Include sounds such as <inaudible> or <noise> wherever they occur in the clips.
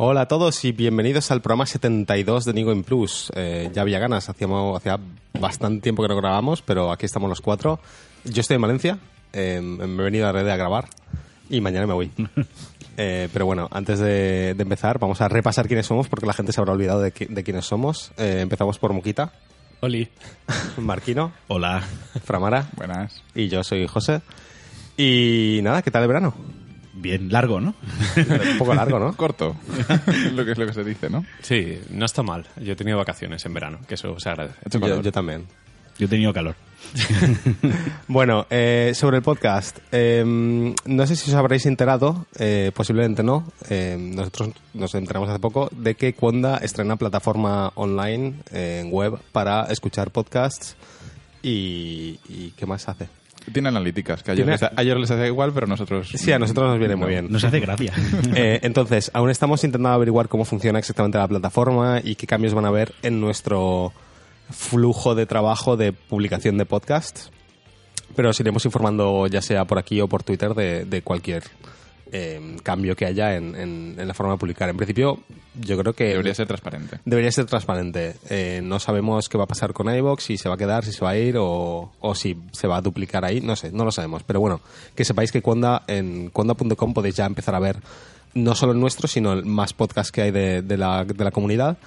Hola a todos y bienvenidos al programa 72 de Nigo in Plus. Eh, ya había ganas, hacíamos, hacía bastante tiempo que no grabamos, pero aquí estamos los cuatro. Yo estoy en Valencia, eh, me he venido a Red a grabar y mañana me voy. <laughs> Eh, pero bueno, antes de, de empezar, vamos a repasar quiénes somos porque la gente se habrá olvidado de, qui- de quiénes somos. Eh, empezamos por Muquita, Oli. <laughs> Marquino, Hola. Framara Buenas. y yo soy José. Y nada, ¿qué tal el verano? Bien largo, ¿no? Un poco largo, ¿no? <laughs> Corto, lo que es lo que se dice, ¿no? Sí, no está mal. Yo he tenido vacaciones en verano, que eso se agradece. Yo, calor. yo también. Yo he tenido calor. <laughs> Bueno, eh, sobre el podcast, eh, no sé si os habréis enterado, eh, posiblemente no, eh, nosotros nos enteramos hace poco de que Conda estrena plataforma online eh, en web para escuchar podcasts y, y ¿qué más hace? Tiene analíticas, que ayer, Tiene- les, ayer les hace igual, pero nosotros... Sí, a nosotros nos viene muy bien. Nos hace gracia. <laughs> Eh, entonces, aún estamos intentando averiguar cómo funciona exactamente la plataforma y qué cambios van a haber en nuestro flujo de trabajo de publicación de podcasts. Pero os iremos informando ya sea por aquí o por Twitter de, de cualquier eh, cambio que haya en, en- en la forma de publicar. En principio, yo creo que Debería ser transparente. debería ser transparente. Eh, no sabemos qué va a pasar con iVoox, si se va a quedar, si se va a ir o, o si se va a duplicar ahí. No sé, no lo sabemos. Pero bueno, que sepáis que Conda, en conda.com podéis ya empezar a ver no solo el nuestro, sino el más podcast que hay de, de la, de la comunidad.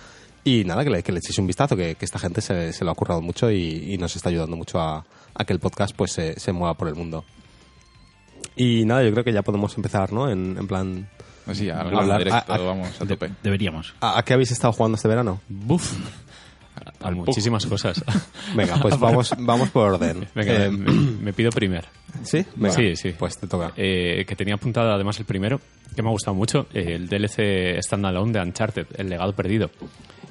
Y nada, que le, que le echéis un vistazo, que, que esta gente se, se lo ha currado mucho y, y nos está ayudando mucho a, a que el podcast pues se, se mueva por el mundo. Y nada, yo creo que ya podemos empezar, ¿no? En, en plan... Así, a Hablar- hablar directo, a- a- vamos, a De- tope. deberíamos. ¿A, a qué habéis estado jugando este verano? Buf. A muchísimas cosas. <laughs> Venga, pues <laughs> vamos, vamos por orden. Venga, Eh, me, me pido primer. ¿Sí? Venga. Sí, sí. Pues te toca. Eh, que tenía apuntado además el primero, que me ha gustado mucho, eh, el DLC Standalone de Uncharted, El legado perdido.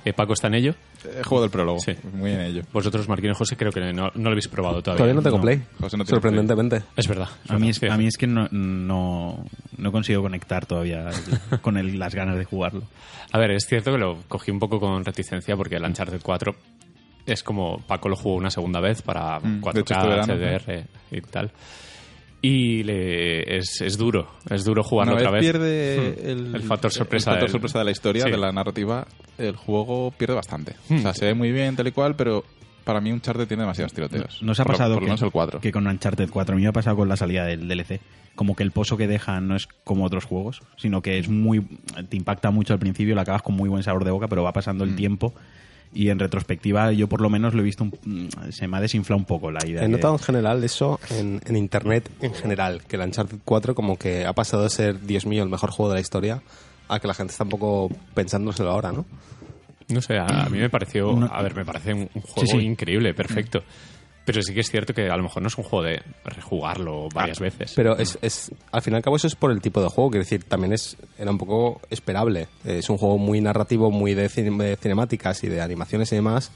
Eh, Paco está en ello. Eh, juego del prólogo, Sí. muy en ello. Vosotros, Marquín y José, creo que no, no lo habéis probado todavía. Todavía no tengo play. José no tiene Sorprendentemente. Es verdad. A mí es, a mí es que no, no, no consigo conectar todavía el- <laughs> con el- las ganas de jugarlo. A ver, es cierto que lo cogí un poco con reticencia porque el Uncharted 4 es como Paco lo jugó una segunda vez para Mm, de 4K, hecho, este verano, HDR y tal. Y le- es, es duro, es duro jugarlo Una otra vez vez. pierde Hmm. el, El factor sorpresa el factor del- sorpresa de la historia, Sí. de la narrativa, el juego pierde bastante. Hmm. O sea, se ve muy bien, tal y cual, pero para mí un charter tiene demasiados tiroteos. ¿Nos ha Por lo- pasado por lo que, menos el 4. que con Uncharted 4? A mí me ha pasado con la salida del DLC. Como que el pozo que deja no es como otros juegos, sino que es muy te impacta mucho al principio, lo acabas con muy buen sabor de boca, pero va pasando Mm. el tiempo y en retrospectiva yo por lo menos lo he visto, un- se me ha desinflado un poco la idea. He notado en general eso en, en internet en general, que el Uncharted 4 como que ha pasado de ser, Dios mío, el mejor juego de la historia, a que la gente está un poco pensándoselo ahora, ¿no? No sé, a, a mí me pareció, No. a ver, me parece un, un juego Sí, sí. increíble, perfecto. Pero sí que es cierto que a lo mejor no es un juego de rejugarlo varias veces. Pero es, es, al fin y al cabo eso es por el tipo de juego, quiero decir, también es, era un poco esperable. Es un juego muy narrativo, muy de, cine- de cinemáticas y de animaciones y demás,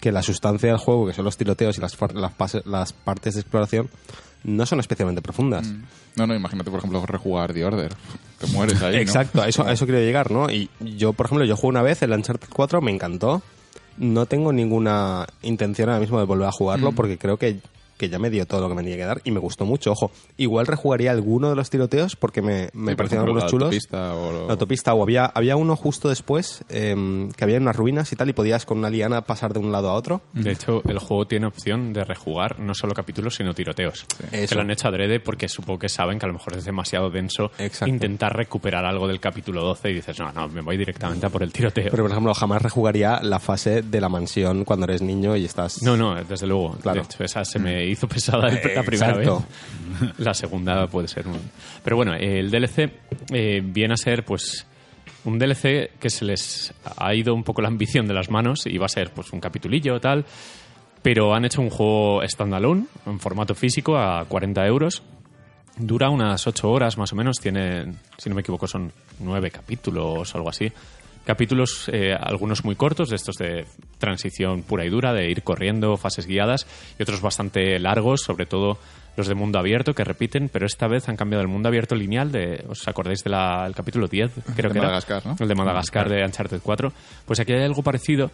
que la sustancia del juego, que son los tiroteos y las, las, las partes de exploración, no son especialmente profundas. No, no, imagínate, por ejemplo, rejugar The Order. Te mueres ahí, ¿no? Exacto, a eso, a eso quiero llegar, ¿no? Y yo, por ejemplo, yo jugué una vez el Uncharted 4, me encantó. No tengo ninguna intención ahora mismo de volver a jugarlo porque creo que, que ya me dio todo lo que me tenía que dar y me gustó mucho. Ojo, igual rejugaría alguno de los tiroteos porque me, me Sí, parecieron ejemplo, algunos la chulos. autopista o lo- La autopista, o había, había uno justo después em, que había unas ruinas y tal y podías con una liana pasar de un lado a otro. De hecho, el juego tiene opción de rejugar no solo capítulos, sino tiroteos. Que Eso. lo han hecho adrede porque supongo que saben que a lo mejor es demasiado denso Exacto. intentar recuperar algo del capítulo 12 y dices, no, no, me voy directamente a por el tiroteo. Pero, por ejemplo, jamás rejugaría la fase de la mansión cuando eres niño y estás... No, no, desde luego. Claro. De hecho, esa se me hizo pesada la primera exacto. vez. La segunda puede ser un... Pero bueno, el DLC eh, viene a ser, pues, un DLC que se les ha ido un poco la ambición de las manos y va a ser, pues, un capitulillo tal. Pero han hecho un juego standalone, en formato físico, a 40 euros. Dura unas 8 horas más o menos. Tiene, si no me equivoco, son 9 capítulos o algo así. Capítulos, eh, algunos muy cortos, de estos de transición pura y dura, de ir corriendo, fases guiadas, y otros bastante largos, sobre todo los de mundo abierto, que repiten, pero esta vez han cambiado el mundo abierto lineal, de, ¿os acordáis del capítulo 10? Creo De que era? Madagascar, ¿no? El de Madagascar de Uncharted 4. Pues aquí hay algo parecido,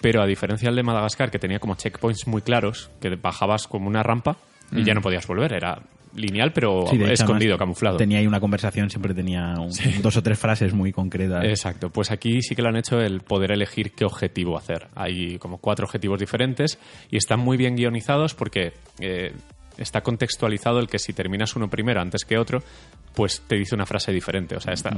pero a diferencia del de Madagascar, que tenía como checkpoints muy claros, que bajabas como una rampa y ya no podías volver, era lineal, pero Sí, de hecho, escondido, camuflado. Tenía ahí una conversación, siempre tenía un- dos o tres frases muy concretas. Exacto, pues aquí sí que lo han hecho el poder elegir qué objetivo hacer. Hay como cuatro objetivos diferentes y están muy bien guionizados porque eh, está contextualizado el que si terminas uno primero antes que otro, pues te dice una frase diferente. O sea, está,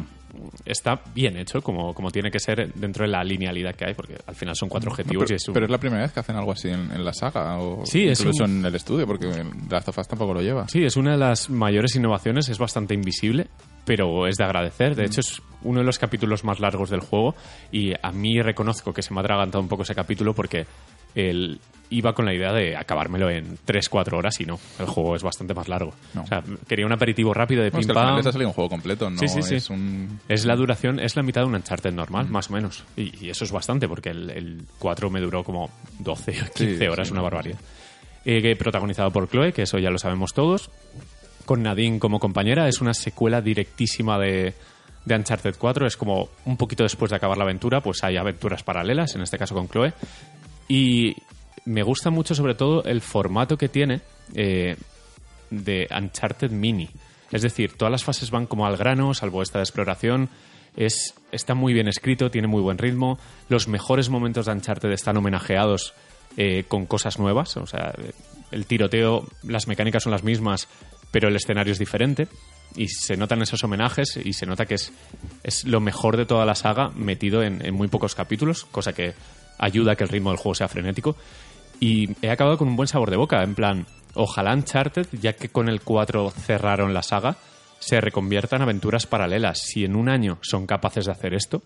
está bien hecho como, como tiene que ser dentro de la linealidad que hay, porque al final son cuatro objetivos pero, y es un... pero es la primera vez que hacen algo así en, en la saga o Sí, es incluso un- en el estudio porque Last of Us tampoco lo lleva. Sí, es una de las mayores innovaciones, es bastante invisible, pero es de agradecer. De hecho, es uno de los capítulos más largos del juego y a mí reconozco que se me ha atragantado un poco ese capítulo porque el, iba con la idea de acabármelo en 3-4 horas y no, el juego es bastante más largo. No. O sea, quería un aperitivo rápido de No, es pim que pam. salido un juego completo, no Sí, sí, sí. es un... Es la duración, es la mitad de un Uncharted normal, más o menos. Y, y eso es bastante, porque el, el 4 me duró como 12 o 15 Sí, horas, sí. una barbaridad. Eh, que protagonizado por Chloe, que eso ya lo sabemos todos. Con Nadine como compañera, es una secuela directísima de, de Uncharted 4. Es como un poquito después de acabar la aventura, pues hay aventuras paralelas, en este caso con Chloe. Y me gusta mucho, sobre todo, el formato que tiene eh, de Uncharted Mini. Es decir, todas las fases van como al grano, salvo esta de exploración. Es, está muy bien escrito, tiene muy buen ritmo. Los mejores momentos de Uncharted están homenajeados eh, con cosas nuevas. O sea, el tiroteo, las mecánicas son las mismas, pero el escenario es diferente. Y se notan esos homenajes y se nota que es, es lo mejor de toda la saga metido en muy pocos capítulos, cosa que ayuda a que el ritmo del juego sea frenético. Y he acabado con un buen sabor de boca, en plan, ojalá Uncharted, ya que con el 4 cerraron la saga, se reconvierta en aventuras paralelas. Si en un año son capaces de hacer esto,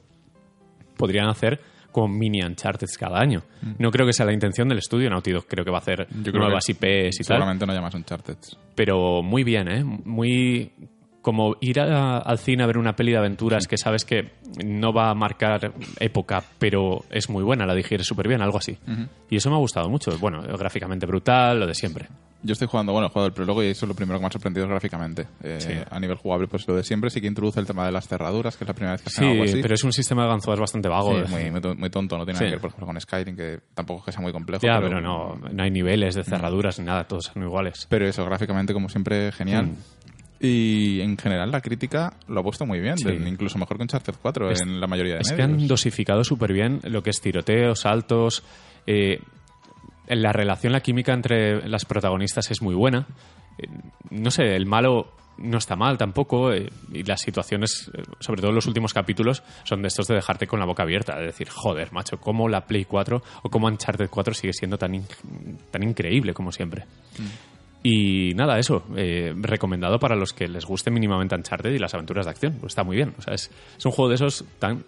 podrían hacer como mini Uncharted cada año. No creo que sea la intención del estudio, Naughty Dog creo que va a hacer Yo creo nuevas IPs y tal Seguramente no llamas Uncharted. pero muy bien, ¿eh? Muy como ir a- al cine a ver una peli de aventuras que sabes que no va a marcar época, pero es muy buena, la digieres súper bien, algo así. Y eso me ha gustado mucho. Bueno, gráficamente brutal, lo de siempre. Yo estoy jugando, bueno, he jugado el prólogo y eso es lo primero que me ha sorprendido gráficamente. Eh, Sí. A nivel jugable, pues lo de siempre sí que introduce el tema de las cerraduras, que es la primera vez que hacen Sí, algo así. pero es un sistema de ganzúas bastante vago. Sí, muy, muy, ton- muy tonto, no tiene nada que ver, por ejemplo, con Skyrim, que tampoco es que sea muy complejo. ya, pero, pero no, no hay niveles de cerraduras ni nada, todos son iguales. Pero eso, gráficamente, como siempre, genial. Mm. Y en general la crítica lo ha puesto muy bien, Sí. incluso mejor que Uncharted 4 Es- en la mayoría de Es que han dosificado súper bien lo que es tiroteos, saltos. eh, la relación, la química entre las protagonistas es muy buena. Eh, no sé, el malo no está mal tampoco. eh, y las situaciones, eh, sobre todo en los últimos capítulos, son de estos de dejarte con la boca abierta. De decir, joder, macho, cómo la Play 4 o cómo Uncharted 4 sigue siendo tan, in- tan increíble como siempre. Y nada, eso, eh, recomendado para los que les guste mínimamente Uncharted y las aventuras de acción. Pues está muy bien. O sea, es, es un juego de esos tan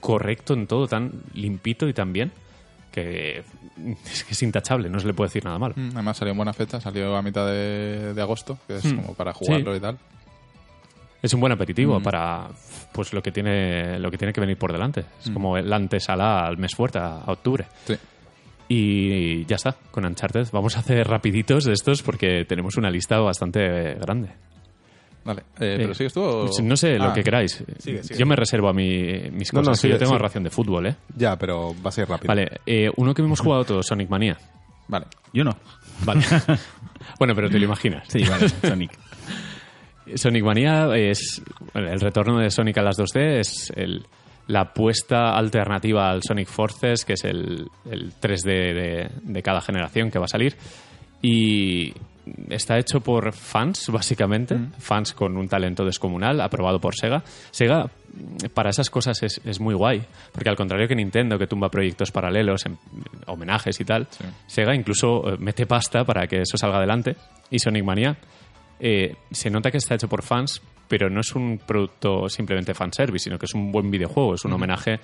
correcto en todo, tan limpito y tan bien, que <laughs> es que es intachable, no se le puede decir nada malo. Mm, Además salió en buena fecha, salió a mitad de, de agosto, que es como para jugarlo y tal. Es un buen aperitivo para pues lo que tiene lo que tiene que venir por delante. Es como el antesala al mes fuerte, a, a octubre. Sí. Y ya está, con Uncharted. Vamos a hacer rapiditos de estos porque tenemos una lista bastante grande. Vale. Eh, ¿Pero Eh, sigues tú o...? No sé lo Ah, que queráis. Sigue, sigue. Yo me reservo a mi- mis cosas. no, sigue, yo tengo sigue. ración de fútbol, ¿eh? Ya, pero va a ser rápido. Vale, eh, uno que hemos jugado todos, Sonic Mania. Vale. Yo no. Vale. <laughs> bueno, pero te lo imaginas. Sí, vale, Sonic. <laughs> Sonic Mania es bueno, el retorno de Sonic a las 2D, es el- la apuesta alternativa al Sonic Forces, que es el, el 3D de, de cada generación que va a salir. Y está hecho por fans, básicamente, fans con un talento descomunal, aprobado por Sega. Sega, para esas cosas es, es muy guay, porque al contrario que Nintendo, que tumba proyectos paralelos, en- homenajes y tal, Sí. Sega incluso eh, mete pasta para que eso salga adelante. Y Sonic Mania eh, se nota que está hecho por fans, pero no es un producto simplemente fanservice, sino que es un buen videojuego, es un homenaje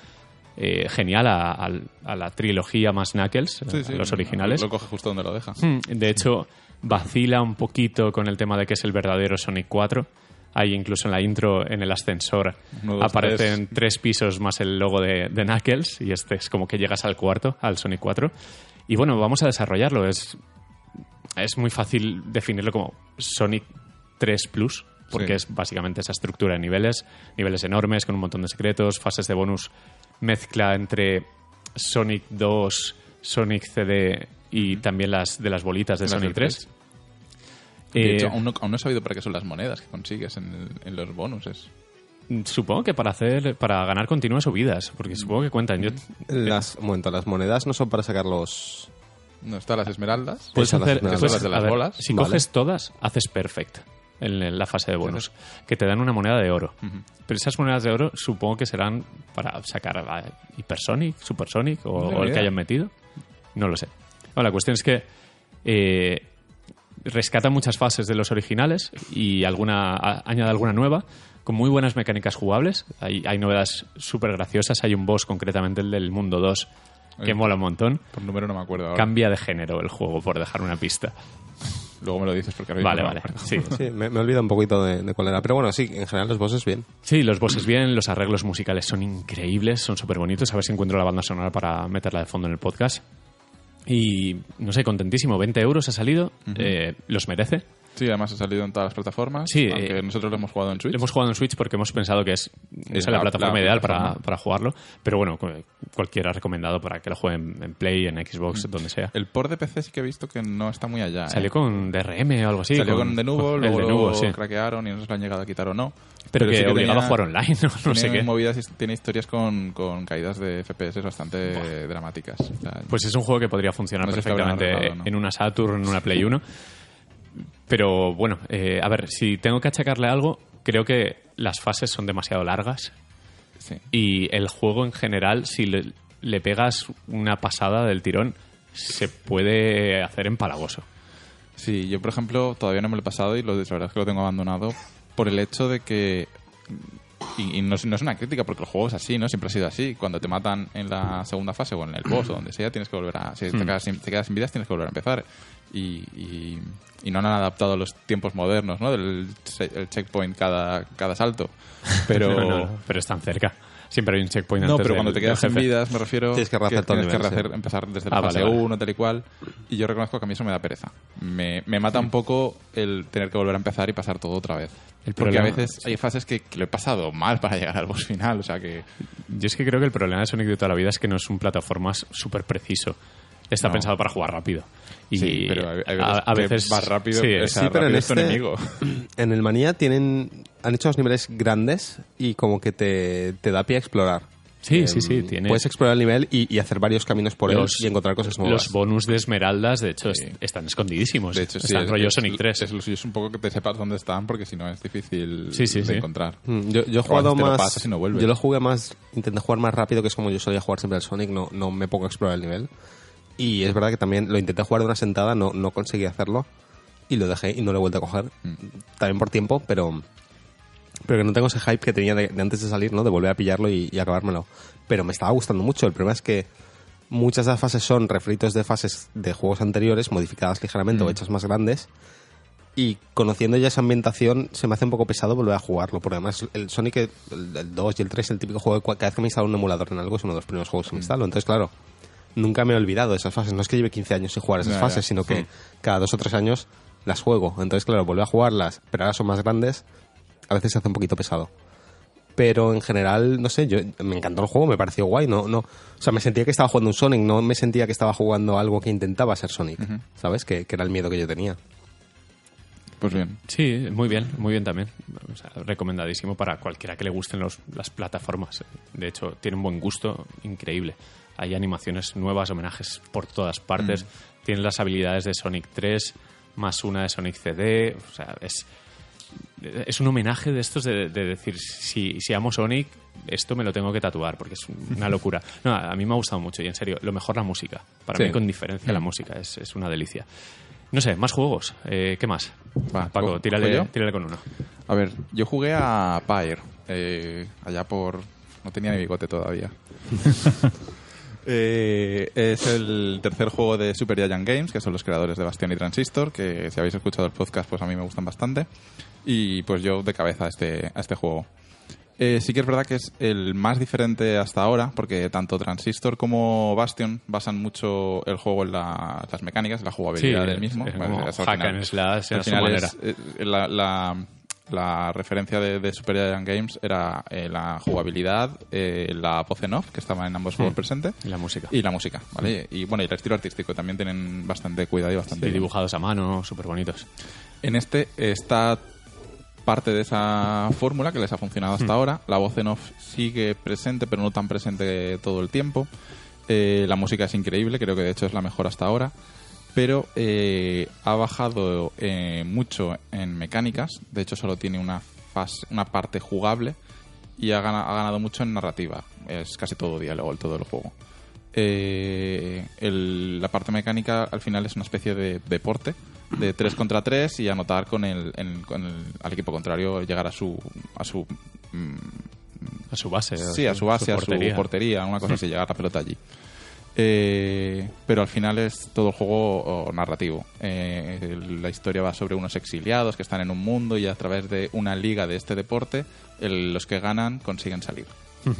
eh, genial a, a- a la trilogía más Knuckles, Sí, a sí, los originales. Lo coge justo donde lo deja. Mm, De hecho, vacila un poquito con el tema de que es el verdadero Sonic 4. Hay incluso en la intro, en el ascensor, Uno, dos, aparecen tres. pisos más el logo de, de Knuckles y este es como que llegas al cuarto, al Sonic 4. Y bueno, vamos a desarrollarlo. Es, es muy fácil definirlo como Sonic 3 Plus, porque Sí. es básicamente esa estructura de niveles, niveles enormes con un montón de secretos, fases de bonus, mezcla entre Sonic 2, Sonic CD y también las de las bolitas de Las Sonic del 3. De Eh, hecho, aún no, aún no he sabido para qué son las monedas que consigues en, el- en los bonuses. Supongo que para hacer para ganar continuas subidas, porque supongo que cuentan. Yo, Las, momento, las monedas no son para sacar los... No están las esmeraldas. puedes Esas las hacer esmeraldas. puedes- Las de las ver, bolas. Si Vale. coges todas, haces perfect en, la fase de bonus, que te dan una moneda de oro. Pero esas monedas de oro supongo que serán para sacar a Hypersonic, Supersonic o, o el idea. que hayan metido. No lo sé. Bueno, la cuestión es que eh, rescata muchas fases de los originales y alguna a- añade alguna nueva con muy buenas mecánicas jugables. Hay, hay novedades súper graciosas. Hay un boss, concretamente el del mundo 2, que Ay. mola un montón. Por número no me acuerdo ahora. Cambia de género el juego, por dejar una pista. Luego me lo dices porque ahora Vale, vale. Sí. Sí, me, me olvido un poquito de, de cuál era. Pero bueno, sí, en general los bosses bien. Sí, los bosses bien, los arreglos musicales son increíbles, son súper bonitos. A ver si encuentro la banda sonora para meterla de fondo en el podcast. Y no sé, contentísimo. 20 euros ha salido, eh, los merece. Sí, además ha salido en todas las plataformas. Sí, aunque eh, nosotros lo hemos jugado en Switch. Lo hemos jugado en Switch porque hemos pensado que es, Es la, la- plataforma la ideal plataforma. Para, para jugarlo. Pero bueno, cu- cualquiera recomendado para que lo jueguen en Play, en Xbox, donde sea. El port de PC sí que he visto que no está muy allá. ¿eh? Salió con DRM o algo así. Salió con, Denuvo, el luego Denuvo, lo sí. craquearon y no si lo han llegado a quitar o no. Pero, que sí obligaba tenía- a jugar online, <laughs> no, no sé qué. movidas, tiene historias con, con caídas de FPS bastante dramáticas. O sea, Pues es un juego que podría funcionar No perfectamente en una Saturn, en una Play 1. <laughs> Pero bueno, eh, a ver, si tengo que achacarle algo, creo que las fases son demasiado largas sí. y el juego en general, si le, le pegas una pasada del tirón, se puede hacer empalagoso. Sí, yo por ejemplo todavía no me lo he pasado y lo, la verdad es que lo tengo abandonado por el hecho de que y, y no, es, no es una crítica porque el juego es así, ¿no? Siempre ha sido así. Cuando te matan en la segunda fase o en el boss o donde sea, tienes que volver a... Si te, Hmm. quedas sin, te quedas sin vidas, tienes que volver a empezar. Y, y, y no han adaptado a los tiempos modernos, ¿no? Del el checkpoint cada, cada salto. <laughs> Pero... No, no, pero están cerca. Siempre hay un checkpoint No, antes pero del- cuando te del quedas sin jefe. vidas, me refiero. Tienes que rehacer todo el tienes que nivel, rehacer- empezar desde Ah, la vale, fase vale. 1, tal y cual. Y yo reconozco que a mí eso me da pereza. Me, me mata un poco el tener que volver a empezar y pasar todo otra vez. El Porque problema- a veces hay fases que, que lo he pasado mal para llegar al boss final. O sea que. Yo es que creo que el problema de Sonic de toda la vida es que no es un plataformas súper preciso. Está No. pensado para jugar rápido. Y Sí, pero hay- hay a, a veces vas rápido, sí, o sea, Sí, pero en rápido es tu este- enemigo. <clears throat> En el Manía tienen, han hecho los niveles grandes y como que te, te da pie a explorar. Sí, sí, Em, sí, tiene- Puedes explorar el nivel y, y hacer varios caminos por él los, y encontrar cosas nuevas. los bonus de esmeraldas, de hecho, est- están escondidísimos. De hecho, sí. están es- rollo es- Sonic 3. Es, lo suyo es un poco que te sepas dónde están porque si no es difícil Sí, sí, de sí. encontrar. Mm, Yo, yo he jugado veces lo más. pasas y no yo lo jugué más. Intenté jugar más rápido, que es como yo solía jugar siempre al Sonic. No, no me pongo a explorar el nivel. Y es verdad que también lo intenté jugar de una sentada, no, no conseguí hacerlo. Y lo dejé y no lo he vuelto a coger. Mm. También por tiempo, pero. Pero que no tengo ese hype que tenía de, de antes de salir, ¿no? De volver a pillarlo y, y acabármelo. Pero me estaba gustando mucho. El problema es que muchas de las fases son refritos de fases de juegos anteriores, modificadas ligeramente o hechas más grandes. Y conociendo ya esa ambientación, se me hace un poco pesado volver a jugarlo. Porque además, el Sonic, el, el 2 y el 3, el típico juego, que cada vez que me instalo un emulador en algo, es uno de los primeros juegos que me instalo. Entonces, claro, nunca me he olvidado de esas fases. No es que lleve 15 años sin jugar esas fases, sino que cada dos o tres años las juego. Entonces, claro, volver a jugarlas, pero ahora son más grandes, a veces se hace un poquito pesado. Pero en general, no sé, yo me encantó el juego, me pareció guay, no, no, o sea, me sentía que estaba jugando un Sonic, no me sentía que estaba jugando algo que intentaba ser Sonic, ¿sabes? Que, que era el miedo que yo tenía. Pues bien. Sí, muy bien, muy bien también. O sea, recomendadísimo para cualquiera que le gusten los- las plataformas. De hecho, tiene un buen gusto increíble. Hay animaciones nuevas, homenajes por todas partes. Tiene las habilidades de Sonic 3 más una de Sonic CD. O sea, es, es un homenaje de estos de, de decir, si, si amo Sonic, esto me lo tengo que tatuar porque es una locura. <laughs> No, a mí me ha gustado mucho y en serio, lo mejor la música. Para Sí. mí, con diferencia, la música es, es una delicia. No sé, más juegos. Eh, ¿Qué más? Va, Paco, ¿cojo- tírale, tírale con uno. A ver, yo jugué a Pyre, eh, allá por... No tenía ni bigote todavía. <laughs> Eh, es el tercer juego de Super Giant Games, que son los creadores de Bastion y Transistor, que si habéis escuchado el podcast, pues a mí me gustan bastante. Y pues yo de cabeza a este, a este juego. Eh, sí que es verdad que es el más diferente hasta ahora, porque tanto Transistor como Bastion basan mucho el juego en la- las mecánicas, en la jugabilidad Sí, del mismo. es Bueno, como es al hack final- and slash al a su final manera. es- eh, la, la- La referencia de, de Super Giant Games era eh, la jugabilidad, eh, la voz en off, que estaba en ambos juegos presente, Y la música. y la música, ¿vale? Y bueno, y el estilo artístico también tienen bastante cuidado y bastante Sí, dibujados a mano, súper bonitos. En este está parte de esa fórmula que les ha funcionado hasta ahora. La voz en off sigue presente, pero no tan presente todo el tiempo. Eh, la música es increíble, creo que de hecho es la mejor hasta ahora. Pero eh, ha bajado eh, mucho en mecánicas. De hecho, solo tiene una, fase, una parte jugable. Y ha gana- ha ganado mucho en narrativa. Es casi todo diálogo, el todo el juego. Eh, el- la parte mecánica al final es una especie de deporte de 3 contra 3 y anotar con el, en- con el- al equipo contrario llegar a su a su mm, A su base. sí a su base a su portería una cosa así llegar la pelota allí Eh, pero al final es todo el juego narrativo. Eh, la historia va sobre unos exiliados que están en un mundo y a través de una liga de este deporte el- los que ganan consiguen salir.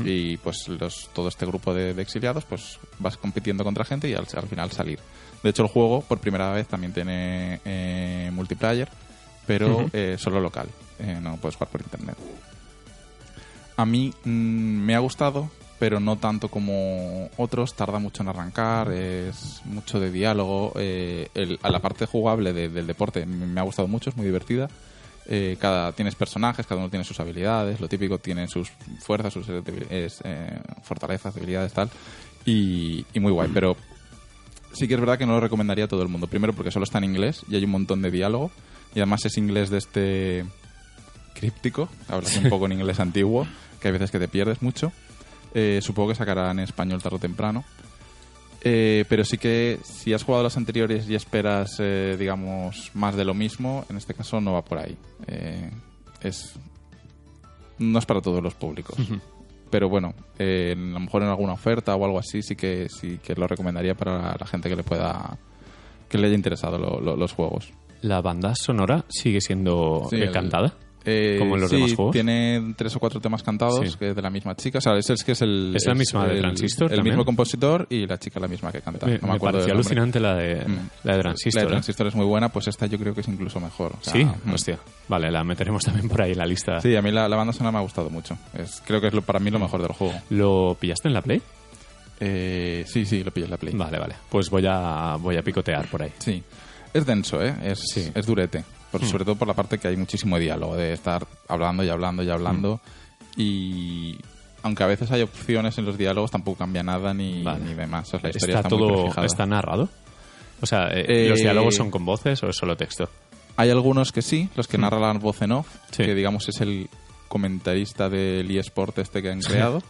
Y pues los, todo este grupo de, de exiliados pues vas compitiendo contra gente y al, al final salir. De hecho el juego por primera vez también tiene eh, multiplayer pero eh, solo local. Eh, no puedes jugar por internet. A mí mm, me ha gustado pero no tanto como otros tarda mucho en arrancar es mucho de diálogo eh, el- a la parte jugable de- del deporte me ha gustado mucho es muy divertida eh, cada tienes personajes, cada uno tiene sus habilidades, lo típico tiene sus fuerzas, sus eh, fortalezas, debilidades, tal, y, y muy guay. Pero sí que es verdad que no lo recomendaría a todo el mundo. Primero porque solo está en inglés y hay un montón de diálogo, y además es inglés de este críptico, hablas un <laughs> poco en inglés antiguo, que hay veces que te pierdes mucho. Eh, supongo que sacará en español tarde o temprano. Eh, pero sí que si has jugado a los anteriores y esperas, eh, digamos, más de lo mismo, en este caso no va por ahí. Eh, es no es para todos los públicos. Pero bueno, a lo mejor en alguna oferta o algo así sí que sí que lo recomendaría para la gente que le pueda que le haya interesado lo- lo- los juegos. La banda sonora sigue siendo Sí, eh, el- cantada. Eh, Como en los sí, demás juegos. tiene tres o cuatro temas cantados Sí. que es de la misma chica. O sea, es, es que es el. ¿Es la misma de el- Transistor El mismo compositor y la chica la misma que canta. Me, no me, me acuerdo nombre. alucinante la de, Mm. la de Transistor. La de ¿eh? Transistor es muy buena, pues esta yo creo que es incluso mejor. O sea, Sí, mm. hostia. Vale, la meteremos también por ahí en la lista. Sí, a mí la, la banda sonora me ha gustado mucho. Es, creo que es lo, para mí lo mejor del juego. ¿Lo pillaste en la Play? Eh, sí, sí, lo pillé en la Play. Vale, vale. Pues voy a, voy a picotear por ahí. Sí. Es denso, ¿eh? Es, Sí. es durete. Por- Sobre todo por la parte que hay muchísimo diálogo, de estar hablando y hablando y hablando. Y aunque a veces hay opciones en los diálogos, tampoco cambia nada ni, Vale. ni demás. O sea, la historia ¿Está está, todo está narrado? O sea, eh, Eh, ¿los diálogos son con voces o es solo texto? Hay algunos que sí, los que narra la voz en off, Sí. que digamos es el comentarista del eSport este que han creado.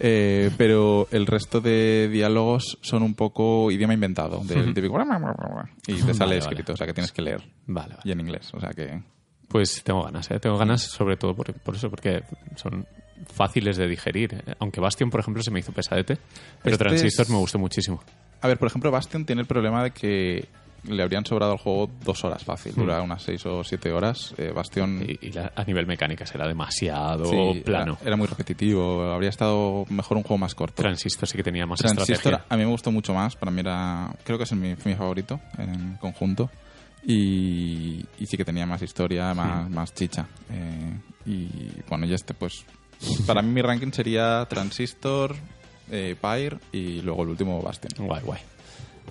Eh, pero el resto de diálogos son un poco idioma inventado, del típico y te <laughs> sale Vale, escrito, vale. o sea que tienes que leer Vale, vale. y en inglés, o sea que Pues tengo ganas, ¿eh? Tengo ganas sobre todo por, por eso, porque son fáciles de digerir. ¿eh? Aunque Bastion, por ejemplo, se me hizo pesadete, pero Este Transistor es- me gustó muchísimo. A ver, por ejemplo, Bastion tiene el problema de que le habrían sobrado al juego dos horas fácil. Dura unas seis o siete horas. Eh, Bastion Y, y la- a nivel mecánica será demasiado sí, plano. Era, era muy repetitivo. Habría estado mejor un juego más corto. Transistor sí que tenía más Transistor estrategia. a mí me gustó mucho más. Para mí era... Creo que es mi, mi favorito en conjunto. Y, y sí que tenía más historia, más, más chicha. Eh, y bueno, y este pues... Para mí mi ranking sería Transistor, eh, Pyre y luego el último Bastion. Guay, guay.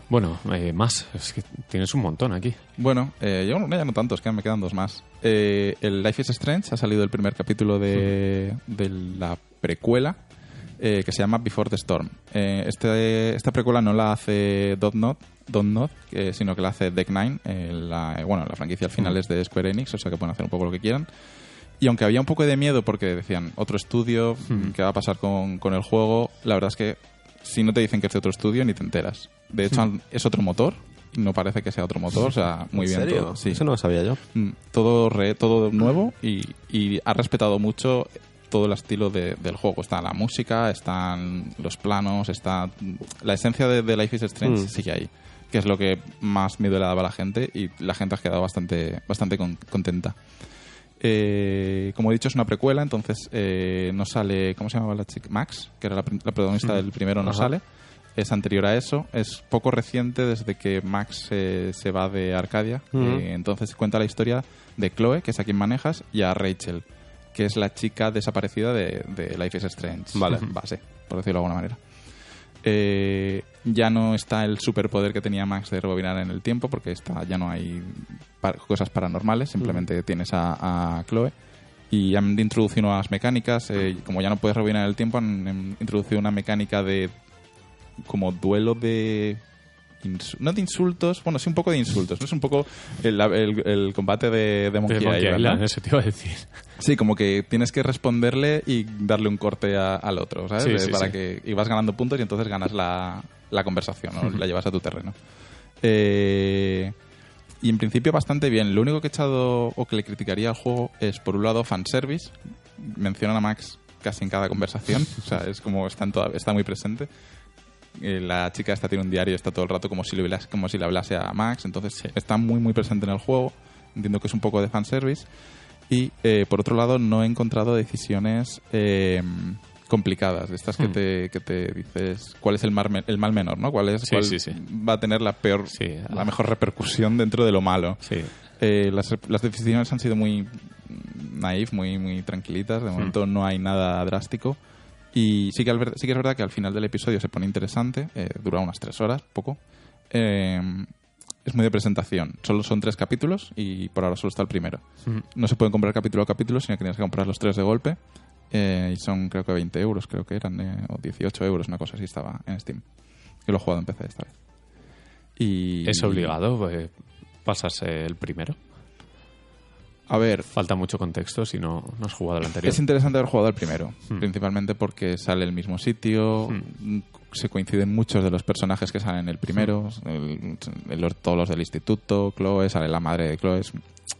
Bueno, eh, más. Es que tienes un montón aquí. Bueno, eh, yo no, ya no tantos, que me quedan dos más. Eh, el Life is Strange ha salido el primer capítulo de, de la precuela eh, que se llama Before the Storm. Eh, este, esta precuela no la hace Dotnod, Dotnod eh, sino que la hace Deck Nine. la, bueno, la franquicia al final es de Square Enix, o sea que pueden hacer un poco lo que quieran. Y aunque había un poco de miedo porque decían otro estudio, ¿qué va a pasar con, con el juego? La verdad es que si no te dicen que es de otro estudio, ni te enteras. De hecho, es otro motor. No parece que sea otro motor, o sea, muy ¿En bien serio? todo. Sí. Eso no lo sabía yo. Mm, todo, re- todo nuevo y, y ha respetado mucho todo el estilo de- del juego. Está la música, están los planos, está la esencia de, de Life is Strange Mm. sigue ahí, que es lo que más miedo le daba a la gente y la gente ha quedado bastante, bastante con- contenta. Eh, como he dicho, es una precuela, entonces eh, no sale. ¿Cómo se llamaba la chica? Max, que era la, protagonista del primero, no Ajá. sale. es anterior a eso, es poco reciente desde que Max eh, se va de Arcadia. Eh, entonces cuenta la historia de Chloe, que es a quien manejas, y a Rachel, que es la chica desaparecida de, de Life is Strange. Vale. Base, por decirlo de alguna manera. Eh, ya no está el superpoder que tenía Max de rebobinar en el tiempo, porque está, ya no hay cosas paranormales, simplemente tienes a, a Chloe. Y han introducido nuevas mecánicas. eh, como ya no puedes rebobinar el tiempo, han, han introducido una mecánica de como duelo de no de insultos, bueno, sí un poco de insultos, ¿no? Es un poco el, el- el combate de, de Monkey, De Monkey Island, Island, ¿no? eso te iba a decir. Sí, como que tienes que responderle y darle un corte a- al otro, ¿sabes? Sí, sí, Para sí. que y vas ganando puntos y entonces ganas la, la conversación, ¿no? la llevas a tu terreno. Eh, y en principio bastante bien. Lo único que he echado o que le criticaría al juego es, por un lado, fanservice. Mencionan a Max casi en cada conversación. <laughs> o sea, es como está, en toda- está muy presente. Eh, la chica esta tiene un diario está todo el rato como si le, hablase- como si le hablase a Max. Entonces Sí. está muy, muy presente en el juego. Entiendo que es un poco de fanservice. Y eh, por otro lado, no he encontrado decisiones eh, complicadas, de estas que, Hmm. te, que te dices cuál es el el mal menor, ¿no? ¿Cuál, es, Sí, cuál sí, sí. va a tener la peor, la mejor repercusión dentro de lo malo? Eh, las, las decisiones han sido muy naif, muy, muy tranquilitas. De momento no hay nada drástico. Y sí que, al sí que es verdad que al final del episodio se pone interesante. eh, dura unas tres horas, poco. Eh, es muy de presentación. Solo son tres capítulos y por ahora solo está el primero. Mm. No se pueden comprar capítulo a capítulo, sino que tienes que comprar los tres de golpe. Eh, y son creo que 20 euros, creo que eran, eh, o 18 euros, una cosa así estaba en Steam. Que lo he jugado en PC esta vez. Y, ¿Es obligado eh, pasarse el primero? A ver, Falta mucho contexto si no, no has jugado el anterior. Es interesante haber jugado al primero, Hmm. principalmente porque sale el mismo sitio, Hmm. se coinciden muchos de los personajes que salen en el primero, Hmm. el- el- todos los del instituto, Chloe, sale la madre de Chloe, es,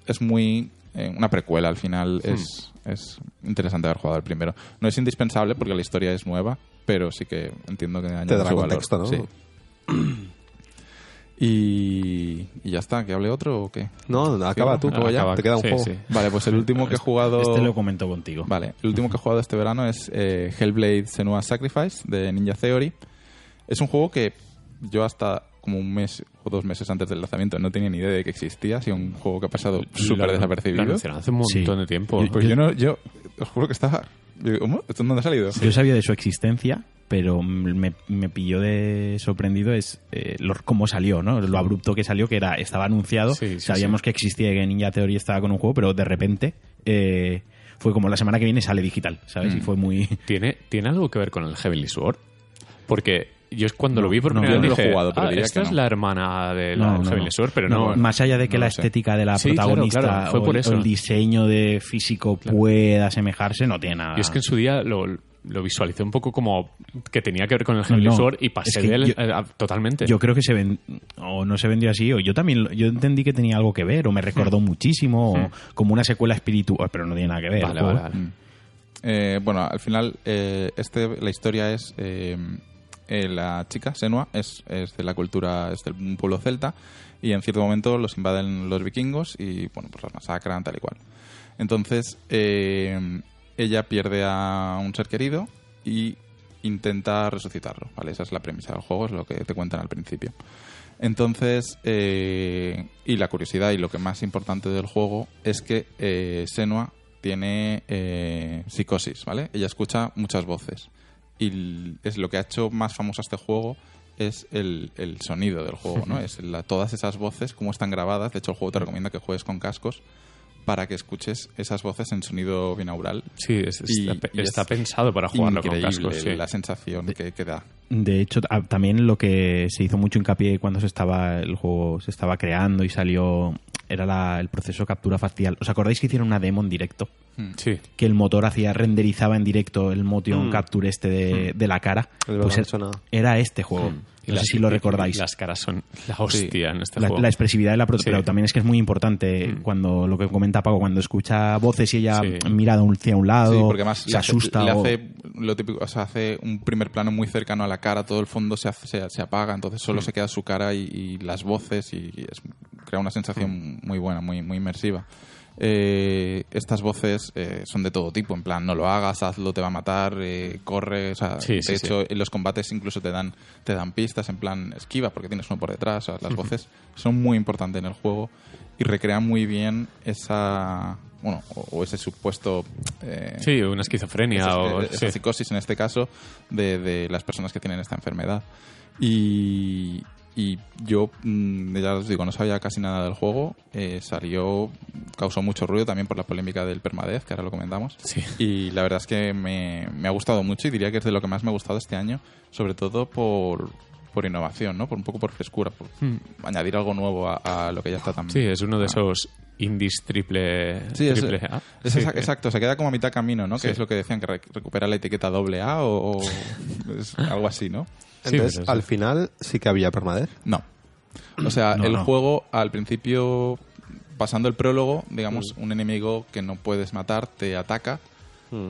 es muy... eh, una precuela al final, es, es interesante haber jugado al primero. No es indispensable porque la historia es nueva, pero sí que entiendo que añade dará su valor. contexto, ¿no? Sí. <clears throat> Y, y ya está, ¿que hable otro o qué? No, acaba tú. ¿Acabo ya? Acaba- Te queda un sí, juego. sí. Vale, pues el último que he jugado... Este lo comento contigo. Vale, el último que he jugado este verano es eh, Hellblade Senua's Sacrifice de Ninja Theory. Es un juego que yo hasta como un mes o dos meses antes del lanzamiento no tenía ni idea de que existía. Ha sido un juego que ha pasado súper desapercibido. Lo hace un montón Sí. de tiempo. Yo- Pues yo no, yo os juro que estaba... ¿Cómo? ¿Esto dónde ha salido? Yo sabía de su existencia, pero me, me pilló de sorprendido es eh, lo- cómo salió, ¿no? Lo abrupto que salió, que era estaba anunciado, Sí, sí, sabíamos que existía y que Ninja Theory estaba con un juego, pero de repente eh, fue como la semana que viene sale digital, ¿sabes? Mm. Y fue muy... ¿Tiene, ¿Tiene algo que ver con el Heavenly Sword? Porque yo es cuando No, lo vi por no, primera vez no lo he jugado, pero "Ah, diría esta que es no". la hermana del No, no, Heavenly no. Sword, pero No, no. Más allá de que no la sé. estética de la Sí, claro, protagonista claro, fue o, por el- eso. o el diseño de físico pueda asemejarse, no tiene nada. Y es que en su día lo, lo visualicé un poco como que tenía que ver con el Heavenly no. Sword y pasé Es que de él yo- eh, a- totalmente. Yo creo que se ven o no se vendió así o yo también yo entendí que tenía algo que ver o me recordó muchísimo o como una secuela espiritual, pero no tiene nada que ver. Vale, vale, vale. Mm. Eh, bueno, al final, eh, este, la historia es. Eh, la chica, Senua, es, es de la cultura, es de un pueblo celta, y en cierto momento los invaden los vikingos y, bueno, pues los masacran, tal y cual. Entonces, eh, ella pierde a un ser querido y intenta resucitarlo, ¿vale? Esa es la premisa del juego, es lo que te cuentan al principio. Entonces, eh, y la curiosidad y lo que más importante del juego es que eh, Senua tiene psicosis, ¿vale? Ella escucha muchas voces. Y es lo que ha hecho más famoso este juego es el, el sonido del juego, ¿no? es la- todas esas voces, cómo están grabadas. De hecho, el juego te recomienda que juegues con cascos para que escuches esas voces en sonido binaural. Sí, es- Y- está, y está es pensado para jugarlo con cascos. sí. la sensación que, que da. De hecho, también lo que se hizo mucho hincapié cuando se estaba el juego se estaba creando y salió era la- el proceso de captura facial. ¿Os acordáis que hicieron una demo en directo? Sí. Que el motor hacía renderizaba en directo el motion Mm. capture este de, de la cara. Pues era, este juego. No sé si lo recordáis. Las caras son la hostia en este la, juego. la expresividad de la pro- Sí. pero también es que es muy importante Mm. cuando lo que comenta Paco cuando escucha voces y ella Sí. mira hacia un lado Sí, porque además se le hace, asusta le o- hace lo típico, o sea, hace un primer plano muy cercano a la cara, todo el fondo se, hace- se, se apaga, entonces solo Mm. se queda su cara y, y las voces y, y es- crea una sensación Mm. muy buena, muy, muy inmersiva. Eh, estas voces eh, son de todo tipo, en plan, no lo hagas, hazlo, te va a matar, eh, corre, o sea, Sí, de sí, sí. hecho, en los combates incluso te dan, te dan pistas, en plan, esquiva porque tienes uno por detrás, o sea, las voces son muy importantes en el juego y recrean muy bien esa, bueno, o, o ese supuesto... eh, Sí, una esquizofrenia esa, o... esa sí. psicosis en este caso de, de las personas que tienen esta enfermedad. Y, y yo, mm, ya os digo, no sabía casi nada del juego. eh, salió, causó mucho ruido también por la polémica del permadez, que ahora lo comentamos. Sí. Y la verdad es que me, me ha gustado mucho y diría que es de lo que más me ha gustado este año, sobre todo por, por innovación, ¿no? Por un poco por frescura, por añadir algo nuevo a, a lo que ya está. Hmm. Sí, es uno de ah, esos indies triple, Sí, es, triple A. es Sí, exa- que- exacto, se queda como a mitad camino, ¿no? Sí. Que es lo que decían, que re- recupera la etiqueta doble A o, o <laughs> es algo así, ¿no? Sí, Entonces, sí. al final sí que había permadez. No. O sea, No, el no. juego al principio, pasando el prólogo, digamos, un enemigo que no puedes matar te ataca.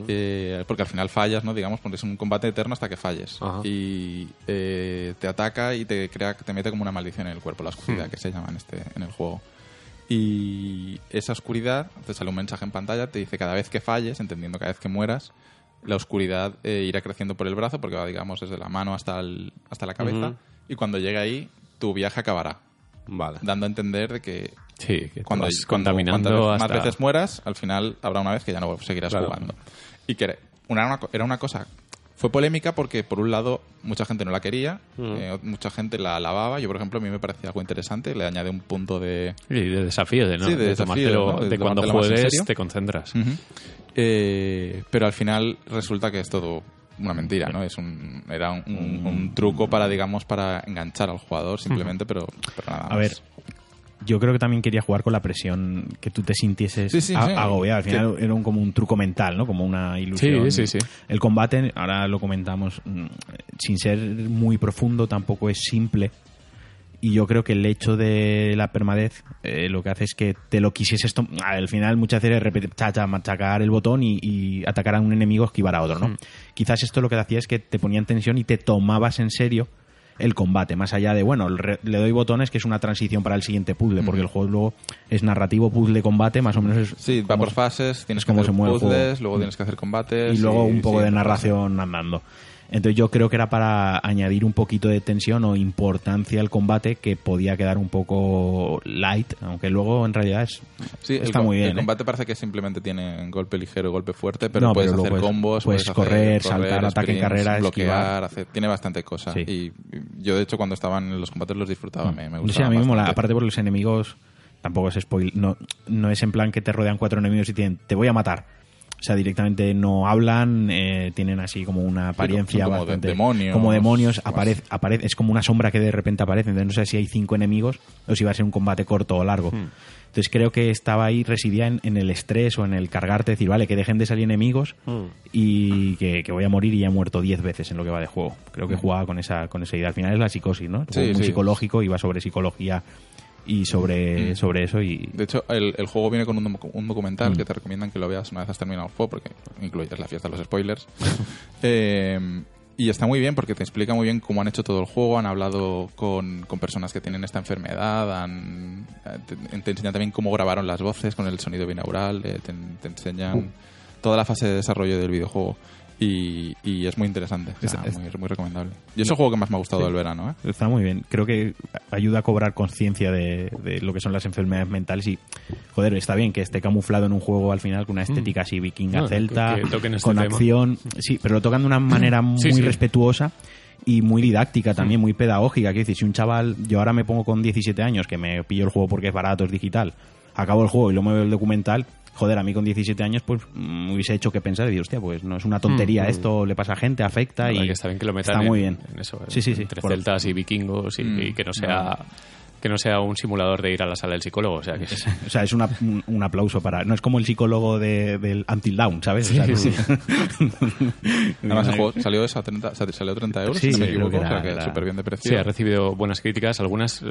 eh, porque al final fallas, ¿no? Digamos, porque es un combate eterno hasta que falles. Ajá. Y eh, te ataca y te crea, te mete como una maldición en el cuerpo, la oscuridad que se llama en este, en el juego. Y esa oscuridad, te sale un mensaje en pantalla, te dice cada vez que falles, entendiendo cada vez que mueras, la oscuridad eh, irá creciendo por el brazo, porque va, digamos, desde la mano hasta, el- hasta la cabeza. Y cuando llegue ahí, tu viaje acabará. Vale. Dando a entender de que Sí, que te cuando, vas cuando contaminando cuantas hasta... más veces mueras, al final habrá una vez que ya no seguirás Claro. jugando. Y que era una, era una cosa... Fue polémica porque, por un lado, mucha gente no la quería, Mm. eh, mucha gente la alababa. Yo, por ejemplo, a mí me parecía algo interesante. Le añade un punto de, Sí, de desafío, de, no, Sí, de de, desafío, tomártelo- ¿no? De de cuando juegues te concentras. Eh, pero al final resulta que es todo una mentira, ¿no? Es un, era un, un- un truco para, digamos, para enganchar al jugador simplemente, pero, pero nada A más. ver, yo creo que también quería jugar con la presión que tú te sintieses Sí, sí, agobiado. Al final era un, como un truco mental, ¿no? Como una ilusión. Sí, sí, sí. El combate, ahora lo comentamos, mm, sin ser muy profundo, tampoco es simple. Y yo creo que el hecho de la permadez eh, lo que hace es que te lo quisieses... tom- Al final muchas veces es repetir, cha, cha, machacar el botón y, y atacar a un enemigo, esquivar a otro, ¿no? Quizás esto lo que hacía es que te ponía en tensión y te tomabas en serio el combate, más allá de, bueno, le doy botones que es una transición para el siguiente puzzle, porque el juego luego es narrativo, puzzle, combate, más o menos es... Sí, va por fases, tienes es que hacer puzzles, luego tienes que hacer combates. y luego un poco de narración andando. Entonces yo creo que era para añadir un poquito de tensión o importancia al combate que podía quedar un poco light, aunque luego en realidad es. Sí, está muy bien. El ¿eh? combate parece que simplemente tiene golpe ligero, golpe fuerte, pero No, puedes pero hacer puedes- combos, puedes hacer correr, saltar, ataque en carrera, bloquear, hacer- tiene bastante cosas. Sí. Y yo, de hecho, cuando estaban en los combates los disfrutaba, me, me sé, gustaba a mí me mola. Aparte por los enemigos, tampoco es spoil. No, no es en plan que te rodean cuatro enemigos y tienen, te voy a matar. O sea, directamente no hablan, eh, tienen así como una apariencia como de- bastante... demonios, Como demonios, aparece, aparece, es como una sombra que de repente aparece. Entonces no sé si hay cinco enemigos o si va a ser un combate corto o largo. Hmm. Entonces creo que estaba ahí, residía en, en el estrés o en el cargarte, decir, vale, que dejen de salir enemigos Hmm. y que, que voy a morir y ya he muerto diez veces en lo que va de juego. Creo que jugaba con esa, con esa idea. Al final es la psicosis, ¿no? El Sí, juego muy sí. psicológico y va sobre psicología y sobre, Mm. sobre eso y De hecho, el, el juego viene con un, docu- un documental Mm. que te recomiendan que lo veas una vez has terminado el juego, porque incluyes la fiesta de los spoilers. <laughs> Eh, y está muy bien porque te explica muy bien cómo han hecho todo el juego, han hablado con, con personas que tienen esta enfermedad, han, te, te enseñan también cómo grabaron las voces con el sonido binaural, eh, te, te enseñan toda la fase de desarrollo del videojuego. Y, y es muy interesante, o sea, Es- muy, muy recomendable. Y es el juego que más me ha gustado del verano, ¿eh? está muy bien. Creo que ayuda a cobrar conciencia de, de lo que son las enfermedades mentales y, joder, está bien que esté camuflado en un juego al final con una estética así vikinga No, celta, que- que este con tema. acción, sí, pero lo tocan de una manera muy Sí, sí. respetuosa y muy didáctica también, muy pedagógica. Quiero decir, si un chaval, yo ahora me pongo con 17 años, que me pillo el juego porque es barato, es digital, acabo el juego y luego me veo el documental, joder, a mí con 17 años pues me hubiese hecho que pensar y decir, hostia, pues no es una tontería, esto le pasa a gente, afecta y que está bien que lo metan está en, muy bien. en eso, Sí, sí, sí. entre Por- celtas y vikingos y, Mm. y que no sea que no sea un simulador de ir a la sala del psicólogo, o sea que O sea, es una- un, un aplauso para. No es como el psicólogo de, del Until Dawn, ¿sabes? O sea, no- <laughs> Además, el juego <laughs> salió eso a 30, o sea, salió 30 euros, Sí, si no me equivoco, que era- o sea que era- súper bien de precio. Sí, ha recibido buenas críticas. Algunas eh,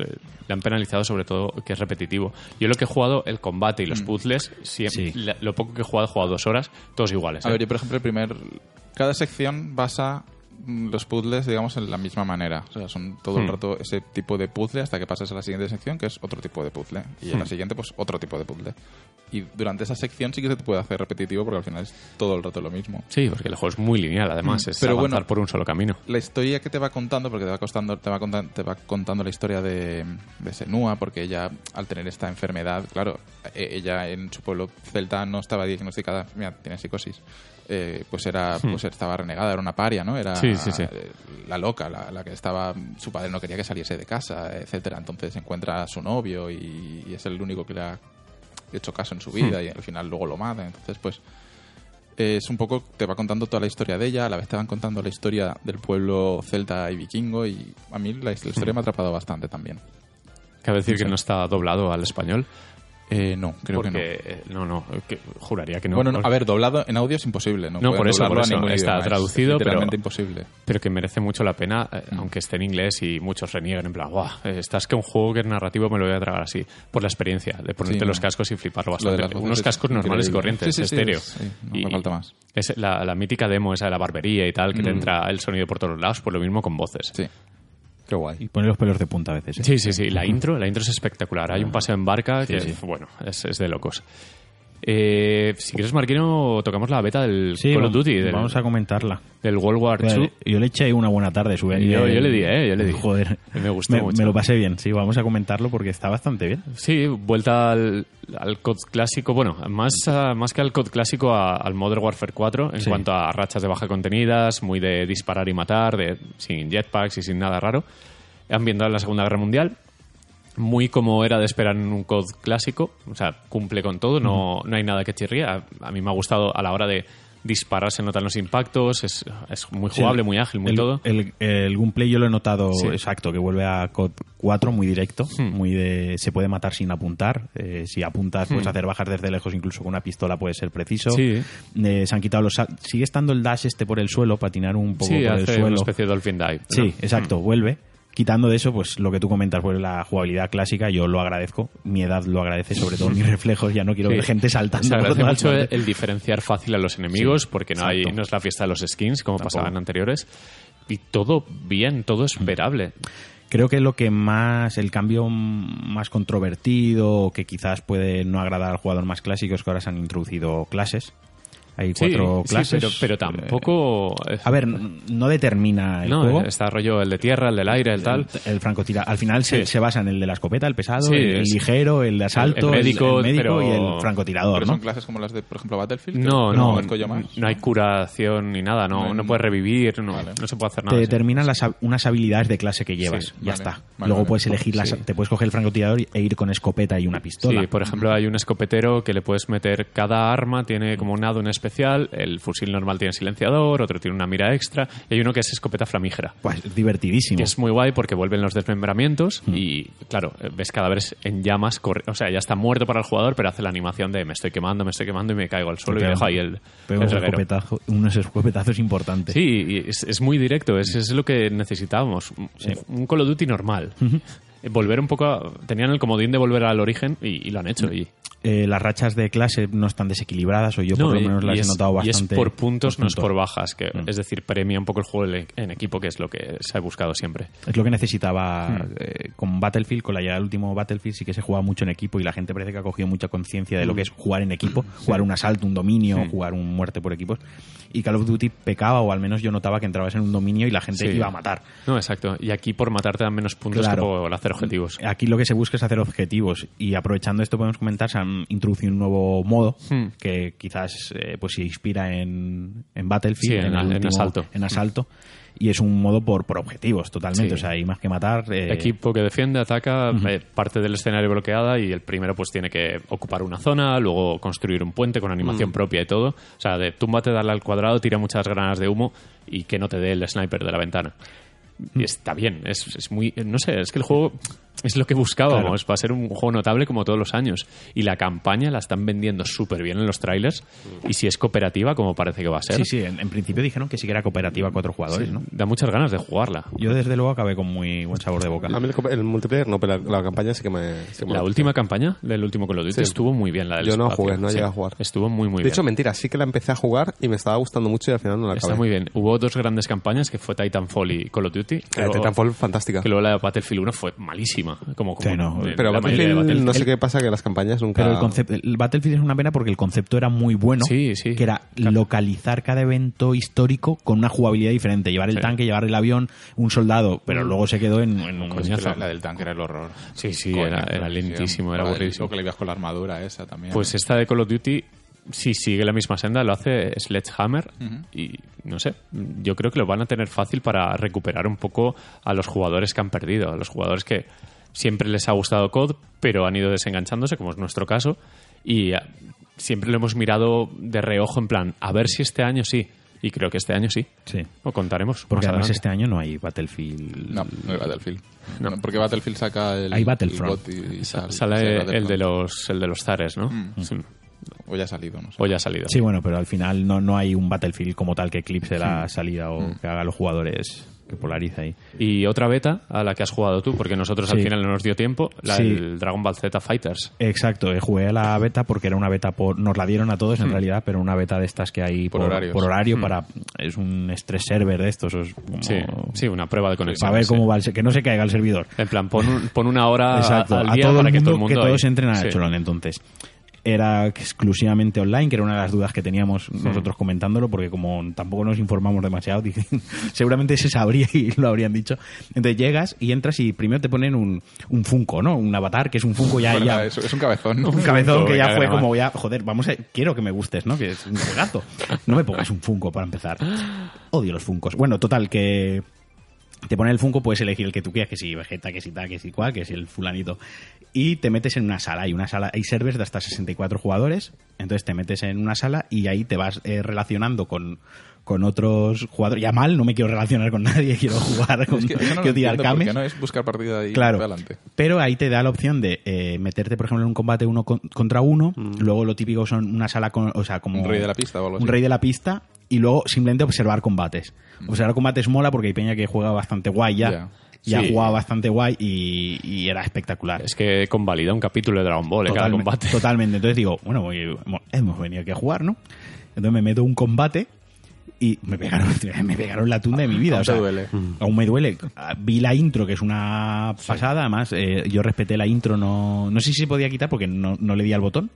le han penalizado sobre todo que es repetitivo. Yo lo que he jugado, el combate y los puzzles, sie- Sí. la- lo poco que he jugado, he jugado dos horas, todos iguales. A ¿eh? ver, yo por ejemplo, el primer. Cada sección basa mm, los puzzles, digamos, en la misma manera. O sea, son todo el Hmm. rato ese tipo de puzzle hasta que pasas a la siguiente sección, que es otro tipo de puzzle. Y en la siguiente, pues otro tipo de puzzle. Y durante esa sección sí que se te puede hacer repetitivo porque al final es todo el rato lo mismo. Sí, porque el juego es muy lineal, además. Es Pero avanzar bueno, por un solo camino. La historia que te va contando, porque te va, costando, te va, contan- te va contando la historia de, de Senua, porque ella, al tener esta enfermedad, claro, ella en su pueblo celta no estaba diagnosticada, mira, tiene psicosis, eh, pues era pues estaba renegada, era una paria, ¿no? Era Hmm. Sí, sí, sí. eh, la loca, la, la que estaba, su padre no quería que saliese de casa, etcétera. Entonces encuentra a su novio y, y es el único que le ha hecho caso en su vida Hmm. y al final luego lo mata. Entonces, pues es un poco, te va contando toda la historia de ella, a la vez te van contando la historia del pueblo celta y vikingo y a mí la, la historia me ha atrapado bastante también. Cabe decir que no está doblado al español. Eh, no, creo que porque, no. No, que- juraría que no. no. Bueno, no, a ver, doblado en audio es imposible. No, No, por eso, por eso. Está es traducido, pero- imposible. pero que merece mucho la pena, eh, Mm. aunque esté en inglés y muchos reniegan en plan, guau, eh, estás que un juego que es narrativo me lo voy a tragar así, por la experiencia de ponerte Sí, los no. cascos y fliparlo bastante. Unos cascos normales y corrientes, Sí, sí, estéreo. no me falta más. Es la, la mítica demo esa de la barbería y tal, que te Mm. entra el sonido por todos lados, pues lo mismo con voces. Sí. Qué guay. Y pone los pelos de punta a veces. ¿eh? Sí, sí, sí. La intro, la intro es espectacular. Hay un paseo en barca que, sí. bueno, es, es de locos. Eh, si quieres, Marquino, tocamos la beta del Sí, Call of Duty, del, vamos a comentarla. del World War II. Yo le eché una buena tarde. Sube, Yo- yo le di, ¿eh? Yo le di. Joder. <laughs> Me gustó me, mucho. me lo pasé bien. Sí, vamos a comentarlo porque está bastante bien. Sí, vuelta al, al COD clásico, bueno, más, a- más que al COD clásico, a- al Modern Warfare 4, en Sí. cuanto a rachas de baja contenidas, muy de disparar y matar, de, sin jetpacks y sin nada raro. Ambientado en la Segunda Guerra Mundial. Muy como era de esperar en un COD clásico, o sea, cumple con todo, no, no hay nada que chirría. A, a mí me ha gustado a la hora de disparar, se notan los impactos, es, es muy jugable, muy ágil, muy el, todo. El, el gameplay yo lo he notado Sí. exacto, que vuelve a COD 4 muy directo, Hmm. muy de se puede matar sin apuntar. eh, si apuntas puedes Hmm. hacer bajas desde lejos, incluso con una pistola puede ser preciso. Sí. Eh, se han quitado los sigue estando el dash este por el suelo, patinar un poco Sí, por el hace suelo. una especie de Dolphin Dive. Sí, exacto, vuelve. Quitando de eso, pues lo que tú comentas, pues la jugabilidad clásica, yo lo agradezco. Mi edad lo agradece, sobre todo <laughs> mis reflejos. Ya no quiero Sí. ver gente saltando. Se agradece mucho el, el diferenciar fácil a los enemigos Sí, porque no, hay, no es la fiesta de los skins como pasaba en anteriores. Y todo bien, todo esperable. Creo que lo que más, el cambio más controvertido, que quizás puede no agradar al jugador más clásico, es que ahora se han introducido clases. Hay Sí, cuatro sí, clases. pero, pero tampoco... Eh, a ver, no determina el no, juego. está rollo el de tierra, el del aire, el tal. El francotira. Al final se, Sí. se basa en el de la escopeta, el pesado, Sí, el, el ligero, el de asalto, el médico, el, médico pero- y el francotirador, Pero ¿no? son clases como las de, por ejemplo, Battlefield. que No, te no, más. no hay curación ni nada, no, No, no puedes revivir, no, Vale. no se puede hacer te nada. sí. determinan las, unas habilidades de clase que llevas. Sí, ya vale, está. vale, Luego vale. puedes elegir las, Sí. te puedes coger el francotirador e ir con escopeta y una pistola. Sí, por ejemplo, hay un escopetero que le puedes meter cada arma, tiene como un nado en especial, el fusil normal tiene silenciador, otro tiene una mira extra, y hay uno que es escopeta flamígera. Pues es divertidísimo. Que es muy guay porque vuelven los desmembramientos Mm. y, claro, ves cadáveres en llamas. O sea, ya está muerto para el jugador, pero hace la animación de me estoy quemando, me estoy quemando y me caigo al suelo y dejo ahí el, pega el escopetazo- unos escopetazos importantes. Sí, y es, es muy directo, es, es lo que necesitábamos. Un- Un Call of Duty normal. Eh, Volver un poco. a- tenían el comodín de volver al origen y, y lo han hecho. Y, Eh, las rachas de clase no están desequilibradas, o yo por lo menos las he notado y bastante. es por puntos, no es por bajas. Que, Es decir, premia un poco el juego en- equipo, que es lo que se ha buscado siempre. Es lo que necesitaba Hmm. eh, con Battlefield, con la llegada del último Battlefield sí que se juega mucho en equipo y la gente parece que ha cogido mucha conciencia de lo Hmm. que es jugar en equipo, jugar un asalto, un dominio, jugar un muerte por equipos. Y Call of Duty pecaba, o al menos yo notaba que entrabas en un dominio y la gente Sí. iba a matar. No, exacto. Y aquí por matar te dan menos puntos Claro. que por hacer objetivos. Aquí lo que se busca es hacer objetivos y aprovechando esto podemos comentar, se han introducido un nuevo modo Hmm. que quizás eh, pues se inspira en, en Battlefield, Sí, en- el en asalto. en asalto. Y es un modo por, por objetivos totalmente, Sí. o sea, hay más que matar. eh, Equipo que defiende, ataca, eh, parte del escenario bloqueada y el primero pues tiene que ocupar una zona, luego construir un puente con animación propia y todo. O sea, de túmbate, darle al cuadrado, tira muchas granadas de humo y que no te dé el sniper de la ventana. Está bien, es, es muy... No sé, es que el juego es lo que buscábamos, va a ser un juego notable como todos los años. Y la campaña la están vendiendo súper bien en los trailers. Y si es cooperativa, como parece que va a ser, Sí, sí, en, en principio dijeron que sí que era cooperativa cuatro jugadores, ¿no? da muchas ganas de jugarla. Yo desde luego acabé con muy buen sabor de boca. A mí el, multiplayer no, pero la, la campaña sí que me... sí que me La última campaña del último Call of Duty Sí. estuvo muy bien. La del Yo no espacio. jugué, no Sí, llegué a jugar. Estuvo muy, muy de bien. hecho, mentira, sí que la empecé a jugar y me estaba gustando mucho y al final no la Está acabé. muy bien. Hubo dos grandes campañas que fue Titanfall y Call of Duty. Eh, luego- Titanfall, fantástica. que luego la de Battlefield 1 fue malísima. Como, como Sí, no, de- Pero la mayoría de Battlefield, no sé qué pasa, que las campañas nunca... Pero el, concepto, el Battlefield es una pena porque el concepto era muy bueno. Sí, sí. Que era localizar cada evento histórico con una jugabilidad diferente. Llevar el Sí. tanque, llevar el avión, un soldado. Pero luego se quedó en, en un Coñazo. La, la del tanque era el horror. Sí, sí, Coño, era, lentísimo, era aburridísimo. Que le ibas con la armadura esa también. Pues esta de Call of Duty, si sigue la misma senda, lo hace Sledgehammer y no sé, yo creo que lo van a tener fácil para recuperar un poco a los jugadores que han perdido, a los jugadores que siempre les ha gustado COD, pero han ido desenganchándose, como es nuestro caso, y ah, siempre lo hemos mirado de reojo en plan, a ver si este año sí, y creo que este año sí. Sí. Lo contaremos. Porque más además adelante. este año no hay Battlefield. No, no hay Battlefield. Bueno, porque Battlefield saca el. Hay Battlefront. el y. Sale el de los el de los zares, ¿no? Sí. O ya ha salido, no sé. O ya ha salido. Sí, bueno, pero al final no, no hay un Battlefield como tal que eclipse la salida o que haga a los jugadores que polarice ahí. Y otra beta a la que has jugado tú, porque nosotros al final no nos dio tiempo, la Sí. del Dragon Ball Z Fighters. Exacto, eh, jugué a la beta porque era una beta por. Nos la dieron a todos en realidad, pero una beta de estas que hay Por por, por horario para. Es un stress server de estos. es como- Sí, sí, una prueba de conexión. Para ver sí. cómo va el que no se caiga el servidor. En plan, pon, un- pon una hora Exacto, al a todo para el que todo el mundo. que todos entren a Sí. Echelon. Entonces, era exclusivamente online, que era una de las dudas que teníamos nosotros comentándolo, porque como tampoco nos informamos demasiado, <laughs> seguramente se sabría y lo habrían dicho. Entonces llegas y entras y primero te ponen un, un Funko, ¿no? Un avatar que es un Funko ya. Bueno, ya es, es un cabezón. <laughs> un cabezón que ya fue como ya, joder, vamos a, quiero que me gustes, ¿no? Que es un juegazo. No me pongas un Funko para empezar. Odio los Funcos. Bueno, total, que te pone el Funko, puedes elegir el que tú quieras, que si Vegeta, que si tal, que si cual, que si el fulanito. Y te metes en una sala. Hay una sala, hay servers de hasta 64 jugadores. Entonces te metes en una sala y ahí te vas eh, relacionando con, con otros jugadores. Ya mal, no me quiero relacionar con nadie, <laughs> quiero jugar con Es que no lo quiero tirar cames. no es buscar partida y Claro. adelante. Pero ahí te da la opción de eh, meterte, por ejemplo, en un combate uno con- contra uno. Luego lo típico son una sala, con, o sea, como. Mm. Un rey de la pista o algo Un así. rey de la pista. Y luego simplemente observar combates. Observar combates mola porque hay peña que juega bastante guay ya. Ya. Ya Sí. jugaba bastante guay y, y era espectacular. Es que convalida un capítulo de Dragon Ball en cada Totalme- combate. <laughs> Totalmente. Entonces digo, bueno, voy- hemos venido aquí a jugar, ¿no? Entonces me meto un combate y me pegaron, <laughs> me pegaron la tunda de mi vida. Aún o sea, te duele. Aún me duele. Vi la intro, que es una pasada. Además, eh, yo respeté la intro. No, no sé si se podía quitar porque no, no le di al botón.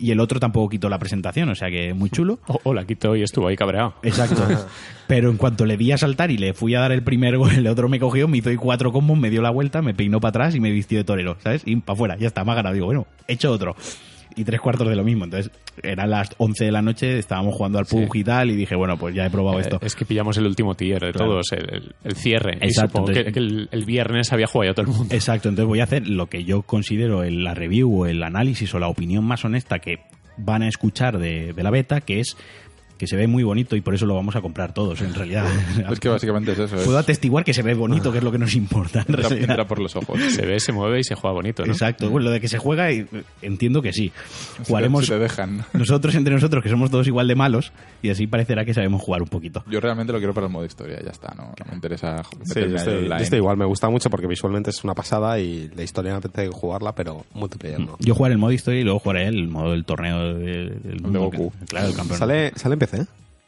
Y el otro tampoco quitó la presentación, o sea que muy chulo. O, <laughs> o la quitó y estuvo ahí cabreado. Exacto. <laughs> Pero en cuanto le di a saltar y le fui a dar el primer gol, el otro me cogió, me hizo ahí cuatro combos, me dio la vuelta, me peinó para atrás y me vistió de torero, ¿sabes? Y para afuera, ya está, me ha ganado. Digo, bueno, he hecho otro. Y tres cuartos de lo mismo. Entonces, eran las 11 de la noche, estábamos jugando al PUBG y tal, y dije, bueno, pues ya he probado Eh, esto. Es que pillamos el último tier de Claro. todos, el, el- cierre. Y Exacto, supongo entonces- que, que el, el viernes había jugado ya todo el mundo. Exacto, entonces voy a hacer lo que yo considero el- la review o el análisis o la opinión más honesta que van a escuchar de, de la beta, que es que se ve muy bonito y por eso lo vamos a comprar todos, en realidad. <laughs> Es que básicamente es eso. es- Puedo atestiguar que se ve bonito, que es lo que nos importa. en entra, por los ojos. <laughs> Se ve, se mueve y se juega bonito, ¿no? Exacto, bueno, lo de que se juega, eh, entiendo que sí. Jugaremos si te dejan. <laughs> nosotros entre nosotros, que somos todos igual de malos, y así parecerá que sabemos jugar un poquito. Yo realmente lo quiero para el modo historia, ya está. No, no me interesa Sí, yo en estoy, yo online. estoy igual, me gusta mucho porque visualmente es una pasada y la historia me apetece jugarla, pero multiplayer no. Yo jugaré el modo historia y luego jugaré el modo del torneo de, del mundo, Goku. que- Claro, el campeón. Sale, sale PC,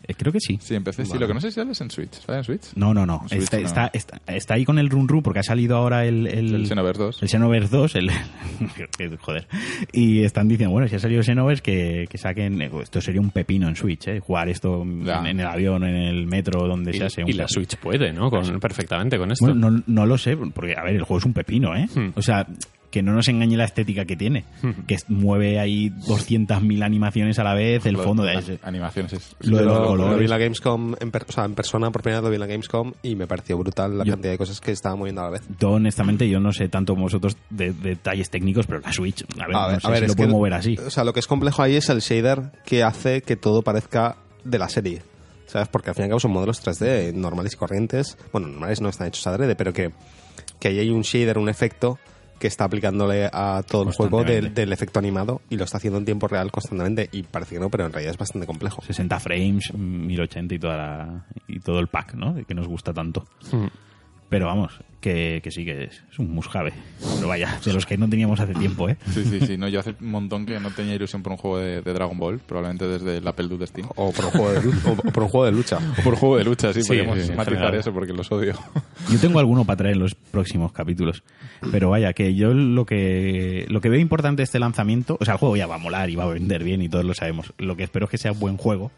Eh, Creo que sí. Sí, empecé. Sí, Vale. lo que no sé si sale es en Switch. ¿Sale en Switch? No, no, no. En Switch Está, no. está, está, está ahí con el Run Run porque ha salido ahora el... El, El Xenoverse 2. El Xenoverse 2, el, <laughs> joder. Y están diciendo, bueno, si ha salido Xenoverse, que, que saquen... Esto sería un pepino en Switch, ¿eh? Jugar esto en, en el avión, en el metro, donde Y, sea. y la. Switch puede, ¿no? Con, perfectamente con esto. Bueno, no, no lo sé, porque, a ver, el juego es un pepino, ¿eh? Hmm. O sea, que no nos engañe la estética que tiene. <laughs> Que mueve ahí 200.000 animaciones a la vez, el Lo- fondo de ese. Animaciones. Es, Lo de Yo los lo, colores. lo vi en la Gamescom, en, per- o sea, en persona por primera vez lo vi en la Gamescom y me pareció brutal la Yo- cantidad de cosas que estaba moviendo a la vez. Yo, honestamente, yo no sé tanto como vosotros de, de detalles técnicos, pero la Switch, a ver, A ver, no sé a ver, si es lo puede mover así. O sea, lo que es complejo ahí es el shader que hace que todo parezca de la serie. ¿Sabes? Porque al fin y al cabo son modelos 3D normales y corrientes. Bueno, normales no están hechos adrede, pero que, que ahí hay un shader, un efecto que está aplicándole a todo el juego del, efecto animado y lo está haciendo en tiempo real constantemente y parece que no, pero en realidad es bastante complejo. 60 frames, 1080 y, toda la- y todo el pack, ¿no? Que nos gusta tanto. Hmm. Pero vamos, que, que sí que es, es un musjave. Pero vaya, de los que no teníamos hace tiempo, ¿eh? Sí, sí, sí. No, yo hace un montón que no tenía ilusión por un juego de, de Dragon Ball, probablemente desde el Apple de Steam. O por un juego de, lu- o por un juego de lucha. O por juego de lucha, sí, Sí, podríamos sí, matizar general. eso porque los odio. <laughs> Yo tengo alguno para traer en los próximos capítulos. Pero vaya, que yo lo que lo que veo importante de este lanzamiento, o sea, el juego ya va a molar y va a vender bien y todos lo sabemos. Lo que espero es que sea un buen juego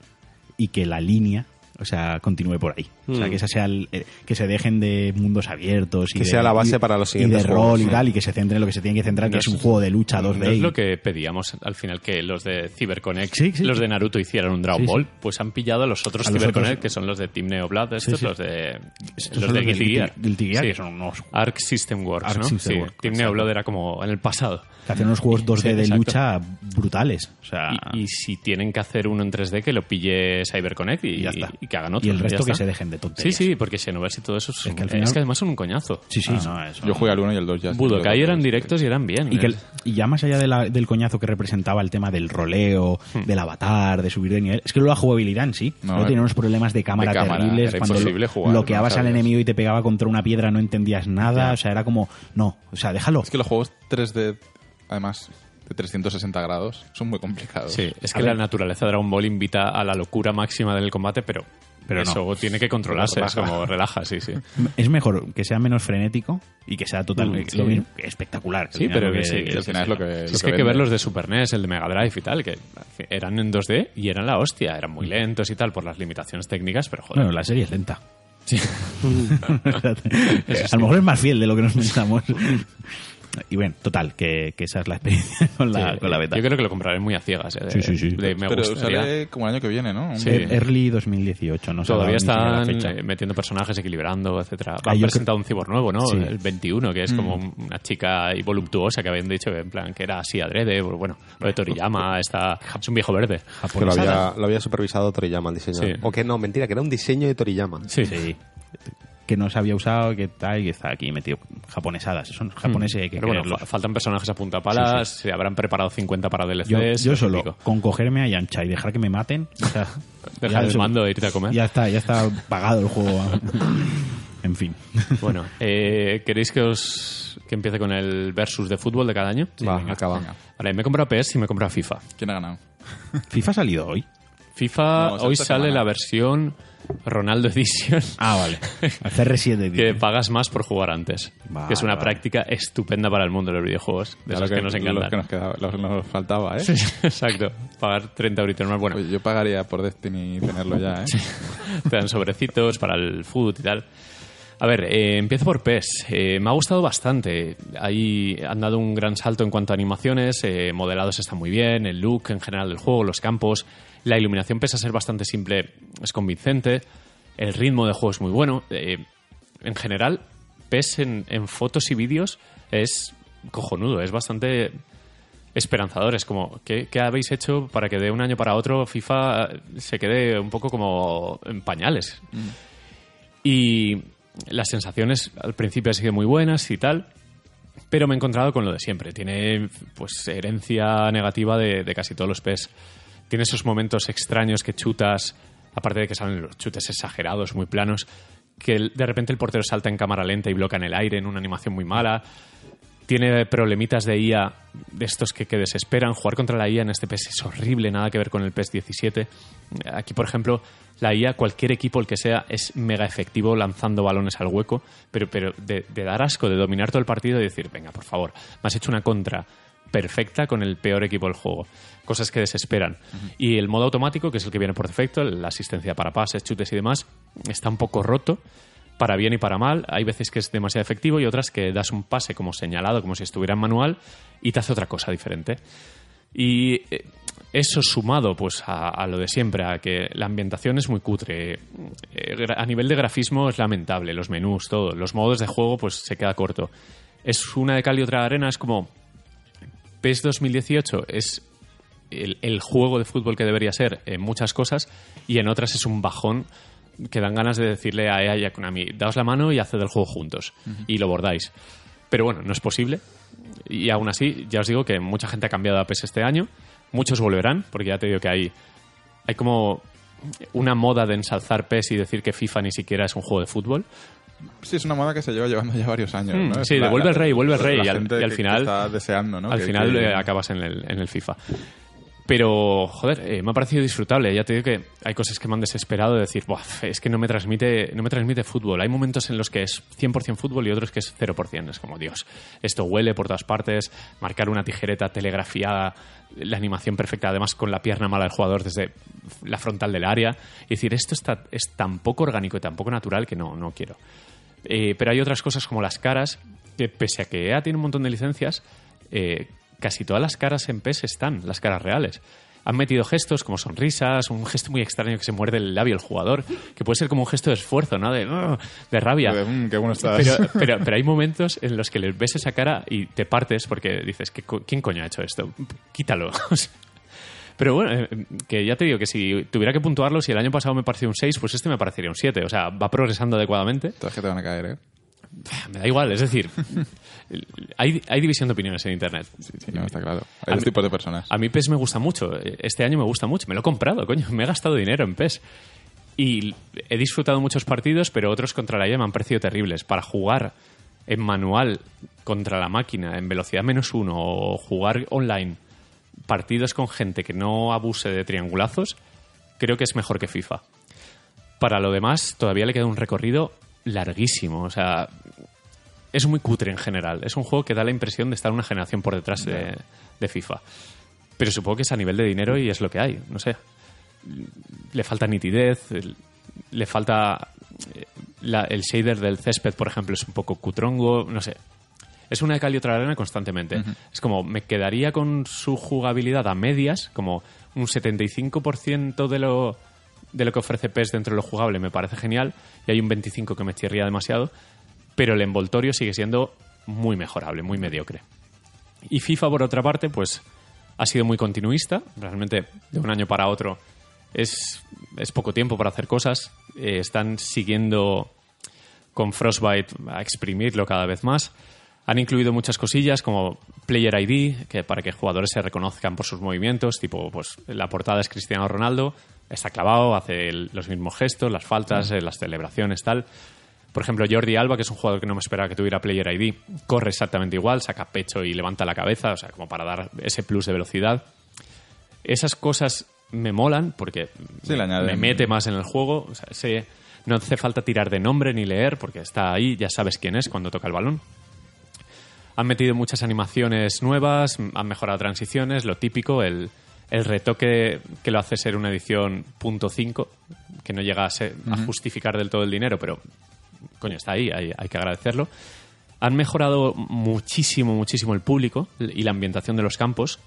y que la línea, o sea, continúe por ahí. O sea, Mm. que esa sea el- eh, que se dejen de mundos abiertos y Que de- sea la base y- para los y de siguientes rol y sí. tal y que se centre en lo que se tiene que centrar, que No es es- un juego de lucha 2D. No es lo que pedíamos al final que los de CyberConnect, Sí, sí. los de Naruto hicieran un Dragon. Ball, pues han pillado a los otros A los CyberConnect, otros. que son los de Team Neo Blood, estos, los de Estos los son de los Guilty Gear. Que son unos Arc System Works, Arc ¿no? System sí, Works, Team exacto. Neo Blood era como en el pasado. que hacen unos juegos 2D <laughs> Sí, de lucha brutales. O sea, Y, si tienen que hacer uno en 3D, que lo pille CyberConnect y, y ya está. Y que hagan otro. Y el resto que está. se dejen de Sí, tonterías. sí, porque Xenoverse y todo eso es, Es que al es que además son un coñazo. Sí, sí, Ah. no, eso- Yo jugué al 1 y el 2 ya. Budokai eran directos y eran bien. Y, que, ¿eh? y ya más allá de la- del coñazo que representaba el tema del roleo, Hmm. del avatar, de subir de nivel, es que luego la jugabilidad en sí, No, no, eh, tenía unos problemas de cámara, de cámara, terribles. era cuando imposible lo- jugar, bloqueabas no al enemigo y te pegaba contra una piedra, no entendías nada, Ya. o sea, era como, no, o sea, déjalo. Es que los juegos 3D, además de 360 grados, son muy complicados. Sí, es A que ver. la naturaleza de Dragon Ball invita a la locura máxima del combate, pero, Pero eso no. tiene que controlarse, es como relaja, sí, sí. <laughs> Es mejor que sea menos frenético y que sea totalmente Mm, lo espectacular. Sí, pero que sí, final es lo que- Es lo que que hay que ver los de Super NES, el de Mega Drive y tal, que eran en 2D y eran la hostia, eran muy lentos y tal por las limitaciones técnicas, pero joder. Bueno, la serie es lenta. Sí. <laughs> <laughs> a lo mejor es más fiel de lo que nos pensamos. Y bueno, total, que, que esa es la experiencia <laughs> con la, Sí, con la beta. Yo creo que lo compraré muy a ciegas. eh, de- Sí, sí, sí. de me Pero gustaría. sale como el año que viene, ¿no? Sí. Early 2018, no Todavía están eh, metiendo personajes, equilibrando, etcétera. Ah, Han yo presentado un cibor nuevo, ¿no? Sí. El 21, que es como una chica y voluptuosa que habían dicho que en plan que era así adrede. Bueno, lo de Toriyama <laughs> está, es un viejo verde. Que lo había, lo había supervisado Toriyama, el diseño. Sí. O que no, mentira, que era un diseño de Toriyama. Sí. Sí. Que no se había usado, que tal, y que está aquí metido. Japonesadas. Son japoneses hay que. Pero bueno, fa- faltan personajes a punta palas, se habrán preparado 50 para DLCs. yo, yo lo solo, típico. con cogerme a Yancha y dejar que me maten, o sea, <laughs> Dejar ya el mando e irte a comer. Ya está, ya está pagado el juego. <laughs> en fin. Bueno, eh, ¿queréis que os que empiece con el versus de fútbol de cada año? Va, venga, acaba. venga. Vale, me he comprado PS y me he comprado FIFA. ¿Quién ha ganado? <laughs> FIFA ha salido hoy. FIFA, No, hoy sale semana. la versión Ronaldo Edition. Ah, vale. <laughs> El CR7. que dice. pagas más por jugar antes. Vale, que es una vale. práctica estupenda para el mundo de los videojuegos, de los lo que, nos los encantan. que nos, quedaba- los que nos faltaba, ¿eh? <laughs> Exacto, pagar 30 euritos más. Bueno, Oye, yo pagaría por Destiny tenerlo ya, ¿eh? <laughs> te dan sobrecitos para el food y tal. A ver, eh, empiezo por PES. Eh, me ha gustado bastante. Ahí han dado un gran salto en cuanto a animaciones. eh, modelados están muy bien. El look en general del juego, los campos. La iluminación, pese a ser bastante simple, es convincente. El ritmo de juego es muy bueno. Eh, en general, PES en, en fotos y vídeos es cojonudo. Es bastante esperanzador. Es como, ¿qué, qué habéis hecho para que de un año para otro FIFA se quede un poco como en pañales? Y las sensaciones al principio han sido muy buenas y tal, pero me he encontrado con lo de siempre. Tiene pues herencia negativa de, de casi todos los PES. Tiene esos momentos extraños que chutas, aparte de que salen los chutes exagerados, muy planos, que de repente el portero salta en cámara lenta y bloca en el aire en una animación muy mala. Tiene problemitas de IA de estos que, que desesperan. Jugar contra la IA en este PES es horrible, nada que ver con el PES 17. Aquí, por ejemplo, la IA, cualquier equipo, el que sea, es mega efectivo lanzando balones al hueco, pero, pero de, de dar asco, de dominar todo el partido y decir, venga, por favor, me has hecho una contra perfecta con el peor equipo del juego. Cosas que desesperan. Y el modo automático, que es el que viene por defecto, la asistencia para pases, chutes y demás, está un poco roto para bien y para mal. Hay veces que es demasiado efectivo y otras que das un pase como señalado, como si estuviera en manual, y te hace otra cosa diferente. Y eh, eso sumado pues a, a lo de siempre, a que la ambientación es muy cutre. eh, a nivel de grafismo es lamentable, los menús, todo. Los modos de juego pues se queda corto. Es una de cal y otra de arena, es como PES 2018 es el, el juego de fútbol que debería ser en muchas cosas y en otras es un bajón que dan ganas de decirle a EA y a Konami, daos la mano y haced el juego juntos y lo bordáis. Pero bueno, no es posible. Y aún así, ya os digo que mucha gente ha cambiado a PES este año. Muchos volverán, porque ya te digo que hay, hay como una moda de ensalzar PES y decir que FIFA ni siquiera es un juego de fútbol. Sí, es una moda que se lleva llevando ya varios años, Mm, ¿no? Es sí, de vuelve el rey, vuelve el rey, la y al- y final- que está deseando, ¿no? Al Que- final eh, acabas en el, en el FIFA. Pero, joder, eh, me ha parecido disfrutable. Ya te digo que hay cosas que me han desesperado de decir, Buah, es que no me transmite no me transmite fútbol. Hay momentos en los que es 100% fútbol y otros que es 0%. Es como, Dios, esto huele por todas partes, marcar una tijereta telegrafiada, la animación perfecta, además con la pierna mala del jugador desde la frontal del área. Y decir, esto está, es tan poco orgánico y tan poco natural que no, no quiero. Eh, pero hay otras cosas como las caras, que pese a que EA tiene un montón de licencias, eh, casi todas las caras en PES están, las caras reales. Han metido gestos como sonrisas, un gesto muy extraño que se muerde el labio el jugador, que puede ser como un gesto de esfuerzo, ¿no? De, de rabia. de, "Mm, qué bueno estás. Pero, <laughs> pero, pero hay momentos en los que les ves esa cara y te partes porque dices, ¿qué co- ¿quién coño ha hecho esto? Quítalo. <laughs> Pero bueno, eh, que ya te digo que si tuviera que puntuarlo, si el año pasado me pareció un 6, pues este me parecería un 7. O sea, va progresando adecuadamente. Todas que te van a caer, ¿eh? Me da igual, es decir, hay, hay división de opiniones en Internet. Sí, sí, no, está claro. Hay A dos tipos de personas. A mí PES me gusta mucho. Este año me gusta mucho. Me lo he comprado, coño. Me he gastado dinero en PES. Y he disfrutado muchos partidos, pero otros contra la IA me han parecido terribles. Para jugar en manual contra la máquina en velocidad menos uno o jugar online partidos con gente que no abuse de triangulazos, creo que es mejor que FIFA. Para lo demás, todavía le queda un recorrido larguísimo. O sea, es muy cutre en general. Es un juego que da la impresión de estar una generación por detrás de, de FIFA. Pero supongo que es a nivel de dinero y es lo que hay. No sé. Le falta nitidez, le falta. eh, la- el shader del césped, por ejemplo, es un poco cutrongo. No sé. Es una de cal y otra arena constantemente. Es como, me quedaría con su jugabilidad a medias, como un 75% de lo, de lo que ofrece PES dentro de lo jugable me parece genial, y hay un 25% que me chirría demasiado, pero el envoltorio sigue siendo muy mejorable, muy mediocre. Y FIFA, por otra parte, pues ha sido muy continuista, realmente de un año para otro es, es poco tiempo para hacer cosas, Eh, están siguiendo con Frostbite a exprimirlo cada vez más. Han incluido muchas cosillas como Player ID, que para que jugadores se reconozcan por sus movimientos, tipo, pues la portada es Cristiano Ronaldo, está clavado, hace el- los mismos gestos, las faltas, eh, las celebraciones, tal. Por ejemplo, Jordi Alba, que es un jugador que no me esperaba que tuviera Player ID, corre exactamente igual, saca pecho y levanta la cabeza, o sea, como para dar ese plus de velocidad. Esas cosas me molan porque Sí, me mete más en el juego. O sea, ese- no hace falta tirar de nombre ni leer porque está ahí, ya sabes quién es cuando toca el balón. Han metido muchas animaciones nuevas, han mejorado transiciones, lo típico, el, el retoque que lo hace ser una edición .5, que no llega a, ser- a justificar del todo el dinero, pero coño, está ahí, hay, hay que agradecerlo. Han mejorado muchísimo, muchísimo el público y la ambientación de los campos.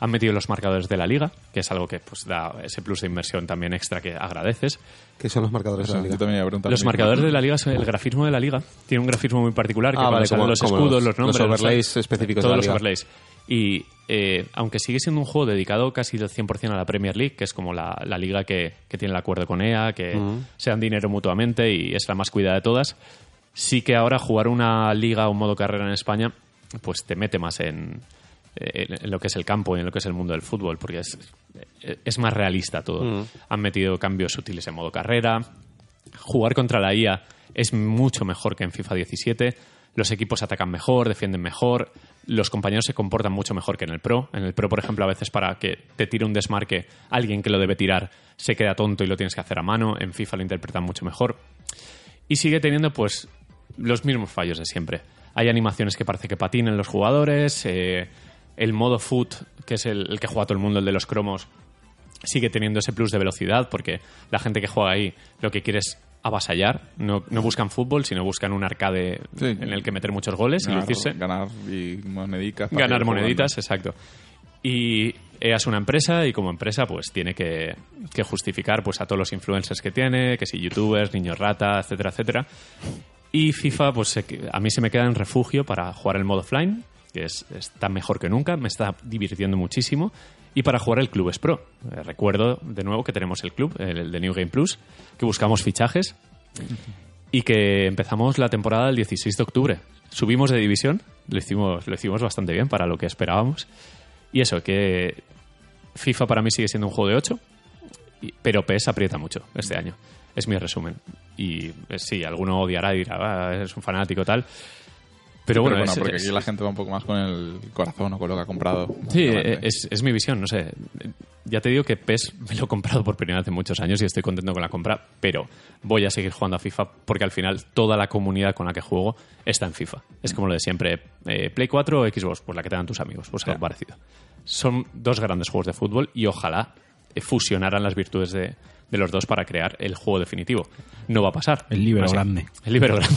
Han metido los marcadores de la liga, que es algo que pues, da ese plus de inversión también extra que agradeces. que son los marcadores de la Yo liga. también iba a preguntar Los mismo. marcadores de la liga, son- el grafismo de la liga, tiene un grafismo muy particular que Ah, vale, como- los escudos, los- los, nombres, los overlays los- específicos de todos la los liga. overlays. Y eh, aunque sigue siendo un juego dedicado casi del 100% a la Premier League, que es como la, la liga que, que tiene el acuerdo con EA, que se dan dinero mutuamente y es la más cuidada de todas, sí que ahora jugar una liga o un modo carrera en España, pues te mete más en, en- lo que es el campo y en lo que es el mundo del fútbol, porque es, es más realista todo. Han metido cambios sutiles en modo carrera, jugar contra la IA es mucho mejor que en FIFA 17. Los equipos atacan mejor, defienden mejor, los compañeros se comportan mucho mejor que en el Pro. En el Pro, por ejemplo, a veces para que te tire un desmarque, alguien que lo debe tirar se queda tonto y lo tienes que hacer a mano. En FIFA lo interpretan mucho mejor. Y sigue teniendo, pues, los mismos fallos de siempre. Hay animaciones que parece que patinen los jugadores. eh, el modo foot, que es el, el que juega todo el mundo, el de los cromos, sigue teniendo ese plus de velocidad porque la gente que juega ahí lo que quiere es avasallar. No, no buscan fútbol, sino buscan un arcade Sí. en el que meter muchos goles y Ganar, lucirse. ganar y monedicas. para Ganar jugando. moneditas, exacto. Y EA es una empresa y como empresa pues tiene que, que justificar pues a todos los influencers que tiene, que si youtubers, niños rata, etcétera, etcétera. Y FIFA pues a mí se me queda en refugio para jugar el modo offline, que es, está mejor que nunca, me está divirtiendo muchísimo. Y para jugar el Clubes Pro. Eh, recuerdo de nuevo que tenemos el club, el, el de New Game Plus, que buscamos fichajes. y que empezamos la temporada el 16 de octubre. Subimos de división, lo hicimos, lo hicimos bastante bien para lo que esperábamos. Y eso, que FIFA para mí sigue siendo un juego de 8, y- pero PES aprieta mucho este año. Es mi resumen. Y eh, sí, alguno odiará y dirá, "Ah, es un fanático tal. Pero bueno, es- porque es- aquí la gente va un poco más con el corazón o con lo que ha comprado. Sí, eh, es, es mi visión, no sé. Ya te digo que PES me lo he comprado por primera vez hace muchos años y estoy contento con la compra, pero voy a seguir jugando a FIFA porque al final toda la comunidad con la que juego está en FIFA. Es como lo de siempre, eh, Play 4 o Xbox, pues la que te dan tus amigos, pues algo parecido. Son dos grandes juegos de fútbol y ojalá eh, fusionaran las virtudes de, de los dos para crear el juego definitivo. No va a pasar. El Así- grande. El libero grande.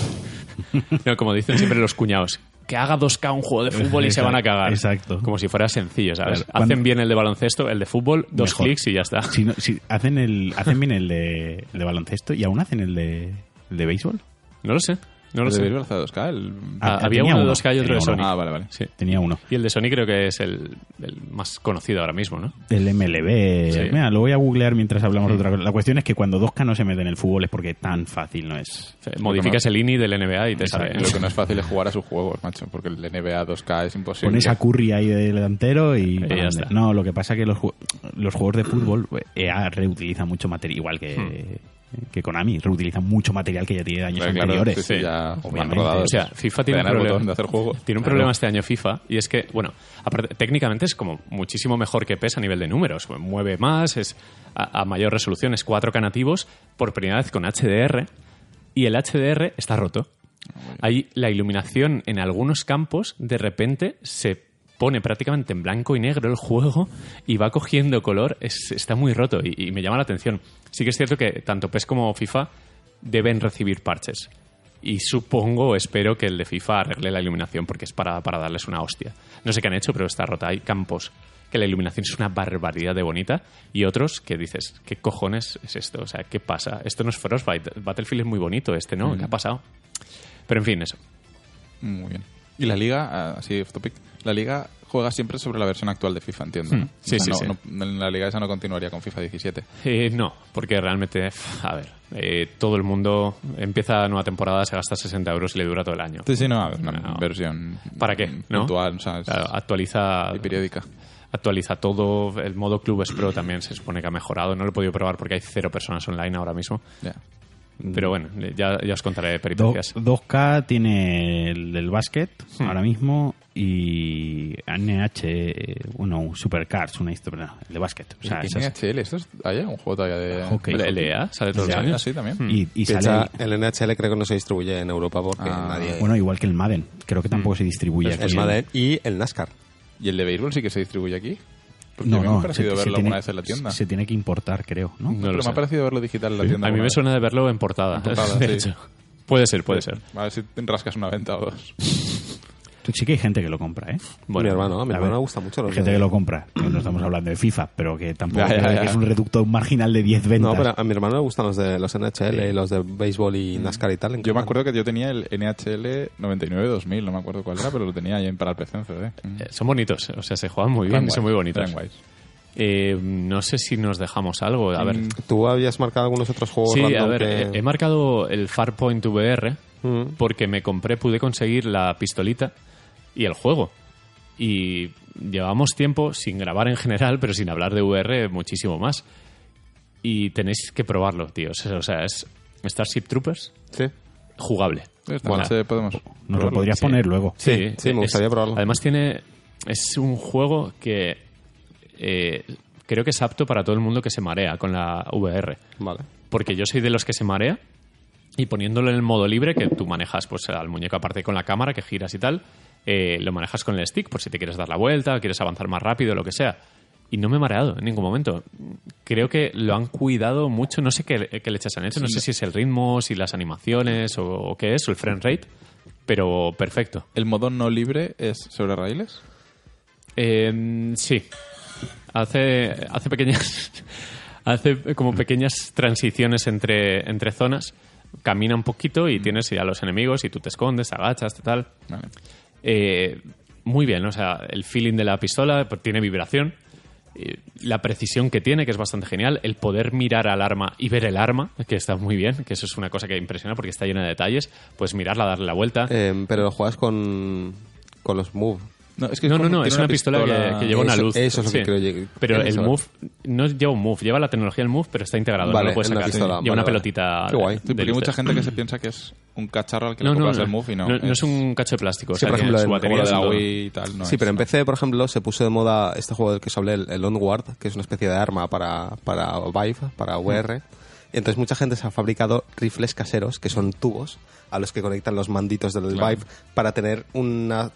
<laughs> No, como dicen siempre los cuñados, que haga 2K un juego de fútbol y se van a cagar. Exacto. Como si fuera sencillo, ¿sabes? Claro. Hacen bien el de baloncesto, el de fútbol, dos Mejor. clics y ya está. Si no- si hacen, el, hacen bien el de, <laughs> el de baloncesto y aún hacen el de, el de béisbol. No lo sé, no lo ¿El de sé. hace 2K? El... Ah, había uno de uno, 2K y otro de Sony. uno. Ah, vale, vale. Sí. Tenía uno. Y el de Sony creo que es el, el más conocido ahora mismo, ¿no? El MLB. Sí. Mira, lo voy a googlear mientras hablamos de otra cosa. La cuestión es que cuando 2K no se mete en el fútbol es porque tan fácil no es. Modificas el INI del NBA y te sale. Lo que no es fácil es jugar a sus juegos, macho, porque el NBA 2K es imposible. Pones a Curry ahí de delantero y... ya está. No, lo que pasa es que los, los juegos de fútbol EA reutiliza mucho material, igual que, Hmm. Que Konami, reutiliza mucho material que ya tiene de años Claro, anteriores. sí, sí, ya obviamente. rodados. O sea, FIFA tiene un problema. botón de hacer juego. Tiene un Claro. problema este año FIFA y es que, bueno, aparte, técnicamente es como muchísimo mejor que PES a nivel de números. Mueve más, es a, a mayor resolución, es 4K nativos por primera vez con HDR y el HDR está roto. Ahí la iluminación en algunos campos de repente se pone prácticamente en blanco y negro el juego y va cogiendo color, es- está muy roto y, y me llama la atención. Sí que es cierto que tanto PES como FIFA deben recibir parches. Y supongo, espero que el de FIFA arregle la iluminación porque es para, para darles una hostia. No sé qué han hecho, pero está rota. Hay campos que la iluminación es una barbaridad de bonita y otros que dices, ¿qué cojones es esto? O sea, ¿qué pasa? Esto no es Frostbite. Battlefield es muy bonito, este no, ¿qué ha pasado? Pero en fin, eso. Muy bien. Y la liga, ah, así off topic, la liga juega siempre sobre la versión actual de FIFA, entiendo. ¿no? Hmm. Sí, O sea, sí, no- sí. no- la liga esa no continuaría con FIFA 17. Eh, no, porque realmente, a ver, eh, todo el mundo empieza nueva temporada, se gasta 60 euros y le dura todo el año. Sí, sí, no, una No. versión ¿Para qué? ¿No? puntual, o sea, Claro, actualiza y periódica. actualiza todo. El modo Clubes Pro también se supone que ha mejorado. No lo he podido probar porque hay cero personas online ahora mismo. Pero bueno, ya, ya os contaré Do- peripecias. 2K tiene el del básquet Hmm. ahora mismo y NH, eh, bueno, Supercars, una historia, no, el de básquet. O sea, ¿Y esas- NHL? ¿Esto es, ¿Hay un juego todavía de Hockey. ¿El LEA sale todos los años? sí, también. y, y sale, el NHL creo que no se distribuye en Europa porque Ah, nadie... bueno, igual que el Madden, creo que tampoco se distribuye aquí. el Madden y el NASCAR. ¿Y el de béisbol sí que se distribuye aquí? Porque No, a mí me no, ha parecido se- se verlo tiene- alguna vez en la tienda. Se tiene que importar, creo, ¿no? No Pero me sé. ha parecido verlo digital en la A tienda. mí alguna me vez. suena de verlo en portada. En portada, <laughs> de sí. hecho. Puede ser, puede ser. A ver si te rascas una venta o dos. Sí que hay gente que lo compra, ¿eh? mi hermano, a mi hermano le gusta mucho. Hay los gente de- que lo compra. No estamos hablando de FIFA, pero que tampoco Ya, ya, creo ya. que es un reducto marginal de 10 ventas. No, pero a mi hermano le gustan los de los NHL y los de béisbol y NASCAR y tal. Yo me acuerdo que yo tenía el NHL 99-2000, no me acuerdo cuál era, pero lo tenía ahí para el PC en CD. Eh, Son bonitos, o sea, se juegan muy bien, son muy bonitos. Eh, no sé si nos dejamos algo. A ver, Mm, ¿Tú habías marcado algunos otros juegos sí, a ver, que- he- he marcado el Farpoint VR Mm. porque me compré, pude conseguir la pistolita y el juego. Y llevamos tiempo sin grabar en general, pero sin hablar de VR muchísimo más. Y tenéis que probarlo, tíos. O sea, es Starship Troopers Sí. jugable. Bueno, podemos Nos lo podrías Sí. poner luego. Sí, sí, me es- gustaría probarlo. Además tiene... Es un juego que eh, creo que es apto para todo el mundo que se marea con la VR. Vale. Porque yo soy de los que se marea y poniéndolo en el modo libre, que tú manejas pues al muñeco aparte con la cámara, que giras y tal, eh, lo manejas con el stick por si te quieres dar la vuelta, quieres avanzar más rápido, lo que sea. Y no me he mareado en ningún momento. Creo que lo han cuidado mucho. No sé qué, qué lechas han hecho. No sé si es el ritmo, si las animaciones o, o qué es, o el frame rate. Pero perfecto. ¿El modo no libre es sobre raíles? Eh, sí. Hace, hace pequeñas. <laughs> hace como pequeñas transiciones entre, entre zonas. Camina un poquito y tienes ya los enemigos y tú te escondes, te agachas, tal. Vale. Eh, muy bien, o sea, el feeling de la pistola pues, tiene vibración. eh, la precisión que tiene, que es bastante genial, el poder mirar al arma y ver el arma, que está muy bien, que eso es una cosa que impresiona porque está llena de detalles, pues mirarla, darle la vuelta. Eh, pero lo juegas con, con los Move. No, es que no, no, no, es una pistola, que, que lleva una luz. eso es lo que lleg- Pero el saber. Move no lleva un Move, lleva la tecnología del Move, pero está integrado, no Vale, lo puedes sacar. pistola, lleva vale, una vale. pelotita. Qué guay. de Sí, porque hay mucha gente que se piensa que es un cacharro al que No, le no, compras no, el move y no. no, no es un cacho de plástico. o Sí, sea, por ejemplo, su batería, de la. Wii y tal. No sí, es, pero en no. PC, por ejemplo, se puso de moda este juego del que os hablé, el, el Onward, que es una especie de arma para, para Vive, para VR. Y entonces mucha gente se ha fabricado rifles caseros, que son tubos, a los que conectan los manditos del Claro. Vive, para tener una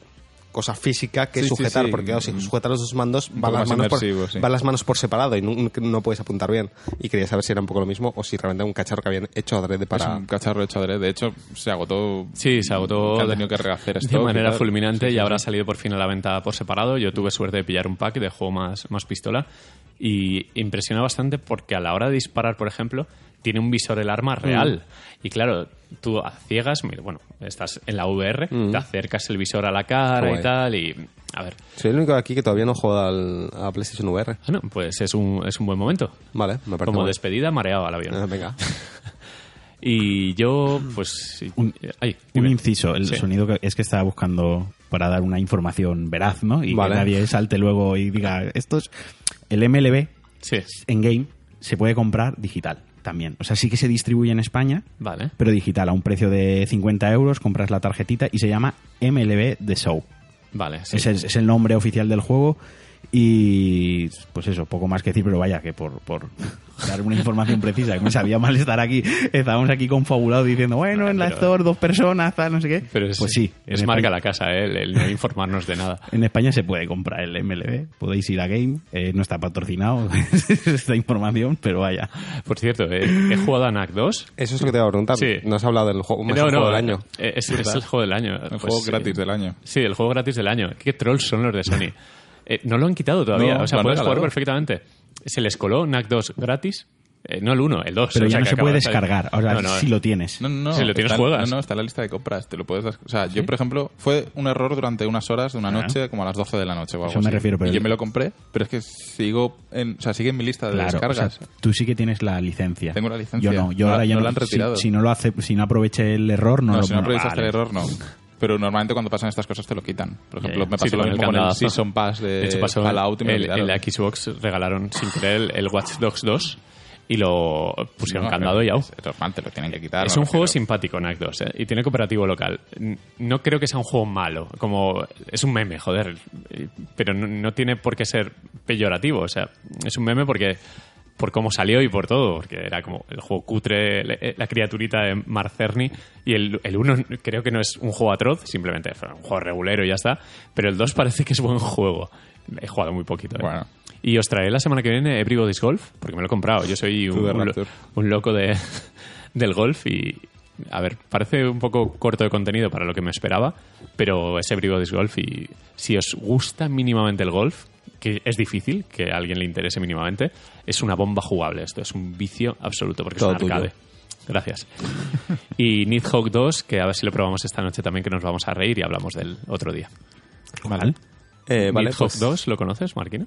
cosa física que Sí, sujetar, sí. porque claro, si Mm. sujetas los dos mandos, van las, manos por, van las manos por separado y no, no puedes apuntar bien. Y quería saber si era un poco lo mismo o si realmente era un cacharro que habían hecho adrede Es para... un cacharro hecho adrede. De hecho, se agotó. Sí, se agotó que han de- tenido que rehacer de stock y manera fulminante Sí, sí, y habrá sí. salido por fin a la venta por separado. Yo tuve suerte de pillar un pack de juego más, más pistola y impresiona bastante porque a la hora de disparar, por ejemplo, tiene un visor el arma real. Mm. Y claro, tú a ciegas, mira, bueno, estás en la VR, Mm. te acercas el visor a la cara Guay. y tal y... A ver, Soy el único de aquí que todavía no juega al, a PlayStation VR. bueno, pues es un, es un buen momento. Vale, me parece Como despedida, mareado al avión. Eh, venga. <laughs> Y yo, pues... Un- ay, Un inciso, el Sí. sonido que es que estaba buscando para dar una información veraz, ¿no? Y Vale. que nadie salte luego y diga, esto es... El MLB Sí, en game se puede comprar digital también. O sea, sí que se distribuye en España, vale. pero digital, a un precio de 50 euros, compras la tarjetita y se llama MLB The Show. Vale, sí. Es el nombre oficial del juego y pues eso, poco más que decir, pero vaya que por, por <laughs> dar una información precisa, que me sabía mal estar aquí, estábamos aquí confabulados diciendo, bueno, en la Pero- Store dos personas, tal, no sé qué. Pero es, pues sí, es marca España- la casa, ¿eh? el, el no informarnos de nada. En España se puede comprar el MLB, podéis ir a Game, eh, no está patrocinado <laughs> esta información, pero vaya. Por cierto, eh, he jugado a NAC 2. Eso es lo que te iba a preguntar. Sí. No has hablado del juego, mejor juego del año. eh, Es, es el juego del año. El Pues, juego gratis del año. Sí, el juego gratis del año. Qué trolls son los de Sony. <laughs> Eh, no lo han quitado todavía. No, o sea, lo puedes regalado. jugar perfectamente. Se les coló NAC 2 gratis. Eh, no el 1, el 2. Pero o ya sea, no que se puede descargar, ahora No, no, si lo tienes. No, no, no. Si lo tienes, está, juegas. No, no, está en la lista de compras. Te lo puedes. des- O sea, yo, por ejemplo, fue un error durante unas horas de una Ah. noche, como a las 12 de la noche o algo Eso me así. refiero, pero Y yo me lo compré, pero es que sigo en. O sea, sigue en mi lista de Claro, descargas. o sea, tú sí que tienes la licencia. Tengo la licencia. Yo no, yo No ahora ya no no. la han si- retirado. Si, no lo hace, si no aproveche el error, no, No, lo si no bueno, aprovechas vale. el error, no. <laughs> Pero normalmente cuando pasan estas cosas te lo quitan. Por ejemplo, me Sí, pasó te lo mismo con el. Season Pass de, De hecho, pasó Fallout y me lo el, quitaron. en la Xbox regalaron sin querer el, el Watch Dogs 2 y lo pusieron No, candado y. Es normal, te lo tienen que quitar. Es un juego simpático, NAC 2, ¿eh? y tiene cooperativo local. No creo que sea un juego malo, como es un meme, joder, pero no, no tiene por qué ser peyorativo, o sea, es un meme porque por cómo salió y por todo, porque era como el juego cutre, le- la criaturita de Marcerni, y el, el 1 creo que no es un juego atroz, simplemente fue un juego regulero y ya está, pero el 2 parece que es buen juego. He jugado muy poquito. ¿eh? Bueno. Y os traeré la semana que viene Everybody's Golf, porque me lo he comprado. Yo soy lo- un loco de, <laughs> del golf y, a ver, parece un poco corto de contenido para lo que me esperaba, pero es Everybody's Golf y si os gusta mínimamente el golf, que es difícil que a alguien le interese mínimamente, es una bomba jugable esto, es un vicio absoluto porque Todo es un arcade. tuyo. Gracias. <laughs> Y Nidhogg 2, que a ver si lo probamos esta noche también, que nos vamos a reír y hablamos del otro día. Vale. Eh, vale, Nidhogg pues, 2, ¿lo conoces, Marquino?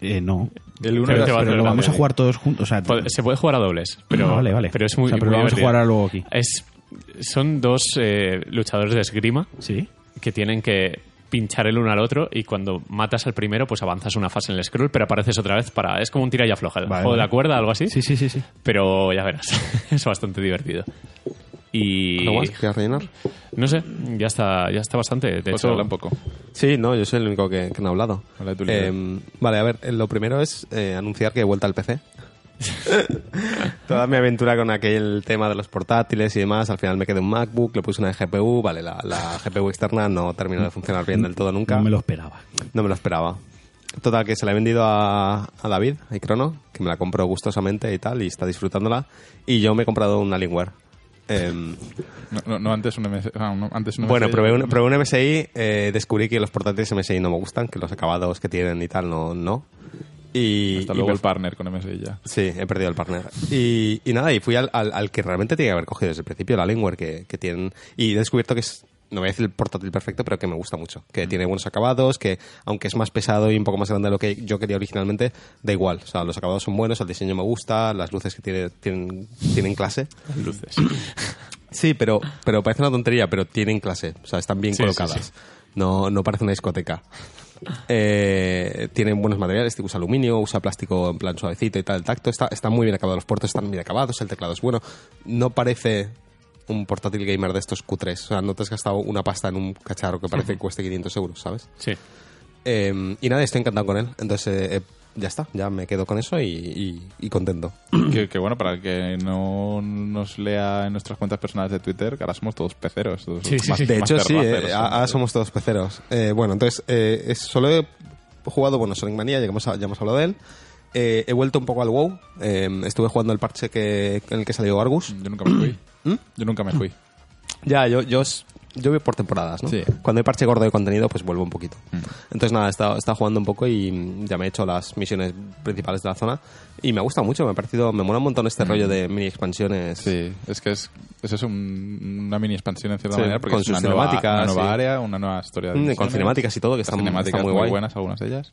Eh, no. El uno Pero a Pero lo vamos a jugar todos juntos. O sea, Puede- Se puede jugar a dobles, pero, Ah, vale, vale. pero es muy, O sea, pero muy lo vamos a jugar luego aquí. Es, son dos eh, luchadores de esgrima Sí. que tienen que pinchar el uno al otro y cuando matas al primero pues avanzas una fase en el scroll pero apareces otra vez para es como un tira y afloja el Vale, juego de vale. la cuerda algo así Sí, sí, sí, sí. pero ya verás <laughs> es bastante divertido y ¿algo más que quieras rellenar? no sé ya está ya está bastante de Pues hecho habla un poco. Sí, no, yo soy el único que, que no ha hablado. Líder. Eh, vale, a ver, eh, lo primero es eh, anunciar que he vuelto al PC. <laughs> Toda mi aventura con aquel tema de los portátiles y demás, al final me quedé un MacBook, le puse una GPU, vale, la, la GPU externa no terminó de funcionar bien del todo nunca. No me lo esperaba. No me lo esperaba. Total, que se la he vendido a, a David, a Crono, que me la compró gustosamente y tal, y está disfrutándola. Y yo me he comprado un Alienware. Em, No, no, no antes un MS, ah, no, antes un bueno, MSI. probé un, probé un MSI, eh, descubrí que los portátiles MSI no me gustan, que los acabados que tienen y tal no. no. Y, Hasta y luego me- el partner con MSI ya. Sí, he perdido el partner. Y, y nada, y fui al, al, al que realmente tenía que haber cogido desde el principio, el Alienware que, que tienen. Y he descubierto que es no voy a decir el portátil perfecto, pero que me gusta mucho. Que tiene buenos acabados, que aunque es más pesado y un poco más grande de lo que yo quería originalmente, da igual. O sea, los acabados son buenos, el diseño me gusta, las luces que tiene, tienen, tienen clase. Luces. <coughs> Sí, pero, pero parece una tontería, pero tienen clase. O sea, están bien Sí, colocadas. sí, sí. No, no parece una discoteca. Eh, tienen buenos materiales, usa aluminio, usa plástico en plan suavecito y tal. El tacto está, está muy bien acabado, los puertos están bien acabados, el teclado es bueno. No parece un portátil gamer de estos Q3. O sea, no te has gastado una pasta en un cacharro que parece que cueste 500 euros, ¿sabes? Sí. Eh, y nada, estoy encantado con él. Entonces, eh, eh, ya está, ya me quedo con eso y, y- y contento. que, que bueno, para el que no nos lea en nuestras cuentas personales de Twitter, que ahora somos todos peceros. todos Sí, sí, más- sí. De hecho, sí, eh, ahora somos todos peceros. Eh, bueno, entonces, eh, es- solo he jugado, bueno, Sonic Mania, ya, hemos, ya hemos hablado de él. Eh, he vuelto un poco al WoW. Eh, estuve jugando el parche que, en el que salió Argus. Yo nunca me fui. ¿Mm? Yo nunca me fui. Ya, yo, yo, yo voy por temporadas, ¿no? Sí. Cuando hay parche gordo de contenido, pues vuelvo un poquito. Mm. Entonces, nada, he estado, he estado jugando un poco y mm, ya me he hecho las misiones principales de la zona. Y me ha gustado mucho, me ha parecido, me mola un montón este rollo de mini expansiones. Sí, es que es, es eso, un- una mini expansión en cierta Sí, manera, porque con es sus una nueva, cinemáticas, una nueva sí. área, una nueva historia. de Mm, con cinemáticas y todo, que están- cinemáticas están muy muy guay. buenas, algunas de ellas.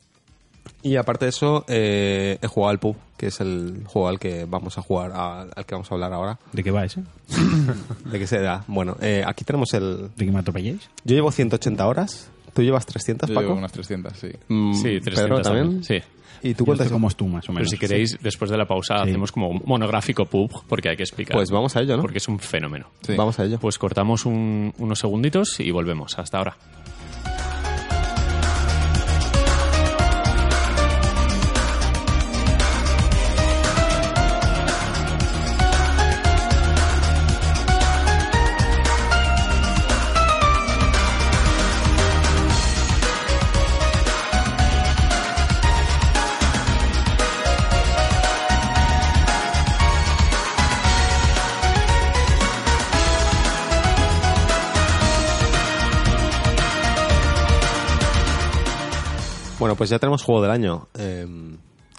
Y aparte de eso, eh, he jugado al PUB, que es el juego al que vamos a jugar, a- al que vamos a hablar ahora. ¿De qué va ese? <laughs> ¿De qué será? Bueno, eh, aquí tenemos el... ¿De que me atropelléis? Yo llevo 180 horas, tú llevas 300, Yo Paco. llevo unas 300, sí. Mm, Sí, 300 Pedro también. Sí. ¿Y tú cuántas? como tú, más o Pero menos. si queréis, después de la pausa, Sí. hacemos como un monográfico pub, porque hay que explicar. Pues vamos a ello, ¿no? Porque es un fenómeno. Sí. Vamos a ello. Pues cortamos un- unos segunditos y volvemos. Hasta ahora. Bueno, pues ya tenemos juego del año. Eh,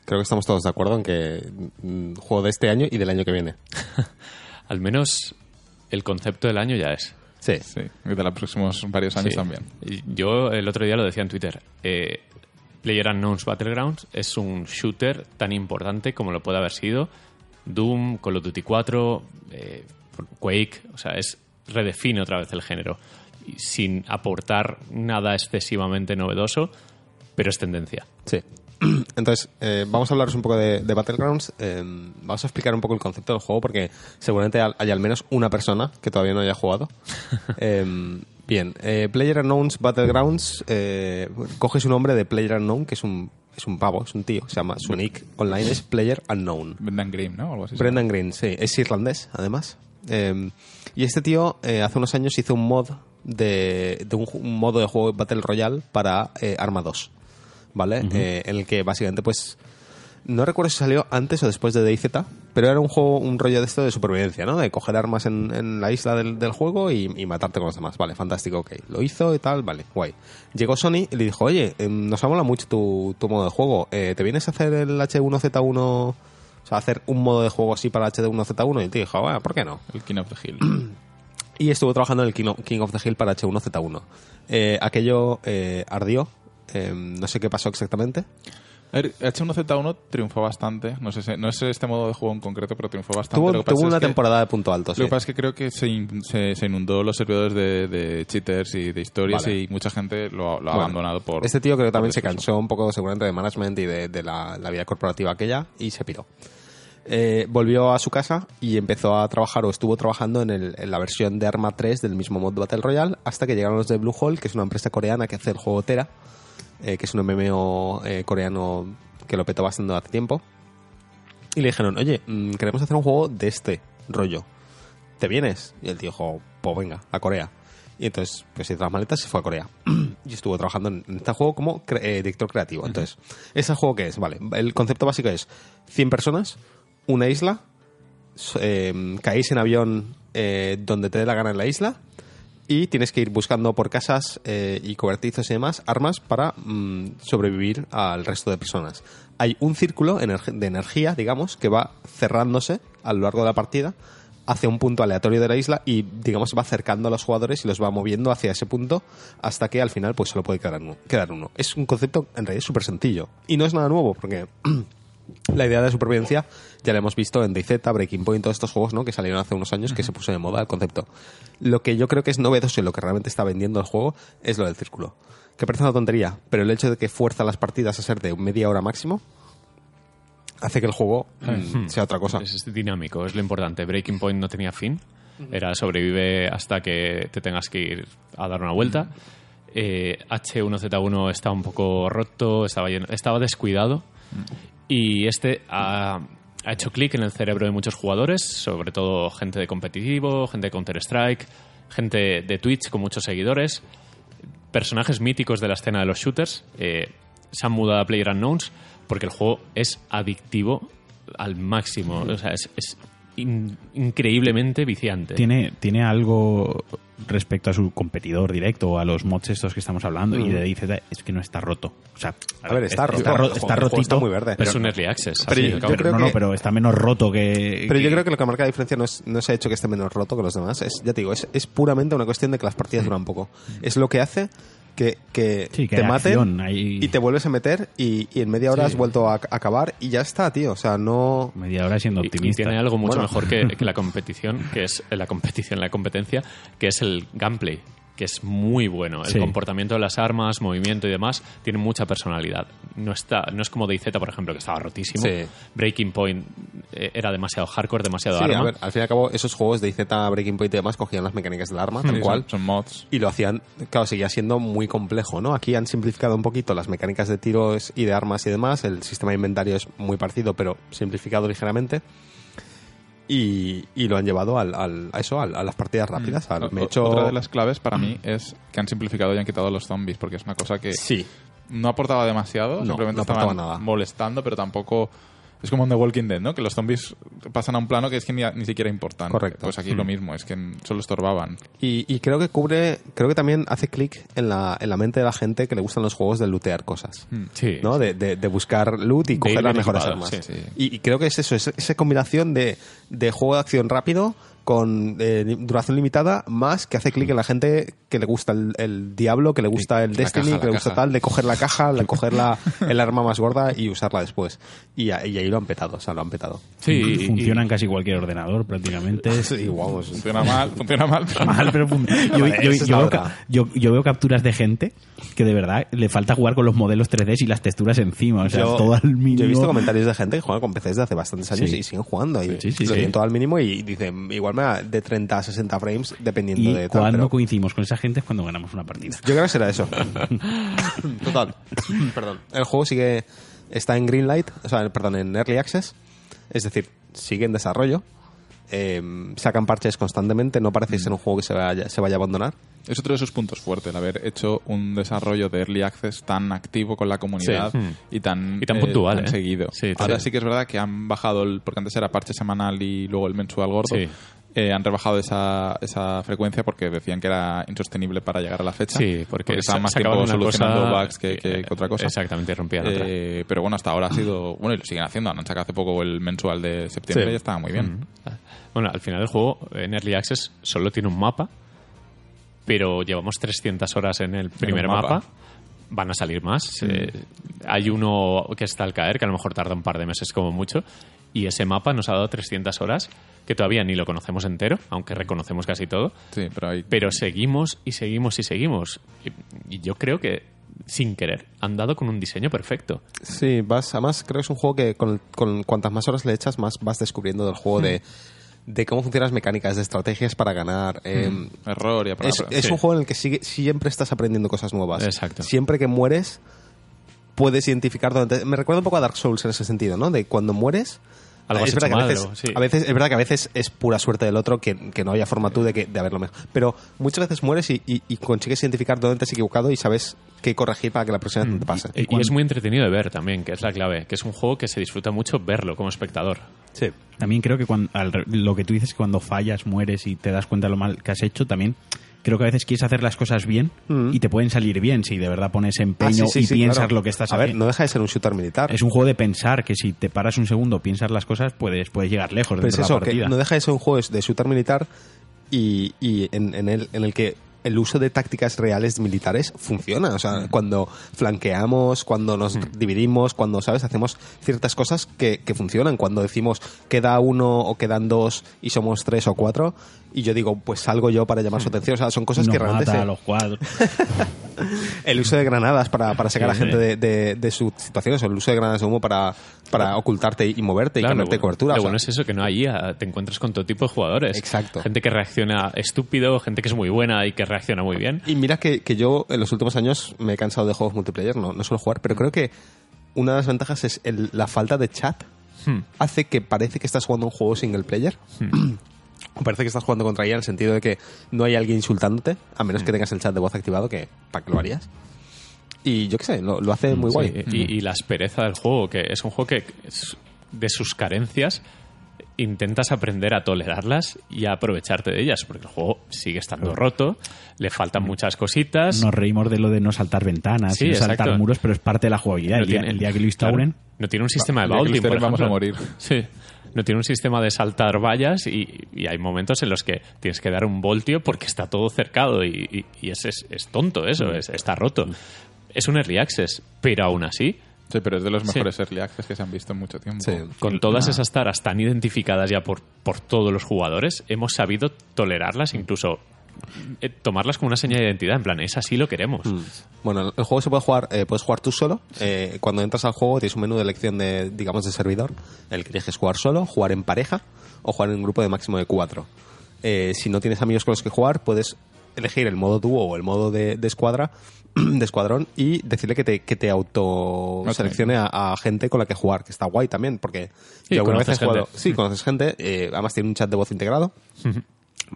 creo que estamos todos de acuerdo en que mm, juego de este año y del año que viene. <laughs> Al menos el concepto del año ya es. Sí. Sí, y de los próximos varios años Sí. también. Y Yo el otro día lo decía en Twitter. Eh, Player Unknown's Battlegrounds es un shooter tan importante como lo puede haber sido Doom, Call of Duty 4, eh, Quake. O sea, es redefine otra vez el género y sin aportar nada excesivamente novedoso, pero es tendencia. Sí. <clears throat> Entonces, eh, vamos a hablaros un poco de, de Battlegrounds. Eh, vamos a explicar un poco el concepto del juego porque seguramente hay al menos una persona que todavía no haya jugado. <laughs> Eh, bien, eh, Player Unknown's Battlegrounds eh, coge su nombre de Player Unknown, que es un, es un pavo, es un tío, se llama, su nick online es Player Unknown. Brendan Grimm, ¿no? Algo así. Brendan Green, sí, es irlandés, además. Eh, y este tío eh, hace unos años hizo un mod de, de un modo de juego Battle Royale para eh, Arma 2, ¿vale? Eh, en el que básicamente, pues, no recuerdo si salió antes o después de DayZ, pero era un juego, un rollo de esto de supervivencia, ¿no? De coger armas en, en la isla del, del juego y, y matarte con los demás. Vale, fantástico, ok. Lo hizo y tal, vale, guay. Llegó Sony y le dijo, oye, eh, nos ha molado mucho tu, tu modo de juego. Eh, ¿Te vienes a hacer el H1Z1? O sea, hacer un modo de juego así para HD1Z1 y el tío dijo, bueno, ¿por qué no? El King of the Hill. <clears throat> Y estuvo trabajando en el King of, King of the Hill para H1Z1. Eh, aquello ardió, eh, no sé qué pasó exactamente. A ver, H1Z1 triunfó bastante. No sé, no es este modo de juego en concreto, pero triunfó bastante. Tuvo, tuvo una temporada de punto alto, sí. Lo que pasa es que creo que se, in- se, se inundó los servidores de, de cheaters y de historias Vale. y mucha gente lo, ha- lo ha Bueno, abandonado por... Este tío creo que también se cansó un poco seguramente de management y de, de la, la vida corporativa aquella y se piró. Eh, volvió a su casa y empezó a trabajar o estuvo trabajando en, el- en la versión de Arma 3 del mismo mod Battle Royale hasta que llegaron los de Bluehole, que es una empresa coreana que hace el juego Tera, eh, que es un MMO eh, coreano que lo petó bastante hace tiempo. Y le dijeron, oye, mm, queremos hacer un juego de este rollo. ¿Te vienes? Y el tío dijo, pues venga, a Corea. Y entonces, pues hizo las maletas y se fue a Corea. <clears throat> y estuvo trabajando en este juego como cre- eh, director creativo. Entonces, ¿ese juego qué es? Vale, el concepto básico es 100 personas, una isla, eh, caéis en avión donde te dé la gana en la isla y tienes que ir buscando por casas eh, y cobertizos y demás armas para mm, sobrevivir al resto de personas. Hay un círculo de energía, digamos, que va cerrándose a lo largo de la partida hacia un punto aleatorio de la isla y, digamos, va acercando a los jugadores y los va moviendo hacia ese punto hasta que al final pues solo puede quedar uno. Quedar uno. Es un concepto en realidad súper sencillo. Y no es nada nuevo porque <clears throat> la idea de supervivencia ya la hemos visto en DayZ, Breaking Point, todos estos juegos ¿no? que salieron hace unos años que se puso de moda el concepto. Lo que yo creo que es novedoso y lo que realmente está vendiendo el juego es lo del círculo. Que parece una tontería, pero el hecho de que fuerza las partidas a ser de media hora máximo hace que el juego mm, sea otra cosa. Es dinámico, es lo importante. Breaking Point no tenía fin. Era sobrevive hasta que te tengas que ir a dar una vuelta. Eh, H1Z1 está un poco roto, estaba, lleno- estaba descuidado. Y este ha, hecho clic en el cerebro de muchos jugadores, sobre todo gente de competitivo, gente de Counter-Strike, gente de Twitch con muchos seguidores, personajes míticos de la escena de los shooters. eh, se han mudado a Player Unknowns porque el juego es adictivo al máximo. O sea, es, es in- increíblemente viciante. Tiene, tiene algo respecto a su competidor directo o a los mods estos que estamos hablando y de DayZ es que no está roto. O sea, A ver, está es- roto. Está, ro- rotito. está muy verde. es un early access. Pero yo creo pero, no, no, que- pero está menos roto que. Pero yo creo que lo que marca la diferencia no, es, no se ha hecho que esté menos roto que los demás. Es, ya te digo, es, es puramente una cuestión de que las partidas duran poco. Es lo que hace que, que Sí, que te maten hay- y te vuelves a meter y, y en media hora has vuelto a, a acabar y ya está, tío. O sea, no... Media hora siendo Y- Y, optimista. tiene algo mucho Bueno. mejor que, <laughs> que la competición, que es eh, la competición, la competencia, que es el gameplay, que es muy bueno. El Sí. comportamiento de las armas, movimiento y demás, tiene mucha personalidad. No está, no es como DayZ, por ejemplo, que estaba rotísimo. Sí. Breaking Point eh, era demasiado hardcore, demasiado Sí, arma. a ver, al fin y al cabo, esos juegos de IZ, Breaking Point y demás cogían las mecánicas del arma, tal Sí, cual. Son, son mods. Y lo hacían, claro, seguía siendo muy complejo, ¿no? Aquí han simplificado un poquito las mecánicas de tiros y de armas y demás. El sistema de inventario es muy parecido, pero simplificado ligeramente. Y, y lo han llevado al, al- a eso, al- a las partidas rápidas. al- me hecho... Otra de las claves para mí es que han simplificado y han quitado los zombies, porque es una cosa que Sí, no aportaba demasiado, No, simplemente no aportaba estaban nada. molestando, pero tampoco... Es como en The Walking Dead, ¿no? Que los zombies pasan a un plano que es que ni, ni siquiera importan. Correcto. Pues aquí lo mismo, es que solo estorbaban. Y, y creo que cubre, creo que también hace clic en la, en la mente de la gente que le gustan los juegos de lootear cosas. Sí. ¿no? De, de- de buscar loot y coger las mejores armas. sí. Sí. Y, y creo que es eso, es esa combinación de, de juego de acción rápido con eh, duración limitada, más que hace clic en la gente que le gusta el, el Diablo, que le gusta el la Destiny, caja, que le gusta caja. tal, de coger la caja, de <laughs> coger la, el arma más gorda y usarla después. Y, a- y ahí lo han petado, o sea, lo han petado. Sí, y- Funciona en casi cualquier ordenador prácticamente. <laughs> Sí, guau, es- Funciona mal, funciona mal. pero- Mal, pero <laughs> yo, yo- yo veo yo- yo veo capturas de gente que de verdad le falta jugar con los modelos 3D y las texturas encima. O sea, Yo- todo al mínimo. Yo he visto comentarios de gente que juega con PCs de hace bastantes años Sí. y siguen jugando. Y Sí, sí, lo sí. tienen todo al mínimo y dicen, igual de 30 a 60 frames dependiendo y de tal. cuando pero- coincidimos con esa gente es cuando ganamos una partida. Yo creo que será eso. <laughs> Total. <coughs> Perdón. El juego sigue. Está en Greenlight, o sea, perdón, en Early Access. Es decir, sigue en desarrollo. Eh, sacan parches constantemente. No parece ser un juego que se vaya, se vaya a abandonar. Es otro de sus puntos fuertes, el haber hecho un desarrollo de Early Access tan activo con la comunidad Sí. y tan, Y tan puntual, tan ¿eh? seguido. Sí, Ahora sí. sí que es verdad que han bajado, el, porque antes era parche semanal y luego el mensual gordo, Sí. Eh, han rebajado esa, esa frecuencia porque decían que era insostenible para llegar a la fecha. Sí, porque, estaban se- más tiempo solucionando cosa, bugs que, que- eh, que otra cosa. Exactamente, rompían otra. Eh, pero bueno, hasta ahora ha sido. Bueno, y lo siguen haciendo. Han sacado hace poco el mensual de septiembre Sí. y estaba muy bien. Bueno, al final el juego en Early Access solo tiene un mapa, pero llevamos 300 horas en el primer mapa. mapa. Van a salir más. Eh, hay uno que está al caer, que a lo mejor tarda un par de meses como mucho. Y ese mapa nos ha dado 300 horas, que todavía ni lo conocemos entero, aunque reconocemos casi todo. Sí, pero hay. Pero seguimos y seguimos y seguimos. Y, y yo creo que, sin querer, han dado con un diseño perfecto. Sí, vas, además creo que es un juego que con, con cuantas más horas le echas, más vas descubriendo del juego de, de cómo funcionan las mecánicas, de estrategias para ganar. eh, Error y a es, es sí. un juego en el que sigue- siempre estás aprendiendo cosas nuevas. Exacto. Siempre que mueres, puedes identificar dónde te- Me recuerda un poco a Dark Souls en ese sentido, ¿no? De cuando mueres. Algo es, verdad que a, veces, sí. a veces es verdad que a veces es pura suerte del otro que, que no haya forma tú de, que, de haberlo mejor. Pero muchas veces mueres y, y- y consigues identificar dónde te has equivocado y sabes qué corregir para que la próxima vez no te pase. Y, y es muy entretenido de ver también, que es la clave. Que es un juego que se disfruta mucho verlo como espectador. Sí. También creo que cuando, al re- lo que tú dices, que cuando fallas, mueres y te das cuenta de lo mal que has hecho, también creo que a veces quieres hacer las cosas bien Mm. y te pueden salir bien si de verdad pones empeño Ah, sí, sí, y sí, piensas claro. lo que estás A ver, haciendo. no deja de ser un shooter militar. Es un juego de pensar que si te paras un segundo, piensas las cosas, puedes, puedes llegar lejos Pero es dentro de eso, la que partida. no deja de ser un juego de shooter militar y, y en, en el, en el que el uso de tácticas reales militares funciona. O sea, cuando flanqueamos, cuando nos dividimos, cuando, ¿sabes? Hacemos ciertas cosas que, que funcionan. Cuando decimos queda uno o quedan dos y somos tres o cuatro, y yo digo, pues salgo yo para llamar su atención. O sea, son cosas Nos que realmente mata se- a los cuadros. <laughs> el uso de granadas para, para sacar a la gente de, de, de sus situaciones, o el uso de granadas de humo para, para ocultarte y moverte y Claro, cambiarte lo, cobertura. lo o sea, bueno es eso, que no hay IA, te encuentras con todo tipo de jugadores. Exacto. Gente que reacciona estúpido, gente que es muy buena y que reacciona muy bien. Y mira que, que yo en los últimos años me he cansado de juegos multiplayer, no, no suelo jugar, pero creo que una de las ventajas es el- la falta de chat. Hmm. Hace que parece que estás jugando un juego single player. O parece que estás jugando contra ella en el sentido de que no hay alguien insultándote, a menos que tengas el chat de voz activado, que ¿para qué lo harías? Y yo qué sé, lo, lo hace muy guay. Y, y la aspereza del juego, que es un juego que de sus carencias intentas aprender a tolerarlas y a aprovecharte de ellas, porque el juego sigue estando roto, le faltan muchas cositas. Nos reímos de lo de no saltar ventanas Sí, y no saltar muros, pero es parte de la jugabilidad. No el, día, tiene- el día que lo instauren, claro, no tiene un sistema de vaulting, vamos a morir. Sí. No tiene un sistema de saltar vallas y, y hay momentos en los que tienes que dar un voltio porque está todo cercado y, y- y es, es- es tonto eso, Mm. es- está roto. Es un early access, pero aún así, Sí, pero es de los Sí. mejores early access que se han visto en mucho tiempo. Sí. con todas esas taras tan identificadas ya por, por todos los jugadores, hemos sabido tolerarlas, incluso eh, tomarlas como una señal de identidad. En plan, es así lo queremos. Mm. Bueno, el juego se puede jugar, eh, puedes jugar tú solo. Eh, cuando entras al juego tienes un menú de elección de, digamos, de servidor, el que eliges jugar solo, jugar en pareja o jugar en un grupo de máximo de cuatro. Eh, si no tienes amigos con los que jugar, puedes elegir el modo dúo o el modo de, de escuadra, <clears throat> de escuadrón, y decirle que te, que te auto seleccione a, a gente con la que jugar, que está guay también, porque Sí, yo alguna vez he jugado, gente. sí, conoces gente, eh, además tiene un chat de voz integrado.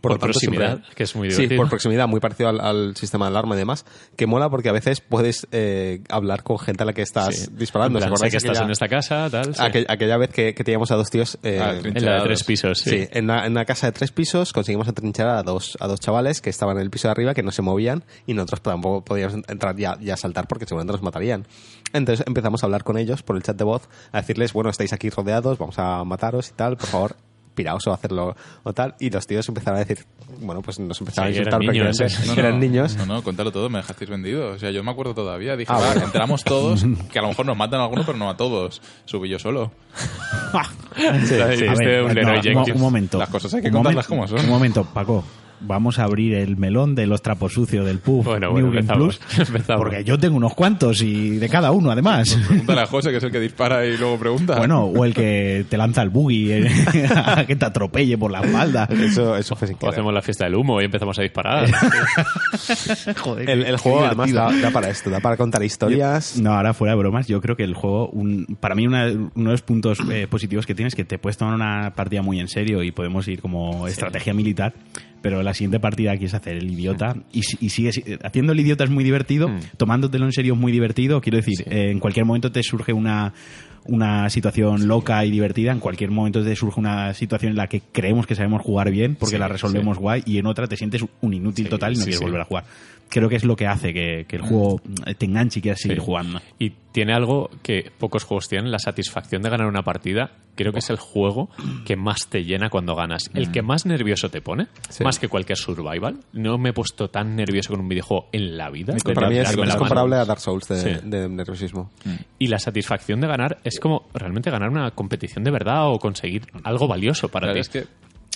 Por proximidad, siempre- que es muy Sí, divertido. por proximidad, muy parecido al, al sistema de alarma y demás, que mola porque a veces puedes eh, hablar con gente a la que estás Sí. disparando. En ¿Os plan, sé que estás aquella- en esta casa, tal. sí. aquella, aquella vez que, que teníamos a dos tíos eh, Ah, En la de tres pisos, sí. Sí, en una, en una casa de tres pisos conseguimos atrincherar a dos, a dos chavales que estaban en el piso de arriba, que no se movían, y nosotros tampoco podíamos entrar ya, ya a saltar porque seguramente nos matarían. Entonces empezamos a hablar con ellos por el chat de voz, a decirles, bueno, estáis aquí rodeados, vamos a mataros y tal, por favor, piraos o hacerlo o tal. Y los tíos empezaron a decir, bueno, pues nos empezaron Sí, a insultar eran niños, prácticamente. sí. eran niños. No, no, cuéntalo todo, me dejasteis vendido. O sea, yo me acuerdo todavía. Dije, Ah, va, bueno. entramos todos, <laughs> que a lo mejor nos matan a alguno, pero no a todos. Subí yo solo. <laughs> Sí, <laughs> A hiciste ver, un no, un- momento. Las cosas hay que Un contarlas momento- como son. Un momento, Paco. Vamos a abrir el melón de los trapos sucios del pub Bueno, New bueno, empezamos, Plus. <laughs> empezamos. Porque yo tengo unos cuantos y de cada uno, además. Pregúntale a José, que es el que dispara y luego pregunta. Bueno, o el que te lanza el buggy, eh, a <laughs> que te atropelle por la espalda. Eso, eso fue sin O hacemos la fiesta del humo y empezamos a disparar. <laughs> Joder, El, el juego además da, da para esto, da para contar historias. No, ahora fuera de bromas, yo creo que el juego, un- para mí una- uno de los puntos eh, positivos que tiene es que te puedes tomar una partida muy en serio y podemos ir como estrategia militar, pero la siguiente partida quieres hacer el idiota. Y, si- y sigues haciendo el idiota es muy divertido, Mm. tomándotelo en serio es muy divertido, quiero decir, eh, en cualquier momento te surge una una situación loca y divertida, en cualquier momento te surge una situación en la que creemos que sabemos jugar bien porque Sí, la resolvemos guay y en otra te sientes un inútil total y no quieres volver a jugar. Creo que es lo que hace que, que el juego te enganche y quieras seguir Sí. jugando. Y tiene algo que pocos juegos tienen, la satisfacción de ganar una partida. Creo que es el juego que más te llena cuando ganas. El que más nervioso te pone, Sí. más que cualquier survival. No me he puesto tan nervioso con un videojuego en la vida. de Para mí es, es comparable a Dark Souls de, Sí. de nerviosismo. Y la satisfacción de ganar es como realmente ganar una competición de verdad o conseguir algo valioso para Claro, ti. es que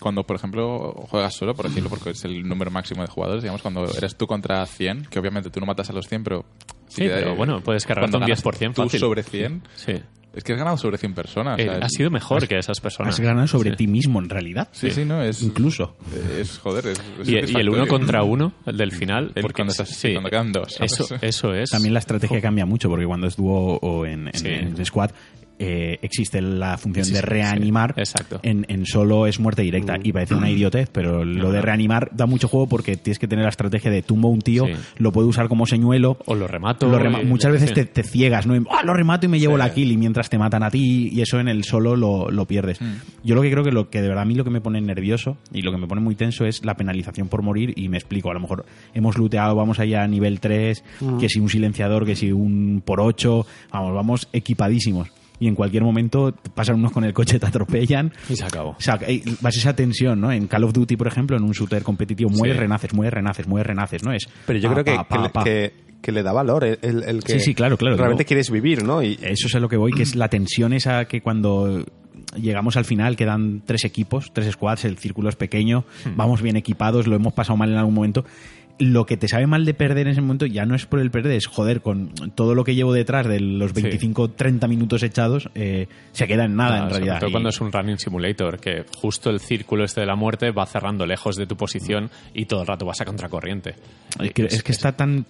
cuando, por ejemplo, juegas solo, por decirlo, porque es el número máximo de jugadores, digamos, cuando eres tú contra 100, que obviamente tú no matas a los 100, pero... Sí, que, pero eh, bueno, puedes cargarte cuando un ganas 10% tú fácil. sobre 100, Sí. es que has ganado sobre 100 personas. o Eh, sea, has sido mejor que esas personas. Has ganado sobre Sí. ti mismo, en realidad. Sí, sí, no, es... Incluso. Es, joder, es... es Y, y el uno contra uno, el del final, El porque cuando estás- sí, cuando quedan dos. Eso, eso es. También la estrategia cambia mucho, porque cuando es dúo o en, en- Sí. en squad, eh, existe la función Sí, de reanimar. sí, exacto. En, en solo es muerte directa. Y parece una idiotez, pero lo de reanimar da mucho juego porque tienes que tener la estrategia de tumbo a un tío, Sí. lo puedo usar como señuelo. O lo remato. Lo rema- y- muchas veces te, te ciegas, ¿no? ¡Ah, lo remato y me llevo la kill y mientras te matan a ti y eso en el solo lo, lo pierdes. Yo lo que creo que lo que de verdad a mí lo que me pone nervioso y lo que me pone muy tenso es la penalización por morir y me explico, a lo mejor hemos looteado, vamos allá a nivel 3, que si un silenciador, que si un por 8, vamos, vamos equipadísimos. Y en cualquier momento pasan unos con el coche, te atropellan. Y se acabó. O sea, vas esa tensión, ¿no? En Call of Duty, por ejemplo, en un shooter competitivo, mueres, Sí. renaces, mueres, renaces, mueres, renaces, ¿no? Es Pero yo pa, creo que, pa, pa, que- que le da valor el, el- que Sí, sí, claro, claro, realmente quieres vivir, ¿no? Y, Eso es a lo que voy, que es la tensión esa que cuando llegamos al final quedan tres equipos, tres squads, el círculo es pequeño, Hmm. vamos bien equipados, lo hemos pasado mal en algún momento. Lo que te sabe mal de perder en ese momento ya no es por el perder, es joder, con todo lo que llevo detrás de los 25, 30 minutos echados, eh, se queda en nada en sobre realidad. todo Y- cuando es un running simulator, que justo el círculo este de la muerte va cerrando lejos de tu posición y todo el rato vas a contracorriente. Es que, es que está tan.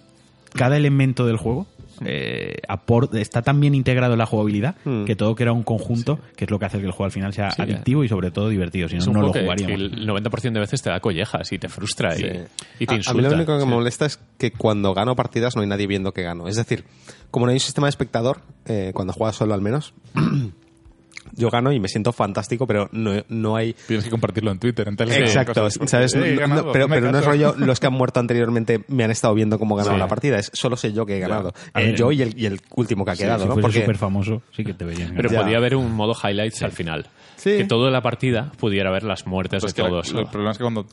Cada elemento del juego eh, está tan bien integrado en la jugabilidad Hmm. que todo crea un conjunto que es lo que hace que el juego al final sea Sí, adictivo y sobre todo divertido. Si no, no lo jugaríamos. el 90% de veces te da collejas y te frustra y, y te a, a insulta. mí lo único que Sí. me molesta es que cuando gano partidas no hay nadie viendo que gano. Es decir, como no hay un sistema de espectador, eh, cuando juegas solo al menos, <clears throat> yo gano y me siento fantástico, pero no, no hay... Tienes que compartirlo en Twitter, en Telegram. Exacto. ¿sabes? No- pero, pero no es rollo, los que han muerto anteriormente me han estado viendo cómo he ganado Sí. la partida, es solo sé yo que he ganado. Eh, ver, yo y el, y el último que ha quedado, si ¿no? Porque súper famoso, sí que te verían. Pero Ya. podía haber un modo highlights al final. Sí. Que toda la partida pudiera ver las muertes Pues de todos. la- el problema es que cuando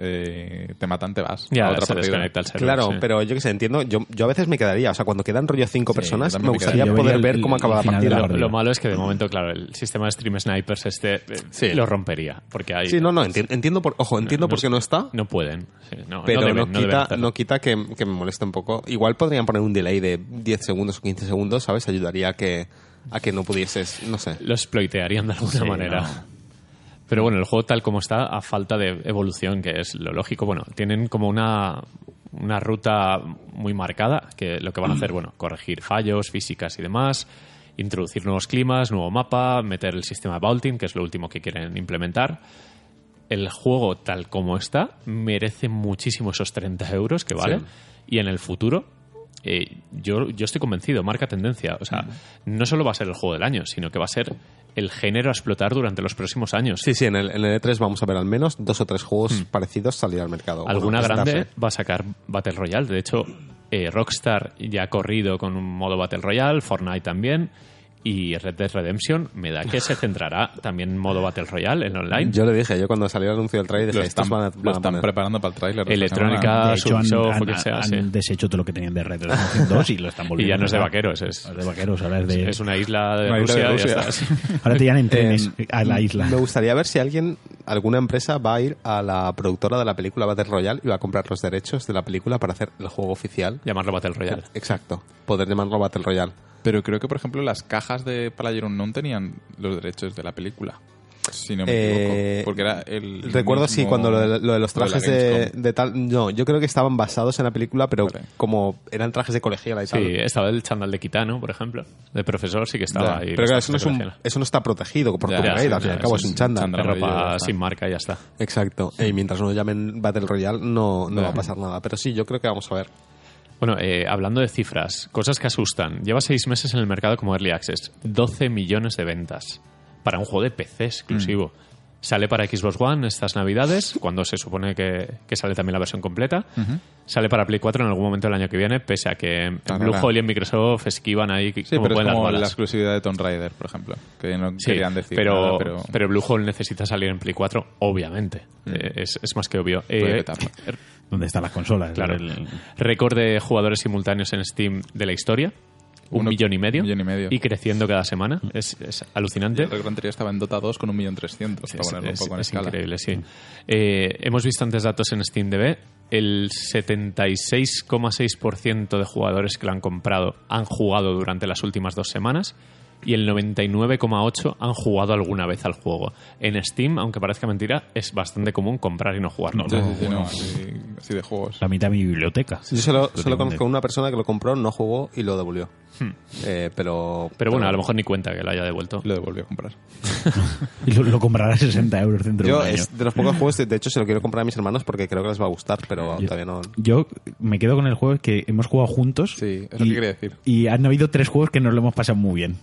eh, te matan te vas Ya, a otra se partida. desconecta el server. Claro, sí. pero yo que sé, entiendo, yo, yo a veces me quedaría, o sea, cuando quedan rollo cinco Sí, personas, me gustaría poder ver el- cómo acaba la el partida. lo malo es que de momento, claro, el sistema de stream snipers este eh, Sí. lo rompería. Porque hay, Sí, no, no, enti- entiendo por, ojo, entiendo no por qué no está, No pueden. sí, no, pero no, deben, quita, no quita que, que me moleste un poco. Igual podrían poner un delay de 10 segundos o 15 segundos, ¿sabes? Ayudaría a que, a que no pudieses, no sé. Lo exploitearían de alguna Sí, manera. no. Pero bueno, el juego tal como está, a falta de evolución, que es lo lógico, bueno, tienen como una, una ruta muy marcada, que lo que van a hacer, bueno, corregir fallos, físicas y demás, introducir nuevos climas, nuevo mapa, meter el sistema de vaulting, que es lo último que quieren implementar. El juego tal como está merece muchísimo esos 30 euros que vale. Sí. Y en el futuro, eh, yo, yo estoy convencido, marca tendencia. O sea, no solo va a ser el juego del año, sino que va a ser el género a explotar durante los próximos años. Sí, sí, en el, en el E3 vamos a ver al menos dos o tres juegos parecidos salir al mercado. Hmm. Alguna Bueno, grande va a sacar Battle Royale. De hecho, eh, Rockstar ya ha corrido con un modo Battle Royale, Fortnite también. Y Red Dead Redemption me da que se centrará también en modo Battle Royale, en online. Yo le dije, yo cuando salió el anuncio del trailer Lo están, van a, lo van a están poner". preparando para el esta Electrónica, o que sea, han sí. deshecho todo lo que tenían de Red Dead Redemption 2 y lo están y volviendo. ya no es de a- vaqueros, es, Es de vaqueros, ahora es de... es una isla de Una isla Rusia. de y ya Rusia. está. <laughs> Ahora te llevan en trenes Eh, a la isla. Me gustaría ver si alguien, alguna empresa va a ir a la productora de la película Battle Royale y va a comprar los derechos de la película para hacer el juego oficial. Llamarlo Battle Royale. Exacto, poder llamarlo Battle Royale. Pero creo que, por ejemplo, las cajas de PlayerUnknown tenían los derechos de la película. Si no me Eh, equivoco. Porque era el. Recuerdo sí mismo- cuando lo de, lo de los lo de la trajes de, tal... No, yo creo que estaban basados en la película, pero Vale. como eran trajes de colegiala y Sí, tal. estaba el chándal de Kitano, por ejemplo. De profesor sí que estaba Ya, ahí. Pero claro, eso no, es un- eso no está protegido por Ya, copyright, sí, al fin y al cabo es un chándal. ropa sin marca y ya está. Exacto. Y mientras no llamen Battle Royale no, no va a pasar nada. Pero sí, yo creo que vamos a ver. Bueno, eh, hablando de cifras, cosas que asustan. Lleva seis meses en el mercado como Early Access. 12 millones de ventas. Para un juego de PC exclusivo. Sale para Xbox One estas navidades, cuando se supone que, que sale también la versión completa. Sale para Play 4 en algún momento del año que viene, pese a que en. Bluehole y en Microsoft esquivan ahí Sí, como pero es pueden las como la exclusividad de Tomb Raider, por ejemplo. Que no Sí, querían decir pero, nada, pero... pero... Bluehole necesita salir en Play 4, obviamente. Eh, es, es más que obvio. Puede Eh. <laughs> ¿Dónde están las consolas? Claro. El- Récord de jugadores simultáneos en Steam de la historia. Un Uno- millón y medio. un millón y medio. creciendo cada semana. Es, es alucinante. El récord anterior estaba en Dota 2 con 1.300.000, para Es, ponerlo es- un poco en es escala. increíble, sí. Eh, hemos visto antes datos en SteamDB. El 76,6% de jugadores que lo han comprado han jugado durante las últimas dos semanas. Y el 99,8 han jugado alguna vez al juego. En Steam, aunque parezca mentira, es bastante común comprar y no jugarlo. Sí, sí, sí, no, así, así de juegos. La mitad de mi biblioteca. Yo solo, Lo solo conozco una persona que lo compró, no jugó y lo devolvió. Eh, pero, Pero bueno, a lo mejor ni cuenta que lo haya devuelto. Lo devolví a comprar. <laughs> Y lo, lo comprará a 60 euros dentro de un año. es de los pocos juegos, de- de hecho se lo quiero comprar a mis hermanos porque creo que les va a gustar, pero Yo- todavía no. Yo me quedo con el juego que hemos jugado juntos. Sí, es lo y, que quería decir. Y han habido tres juegos que nos lo hemos pasado muy bien.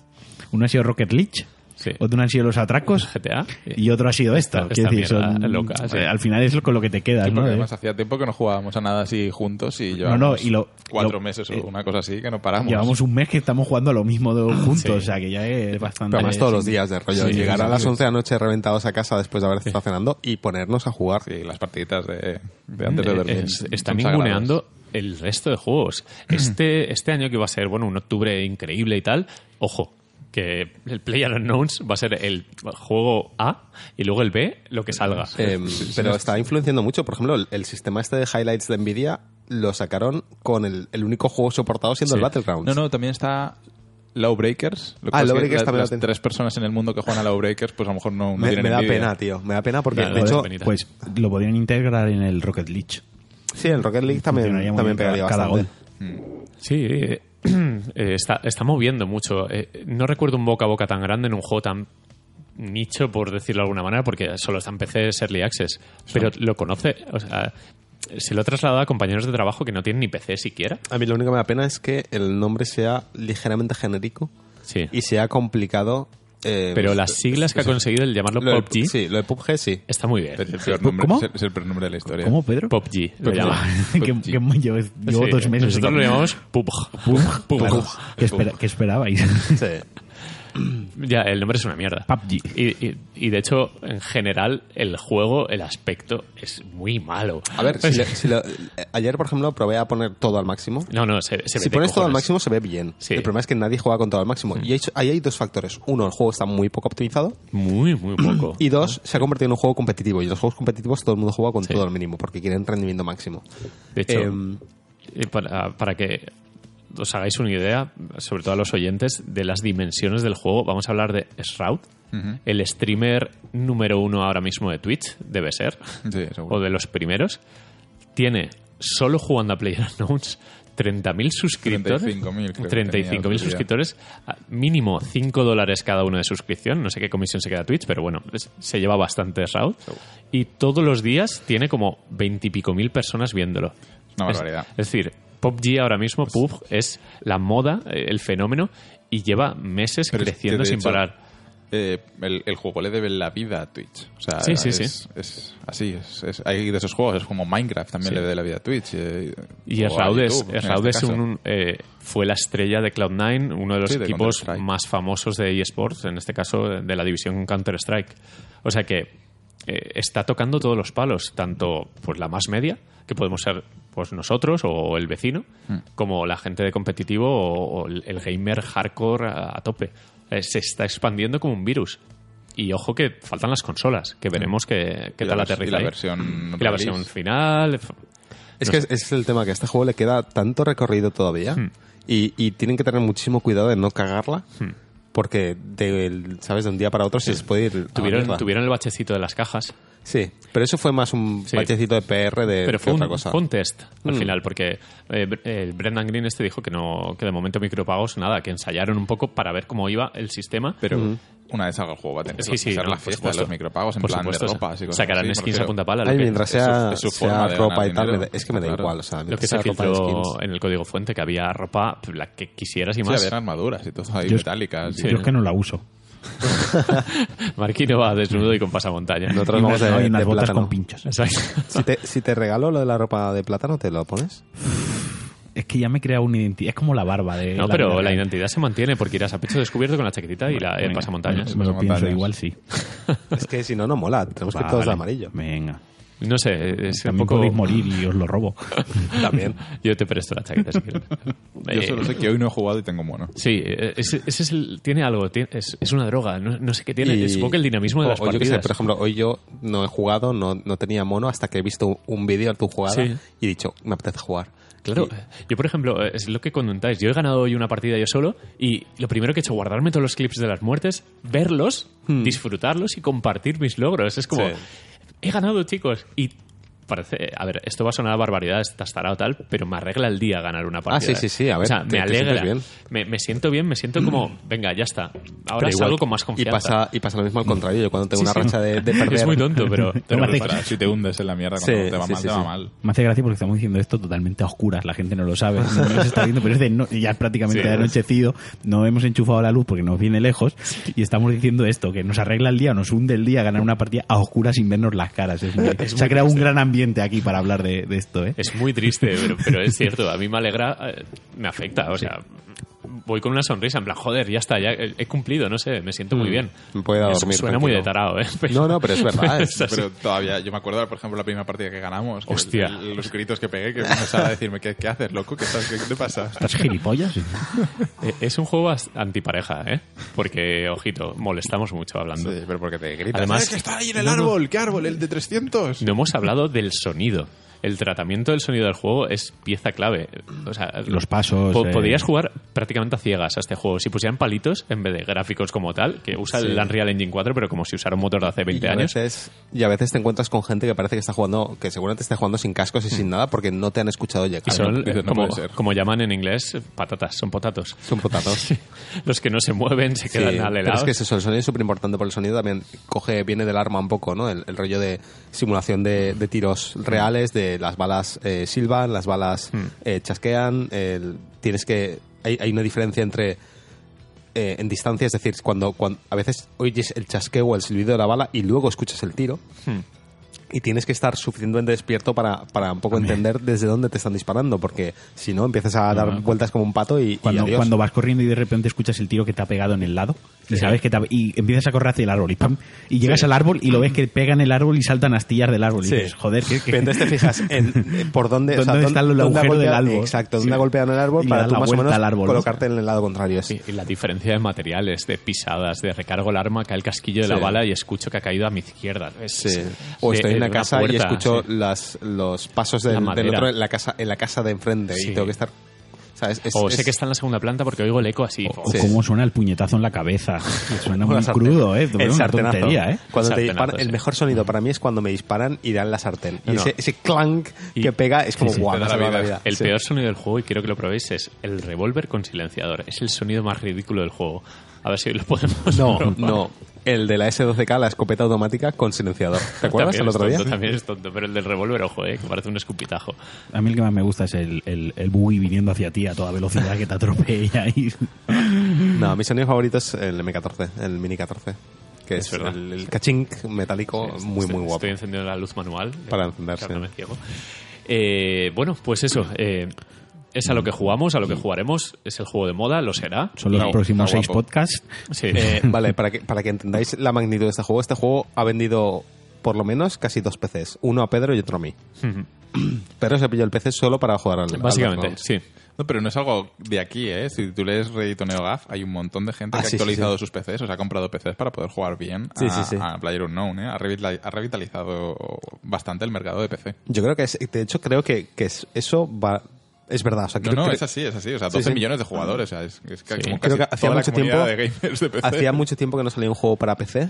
Uno ha sido Rocket League, Sí. otro han sido Los Atracos <laughs> GTA. y otro ha sido. Esta- esta decir, son- loca, sí. eh, Al final es con lo que te quedas, Sí, ¿no? porque Eh, además hacía tiempo que no jugábamos a nada así juntos y no, llevamos y lo- cuatro lo- meses eh, o una cosa así que no paramos. Llevamos un mes que estamos jugando a lo mismo de- juntos, Sí. o sea que ya es bastante. Pero además todos los días de rollo. Sí, llegar a sí, las sí. 11 de la noche reventados a casa después de haber estado cenando y ponernos a jugar. Sí, las partiditas de, de antes de Eh, dormir. es- están ninguneando el resto de juegos. <clears throat> Este, este año que va a ser, bueno, un octubre increíble y tal, ojo, que el PlayerUnknowns va a ser el juego A y luego el B, lo que salga. Eh, pero está influenciando mucho. Por ejemplo, el, el sistema este de highlights de Nvidia lo sacaron con el, el único juego soportado siendo Sí. el Battlegrounds. No, no, también está Lowbreakers. Lo que Ah, pasa es que Lowbreakers la- también Las tres personas en el mundo que juegan a Lowbreakers, pues a lo mejor no, no me, tienen me da envidia. pena, tío. Me da pena porque, Claro, de hecho, penita. Pues lo podrían integrar en el Rocket League. sí, el Rocket League también, también pegaría cada- bastante. Sí, <clears throat> eh, está, está moviendo mucho. Eh, no recuerdo un boca a boca tan grande en un juego tan nicho, por decirlo de alguna manera, porque solo está en PC es Early Access. Pero lo conoce, o sea, se lo he trasladado a compañeros de trabajo que no tienen ni PC siquiera. A mí lo único que me da pena es que el nombre sea ligeramente genérico Sí. y sea complicado. Eh, Pero pues, las siglas que ha conseguido el llamarlo lo de- PUBG Sí, lo de PUBG sí. está muy bien. Es el peor nombre, ¿Cómo? es el- peor nombre de la historia. ¿Cómo, Pedro? PUBG lo llama. que, PUBG. llevo, llevo Sí, dos meses. Nosotros lo llamamos PUBG. PUBG. Claro. ¿Qué, espera- qué esperabais? Sí. <laughs> <clears throat> Ya, el nombre es una mierda. PUBG. Y, y- y de hecho, en general, el juego, el aspecto es muy malo. A ver, si <laughs> le- si lo- eh, ayer, por ejemplo, probé a poner todo al máximo. No, no, se, se ve Si pones todo al máximo se ve bien. Sí. El problema es que nadie juega con todo al máximo. Y hay- ahí hay dos factores. Uno, el juego está muy poco optimizado. Muy, muy poco. <clears throat> Y dos, se ha convertido en un juego competitivo. Y los juegos competitivos todo el mundo juega con Sí. todo al mínimo porque quieren rendimiento máximo. De hecho, Em, eh, para, para que os hagáis una idea, sobre todo a los oyentes, de las dimensiones del juego, vamos a hablar de Shroud, el streamer número uno ahora mismo de Twitch, debe ser, Sí, o de los primeros. Tiene, solo jugando a PlayerUnknown's, <laughs> 30.000 suscriptores. 35.000 creo que tenía 35.000 otro día. suscriptores. a Mínimo 5 dólares cada uno de suscripción. No sé qué comisión se queda Twitch, pero bueno, se lleva bastante Shroud. Y todos los días tiene como 20 y pico mil personas viéndolo. Una Es- barbaridad. Es, decir, PUBG ahora mismo, PUBG, es la moda, eh, el fenómeno, y lleva meses Pero es que, creciendo sin hecho, parar. eh, el, el juego le debe la vida a Twitch. O sea, Sí, sí, es, sí. es así. Es, es- hay de esos juegos, es como Minecraft también Sí. le debe la vida a Twitch. eh, Y Shroud este eh, fue la estrella de Cloud9, uno de los Sí, equipos más famosos de eSports, en este caso de la división Counter-Strike. O sea que eh, está tocando todos los palos, tanto pues la más media, que podemos ser pues nosotros o el vecino, Hmm. como la gente de competitivo o, o el, gamer hardcore a, a tope. Eh, se está expandiendo como un virus. Y ojo que faltan las consolas, que veremos qué, qué tal aterriza y la ahí. versión Y la versión final. Es No que es el tema, que a este juego le queda tanto recorrido todavía Hmm. y, y tienen que tener muchísimo cuidado de no cagarla porque, del- ¿sabes? De un día para otro se les puede ir tuvieron el bachecito de las cajas, Sí, pero eso fue más un Sí. bachecito de PR de pero que fue un, otra cosa. fue un test al Mm. final, porque eh, el Brendan Green este dijo que no que de momento micropagos nada, que ensayaron un poco para ver cómo iba el sistema. Pero una vez salga el juego va a tener Sí, que sí, ser no, la fiesta de los micropagos en Por plan supuesto, de y cosas sacarán así, skins a punta pala. Ay, que- mientras es su- sea, es su sea ropa y tal, dinero, es que me da claro. igual. O sea, lo que se sea ropa filtró en el código fuente, que había ropa la que quisieras y Sí, más. había armaduras y todo ahí metálicas. Sí. Yo es que no la uso. <laughs> Marquino va desnudo y con pasamontaña. Nosotros Y vamos de, unas de botas con pinchos. Exacto. <laughs> Si te, si te regalo lo de la ropa de plátano, ¿te lo pones? Es que ya me he creado una identidad. Es como la barba de. No, pero vida la identidad se mantiene porque irás a pecho descubierto con la chaquetita y la, el Venga, pasamontañas. Me lo pienso, Pasamontañas. igual sí. Es que si no, no mola. Tenemos que ir todos de amarillo. Venga. No sé, es un También poco... podéis morir y os lo robo. <laughs> También. Yo te presto la chaqueta si quieres. <laughs> Yo Eh, solo sé que hoy no he jugado y tengo mono. Sí, eh, ese, ese es el, tiene algo, tiene- es, es una droga, no, no sé qué tiene, Y- supongo que el dinamismo de o- las o yo qué partidas. sé, por ejemplo, hoy yo no he jugado, no, no tenía mono hasta que he visto un vídeo de tu jugada Sí. y he dicho, me apetece jugar. Claro, yo por ejemplo, eh, es lo que comentáis. Yo he ganado hoy una partida yo solo y lo primero que he hecho es guardarme todos los clips de las muertes, verlos, disfrutarlos y compartir mis logros. Es como, Sí. He ganado, chicos. Y parece, a ver, esto va a sonar a barbaridades, tastará o tal, pero me arregla el día ganar una partida. Ah, sí, sí, sí, a ver, O sea, te- me alegra. bien. Me, me siento bien, me siento como, <clears throat> venga, ya está. Ahora igual- salgo con más Y confianza. pasa, y pasa lo mismo al contrario. Yo cuando tengo Sí, una sí. racha de, de <laughs> perder... Es muy tonto, pero, <laughs> pero me hace- pasa. Si te hundes en la mierda, Sí, cuando te va sí, mal, sí, te va sí. mal. Me hace gracia porque estamos diciendo esto totalmente a oscuras. La gente no lo sabe, no nos está viendo, pero es de no- ya es prácticamente Sí, de es- anochecido. No hemos enchufado la luz porque nos viene lejos y estamos diciendo esto, que nos arregla el día, nos hunde el día ganar una partida a oscuras sin vernos las caras. Es muy- <laughs> se ha creado un gran ambiente aquí para hablar de, de esto, ¿eh? Es muy triste, pero, pero es <laughs> cierto. A mí me alegra, eh, me afecta. O sea, voy con una sonrisa, en plan, joder, ya está, ya he cumplido, no sé, me siento muy bien. Me puedo Eso dormir Suena muy de tarado, ¿eh? No, no, pero es verdad. es-. Pero todavía, yo me acuerdo, por ejemplo, la primera partida que ganamos. que Hostia. el- el- los gritos que pegué, que empezaba a decirme, ¿qué, qué haces, loco? ¿Qué, estás, qué te pasa? ¿Estás gilipollas? <laughs> Eh, Es un juego antipareja, ¿eh? Porque, ojito, molestamos mucho hablando. Sí, pero porque te gritas. Además- "Eh, que está ahí en el no. árbol! ¿Qué árbol? ¿El de 300? No hemos hablado del sonido. El tratamiento del sonido del juego es pieza clave. O sea, Los pasos, po- eh. Podrías jugar prácticamente a ciegas a este juego. Si pusieran palitos en vez de gráficos como tal, que usa Sí. el Unreal Engine 4, pero como si usara un motor de hace 20 y a años. veces y a veces te encuentras con gente que parece que está jugando que seguramente esté jugando sin cascos y sin nada porque no te han escuchado llegar Y son, no como, como llaman en inglés, patatas, son potatos. son potatos <laughs> Los que no se mueven se Sí, quedan pero alelados. es que es eso, el sonido es súper importante por el sonido también coge viene del arma un poco no el, el rollo de simulación de, de tiros reales de las balas eh, silban las balas Hmm. eh, chasquean el- tienes que hay, hay una diferencia entre eh, en distancia, es decir, cuando, cuando a veces oyes el chasqueo o el silbido de la bala y luego escuchas el tiro Hmm. Y tienes que estar suficientemente despierto para, para un poco entender desde dónde te están disparando, porque si no empiezas a dar vueltas como un pato y, y Cuando, adiós. cuando vas corriendo y de repente escuchas el tiro que te ha pegado en el lado y sabes que te ha- y empiezas a correr hacia el árbol y pam y llegas al árbol y lo ves que pegan el árbol y saltan astillas del árbol y Sí. dices joder que, entonces te fijas en, en por dónde, ¿Dónde está el dónde ha agujero del golpeado- árbol? Exacto, dónde Sí. ha golpeado en el árbol Y para tú la más o vuelta menos al árbol, ¿no? colocarte en el lado contrario. Y, y la diferencia de materiales, de pisadas, de recargo el arma, cae el casquillo de la Sí. bala y escucho que ha caído a mi izquierda. Es- Sí. O estoy en una casa y puerta, escucho sí. las, los pasos del, La del otro en la casa, en la casa de enfrente Sí. y tengo que estar. ¿sabes? Es- O es- sé que está en la segunda planta porque oigo el eco así. o Sí. cómo suena el puñetazo en la cabeza <laughs> suena o muy crudo eh El una tontería eh Cuando te Sartenazo, disparan, el mejor sonido para mí es cuando me disparan y dan la sartén. Y No, ese, ese clank Y- que pega es como sí, guau, te la vida. El Sí. peor sonido del juego, y quiero que lo probéis, es el revólver con silenciador. Es el sonido más ridículo del juego. A ver si hoy lo podemos No, <laughs> probar. no. El de la S12K, la escopeta automática con silenciador. ¿Te acuerdas También el otro día? tonto, También es tonto, pero el del revólver, ojo, eh, que parece un escupitajo. a mí el que más me gusta es el, el, el buggy viniendo hacia ti a toda velocidad que te atropella y No, mi sonido favorito es el M14, el Mini 14. Que es, Es verdad. el, el caching metálico muy, Estoy- muy guapo. Estoy encendiendo la luz manual. Para encenderse. Eh, bueno, pues eso. eh, es a lo que jugamos, a lo que jugaremos. Es el juego de moda, lo será. son los próximos seis podcasts Sí. Eh, <laughs> vale, para que, para que entendáis la magnitud de este juego, este juego ha vendido por lo menos casi dos PCs. Uno a Pedro y otro a mí. <clears throat> Pero se pilló el PC solo para jugar al Básicamente, sí. No, pero no es algo de aquí, ¿eh? Si tú lees Reddit o NeoGAF, hay un montón de gente Ah, que ha sí, actualizado sí. sus PCs, o sea, ha comprado PCs para poder jugar bien Sí, a, sí, sí. a PlayerUnknown, ¿eh? Ha, revitali- ha revitalizado bastante el mercado de PC. Yo creo que es, de hecho creo que, que es- eso va es verdad, o sea, No, creo no, que- es así, es así. O sea, Sí, 12 sí. millones de jugadores. O sea, es, es que Sí. como Creo casi que hacía mucho tiempo- de gamers de PC. hacía mucho tiempo que no salía un juego para PC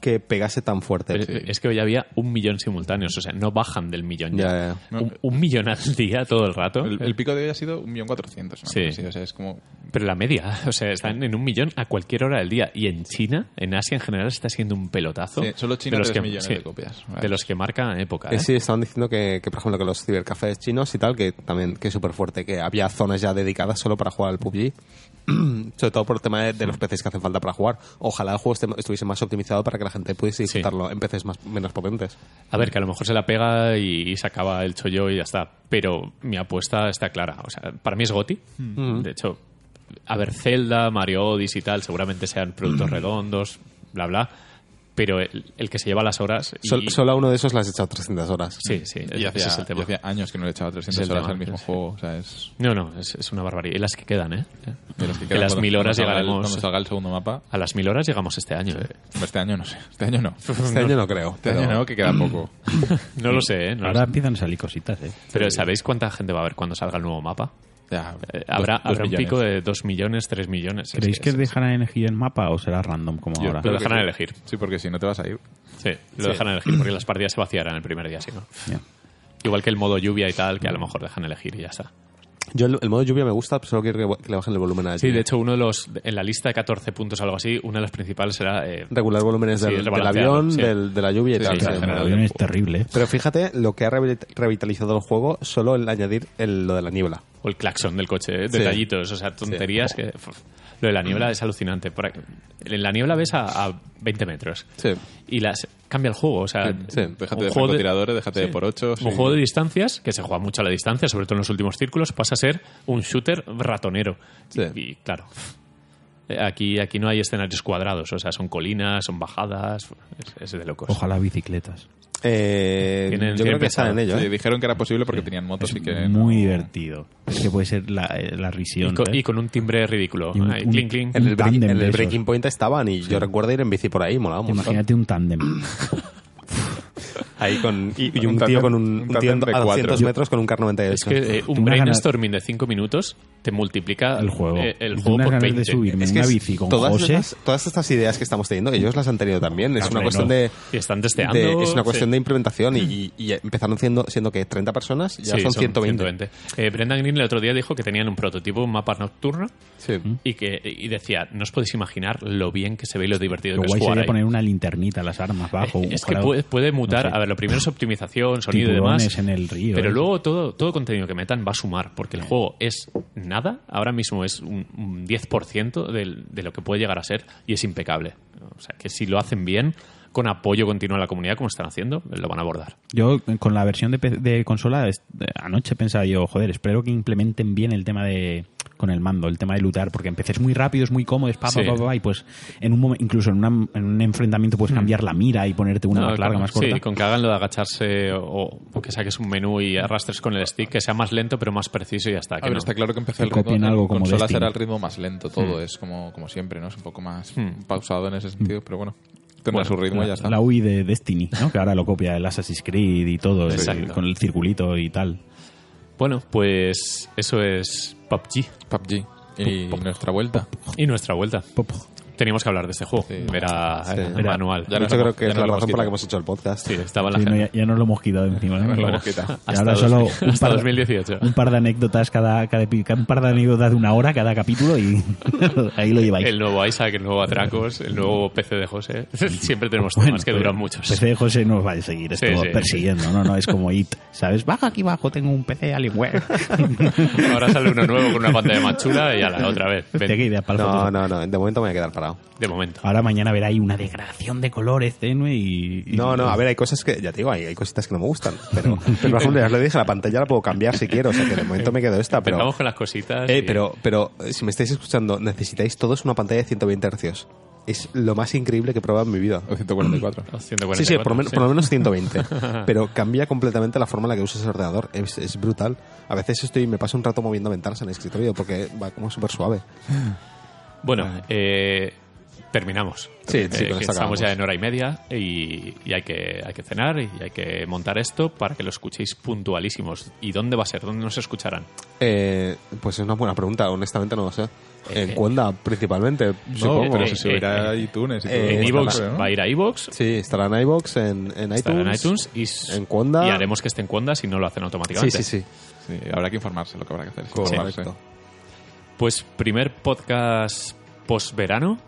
que pegase tan fuerte. Pero Es que hoy había un millón simultáneos, o sea, no bajan del millón ya. Ya, ya. Un, un millón al día todo el rato. El, el pico de hoy ha sido 1.400.000, ¿no? Sí. o sea, es como... Pero la media, <laughs> o sea, están en un millón a cualquier hora del día. Y en China, en Asia en general, está siendo un pelotazo. Sí, solo China de los 3 que, millones sí, de copias. Vale. De los que marcan época. Eh, ¿eh? sí, estaban diciendo que, que, por ejemplo, que los cibercafés chinos y tal, que también que es súper fuerte, que había zonas ya dedicadas solo para jugar al PUBG. <clears throat> Sobre todo por el tema de, de los PCs que hacen falta para jugar. Ojalá el juego estuviese más optimizado para que la gente pudiese Sí. disfrutarlo en PCs más, menos potentes. A ver, que a lo mejor se la pega y, se acaba el chollo y ya está. Pero mi apuesta está clara. O sea, para mí es Goti. De hecho, a ver, Zelda, Mario Odyssey y tal, seguramente sean productos <clears throat> redondos, bla, bla. Pero el, el que se lleva las horas... y- Sol- solo a uno de esos le has echado 300 horas. Sí, sí, Y ese hacía, es el tema. y hacía años que no le echaba 300 Es el horas tema, al mismo sí, sí. juego. O sea, es No, no, es, es una barbaridad. Y las que quedan, ¿eh? de los que Que quedan las mil horas cuando salga el- llegaremos- Cuando salga el segundo mapa. A las mil horas llegamos este año. ¿eh? Este año no sé. Este año no. Este año no creo. Este pero- año no, que queda poco. <laughs> No lo sé, ¿eh? No Ahora empiezan a salir cositas, ¿eh? Pero ¿sabéis cuánta gente va a haber cuando salga el nuevo mapa? Ya, Eh, dos- habrá dos habrá un pico de 2 millones, 3 millones. Es ¿Creéis que es- dejarán elegir el mapa o será random como Yo ahora? Lo dejarán sí. elegir. Sí, porque si no te vas a ir. Sí, lo dejan elegir porque las partidas se vaciarán el primer día, si no. Igual que el modo lluvia y tal, que a lo mejor dejan elegir y ya está. Yo el, el modo lluvia me gusta, pero solo quiero que, que le bajen el volumen a Sí, de hecho, uno de los. En la lista de 14 puntos o algo así, una de las principales será. eh, regular volúmenes Sí, del, avión, sí. del- de la lluvia y Sí, tal. sí, sí. sí, El avión es terrible. ¿eh? Pero fíjate lo que ha revit- revitalizado el juego solo el añadir el- lo de la niebla. o el claxon del coche, ¿eh? Sí. detallitos, o sea, tonterías que. Lo de la niebla es alucinante. Por aquí- en la niebla ves a, a 20 metros. Sí. Y las cambia el juego, o sea. Sí, Déjate de juego francotiradores, déjate de por ocho. Un juego de distancias, que se juega mucho a la distancia, sobre todo en los últimos círculos, pasa a ser un shooter ratonero. Sí. Y, y, claro, aquí, aquí no hay escenarios cuadrados, o sea, son colinas, son bajadas, es, es de locos. Ojalá bicicletas. Eh, Tienen- yo creo que están en ello. Sí, ¿eh? dijeron que era posible porque tenían motos y que. Muy no- divertido. Es que puede ser la, eh, la Y risión. con, ¿eh? y con un timbre ridículo. Y un- Ahí, un- clink, clink. En el, break- en. Breaking Point estaban y yo recuerdo ir en bici por ahí, molaba. Imagínate un tándem. <laughs> Ahí con, y, y Un un, tío con un, un un tío a 200 cuatro. metros con un Car 98. Es que eh, un unas ganas- brainstorming de 5 minutos te multiplica El juego. eh, el juego por ganas 20. de subirme Es que una es- bici con todas, José. estas, todas estas ideas que estamos teniendo, ellos las han tenido también. Es una Hombre, cuestión no. de, Y están testeando. de- es una cuestión sí. de implementación y, y- empezaron siendo, siendo que 30 personas, ya Sí, son, 120. Eh, Brendan Green el otro día dijo que tenían un prototipo, un mapa nocturno, Sí. y que y decía, no os podéis imaginar lo bien que se ve y lo divertido Lo que es guay jugar sería ahí". poner una linternita a las armas bajo. Eh, es que puede, puede mutar, no sé. a ver, lo primero es optimización, sonido y tiburones demás, en el río. pero ¿eh? luego todo, todo contenido que metan va a sumar, porque el juego es nada, ahora mismo es un, un 10% del- de lo que puede llegar a ser y es impecable. O sea, que si lo hacen bien, con apoyo continuo a la comunidad, como están haciendo, lo van a abordar. Yo eh, con la versión de, de consola eh, anoche pensaba yo, joder, espero que implementen bien el tema de con el mando, el tema de lutar, porque empecé muy rápido, es muy cómodo, es pa, pa, Sí. pa, pa, y pues en un momento, incluso en, una- en un enfrentamiento puedes cambiar la mira y ponerte una No, más larga, con- más corta. Sí, con que hagan lo de agacharse o, o que saques un menú y arrastres con el stick, que sea más lento pero más preciso y ya está. A que ver, no. está claro que empezó Que el ritmo. copien algo en como consola será el ritmo más lento, todo es como, como siempre, ¿no? Es un poco más Hmm. pausado en ese sentido, pero bueno, tendrá Bueno, su ritmo y ya la, está. la UI de Destiny, ¿no? que ahora lo copia el Assassin's Creed y todo, con el circulito y tal. Bueno, pues eso es PUBG PUBG. Y nuestra vuelta. y nuestra vuelta. Teníamos que hablar de este juego. Sí. Era Sí. eh, Era- manual. Ya De nos hecho, creo que ya es nos la razón por la que hemos hecho el podcast. Sí, estaba en la Sí, no, ya, ya nos lo hemos quitado encima. <laughs> ¿no? Nos quitado. Y Hasta ahora <laughs> dos- solo un hasta par, 2018. un par de anécdotas cada, cada, un par de anécdotas de una hora cada capítulo y <laughs> ahí lo lleváis. El nuevo Isaac, el nuevo Atracos, el nuevo PC de José. Siempre tenemos temas Bueno, que duran muchos. PC de José no os va a seguir esto Sí, sí. persiguiendo, no, no, es como IT, ¿sabes? Baja aquí abajo, tengo un PC Alienware. Ahora sale uno nuevo con una pantalla más chula y a la otra vez. Ven, No, no, no. De momento me voy a quedar parado. De momento. Ahora mañana verá ahí una degradación de colores tenue y... y- No, no, a ver, hay <laughs> cosas que, ya te digo, hay, hay cositas que no me gustan. Pero, pero por ejemplo, ya os lo dije, la pantalla la puedo cambiar si quiero. O sea, que de momento me quedo esta. Pero, Empezamos con las cositas. eh, y- pero, pero eh, si me estáis escuchando, necesitáis todos una pantalla de 120 Hz. Es lo más increíble que he probado en mi vida. O 144. Oh, 144, Sí, sí, por lo, menos, sí. por lo menos 120. <laughs> pero cambia completamente la forma en la que usas el ordenador. Es, es brutal. A veces estoy me paso un rato moviendo ventanas en el escritorio porque va como súper suave. <laughs> Bueno, eh, terminamos. Sí, sí, Eh, con que esto estamos ya en hora y media y, y hay, que, hay que cenar y hay que montar esto para que lo escuchéis puntualísimos. ¿Y dónde va a ser? ¿Dónde nos escucharán? Eh, pues es una buena pregunta, honestamente no lo sé. En Eh, Cuenda, principalmente, supongo. pero eh, se subirá eh, a iTunes y todo. en iVoox ¿no? va a ir a iVoox, Sí, estará en iVoox, en, en iTunes. estará en iTunes y, en Conda. y haremos que esté en Conda si no lo hacen Sí, automáticamente. sí, sí. Sí, habrá que informarse lo que habrá que hacer. Correcto. Pues primer podcast post-verano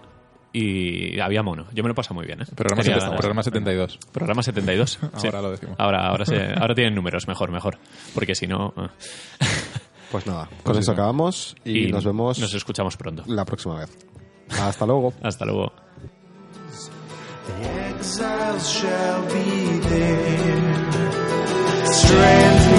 y había mono. Yo me lo paso muy bien. ¿eh? Programa, Tenía sete- ganas. programa 72. Programa 72. <laughs> sí. Ahora lo decimos. Ahora, ahora, se- <laughs> ahora tienen números, mejor, mejor. Porque si no... eh. <laughs> Pues nada, con Pues eso eso. acabamos y, nos vemos Nos escuchamos pronto. la próxima vez. Hasta luego. Hasta luego. exiles shall be there. Strange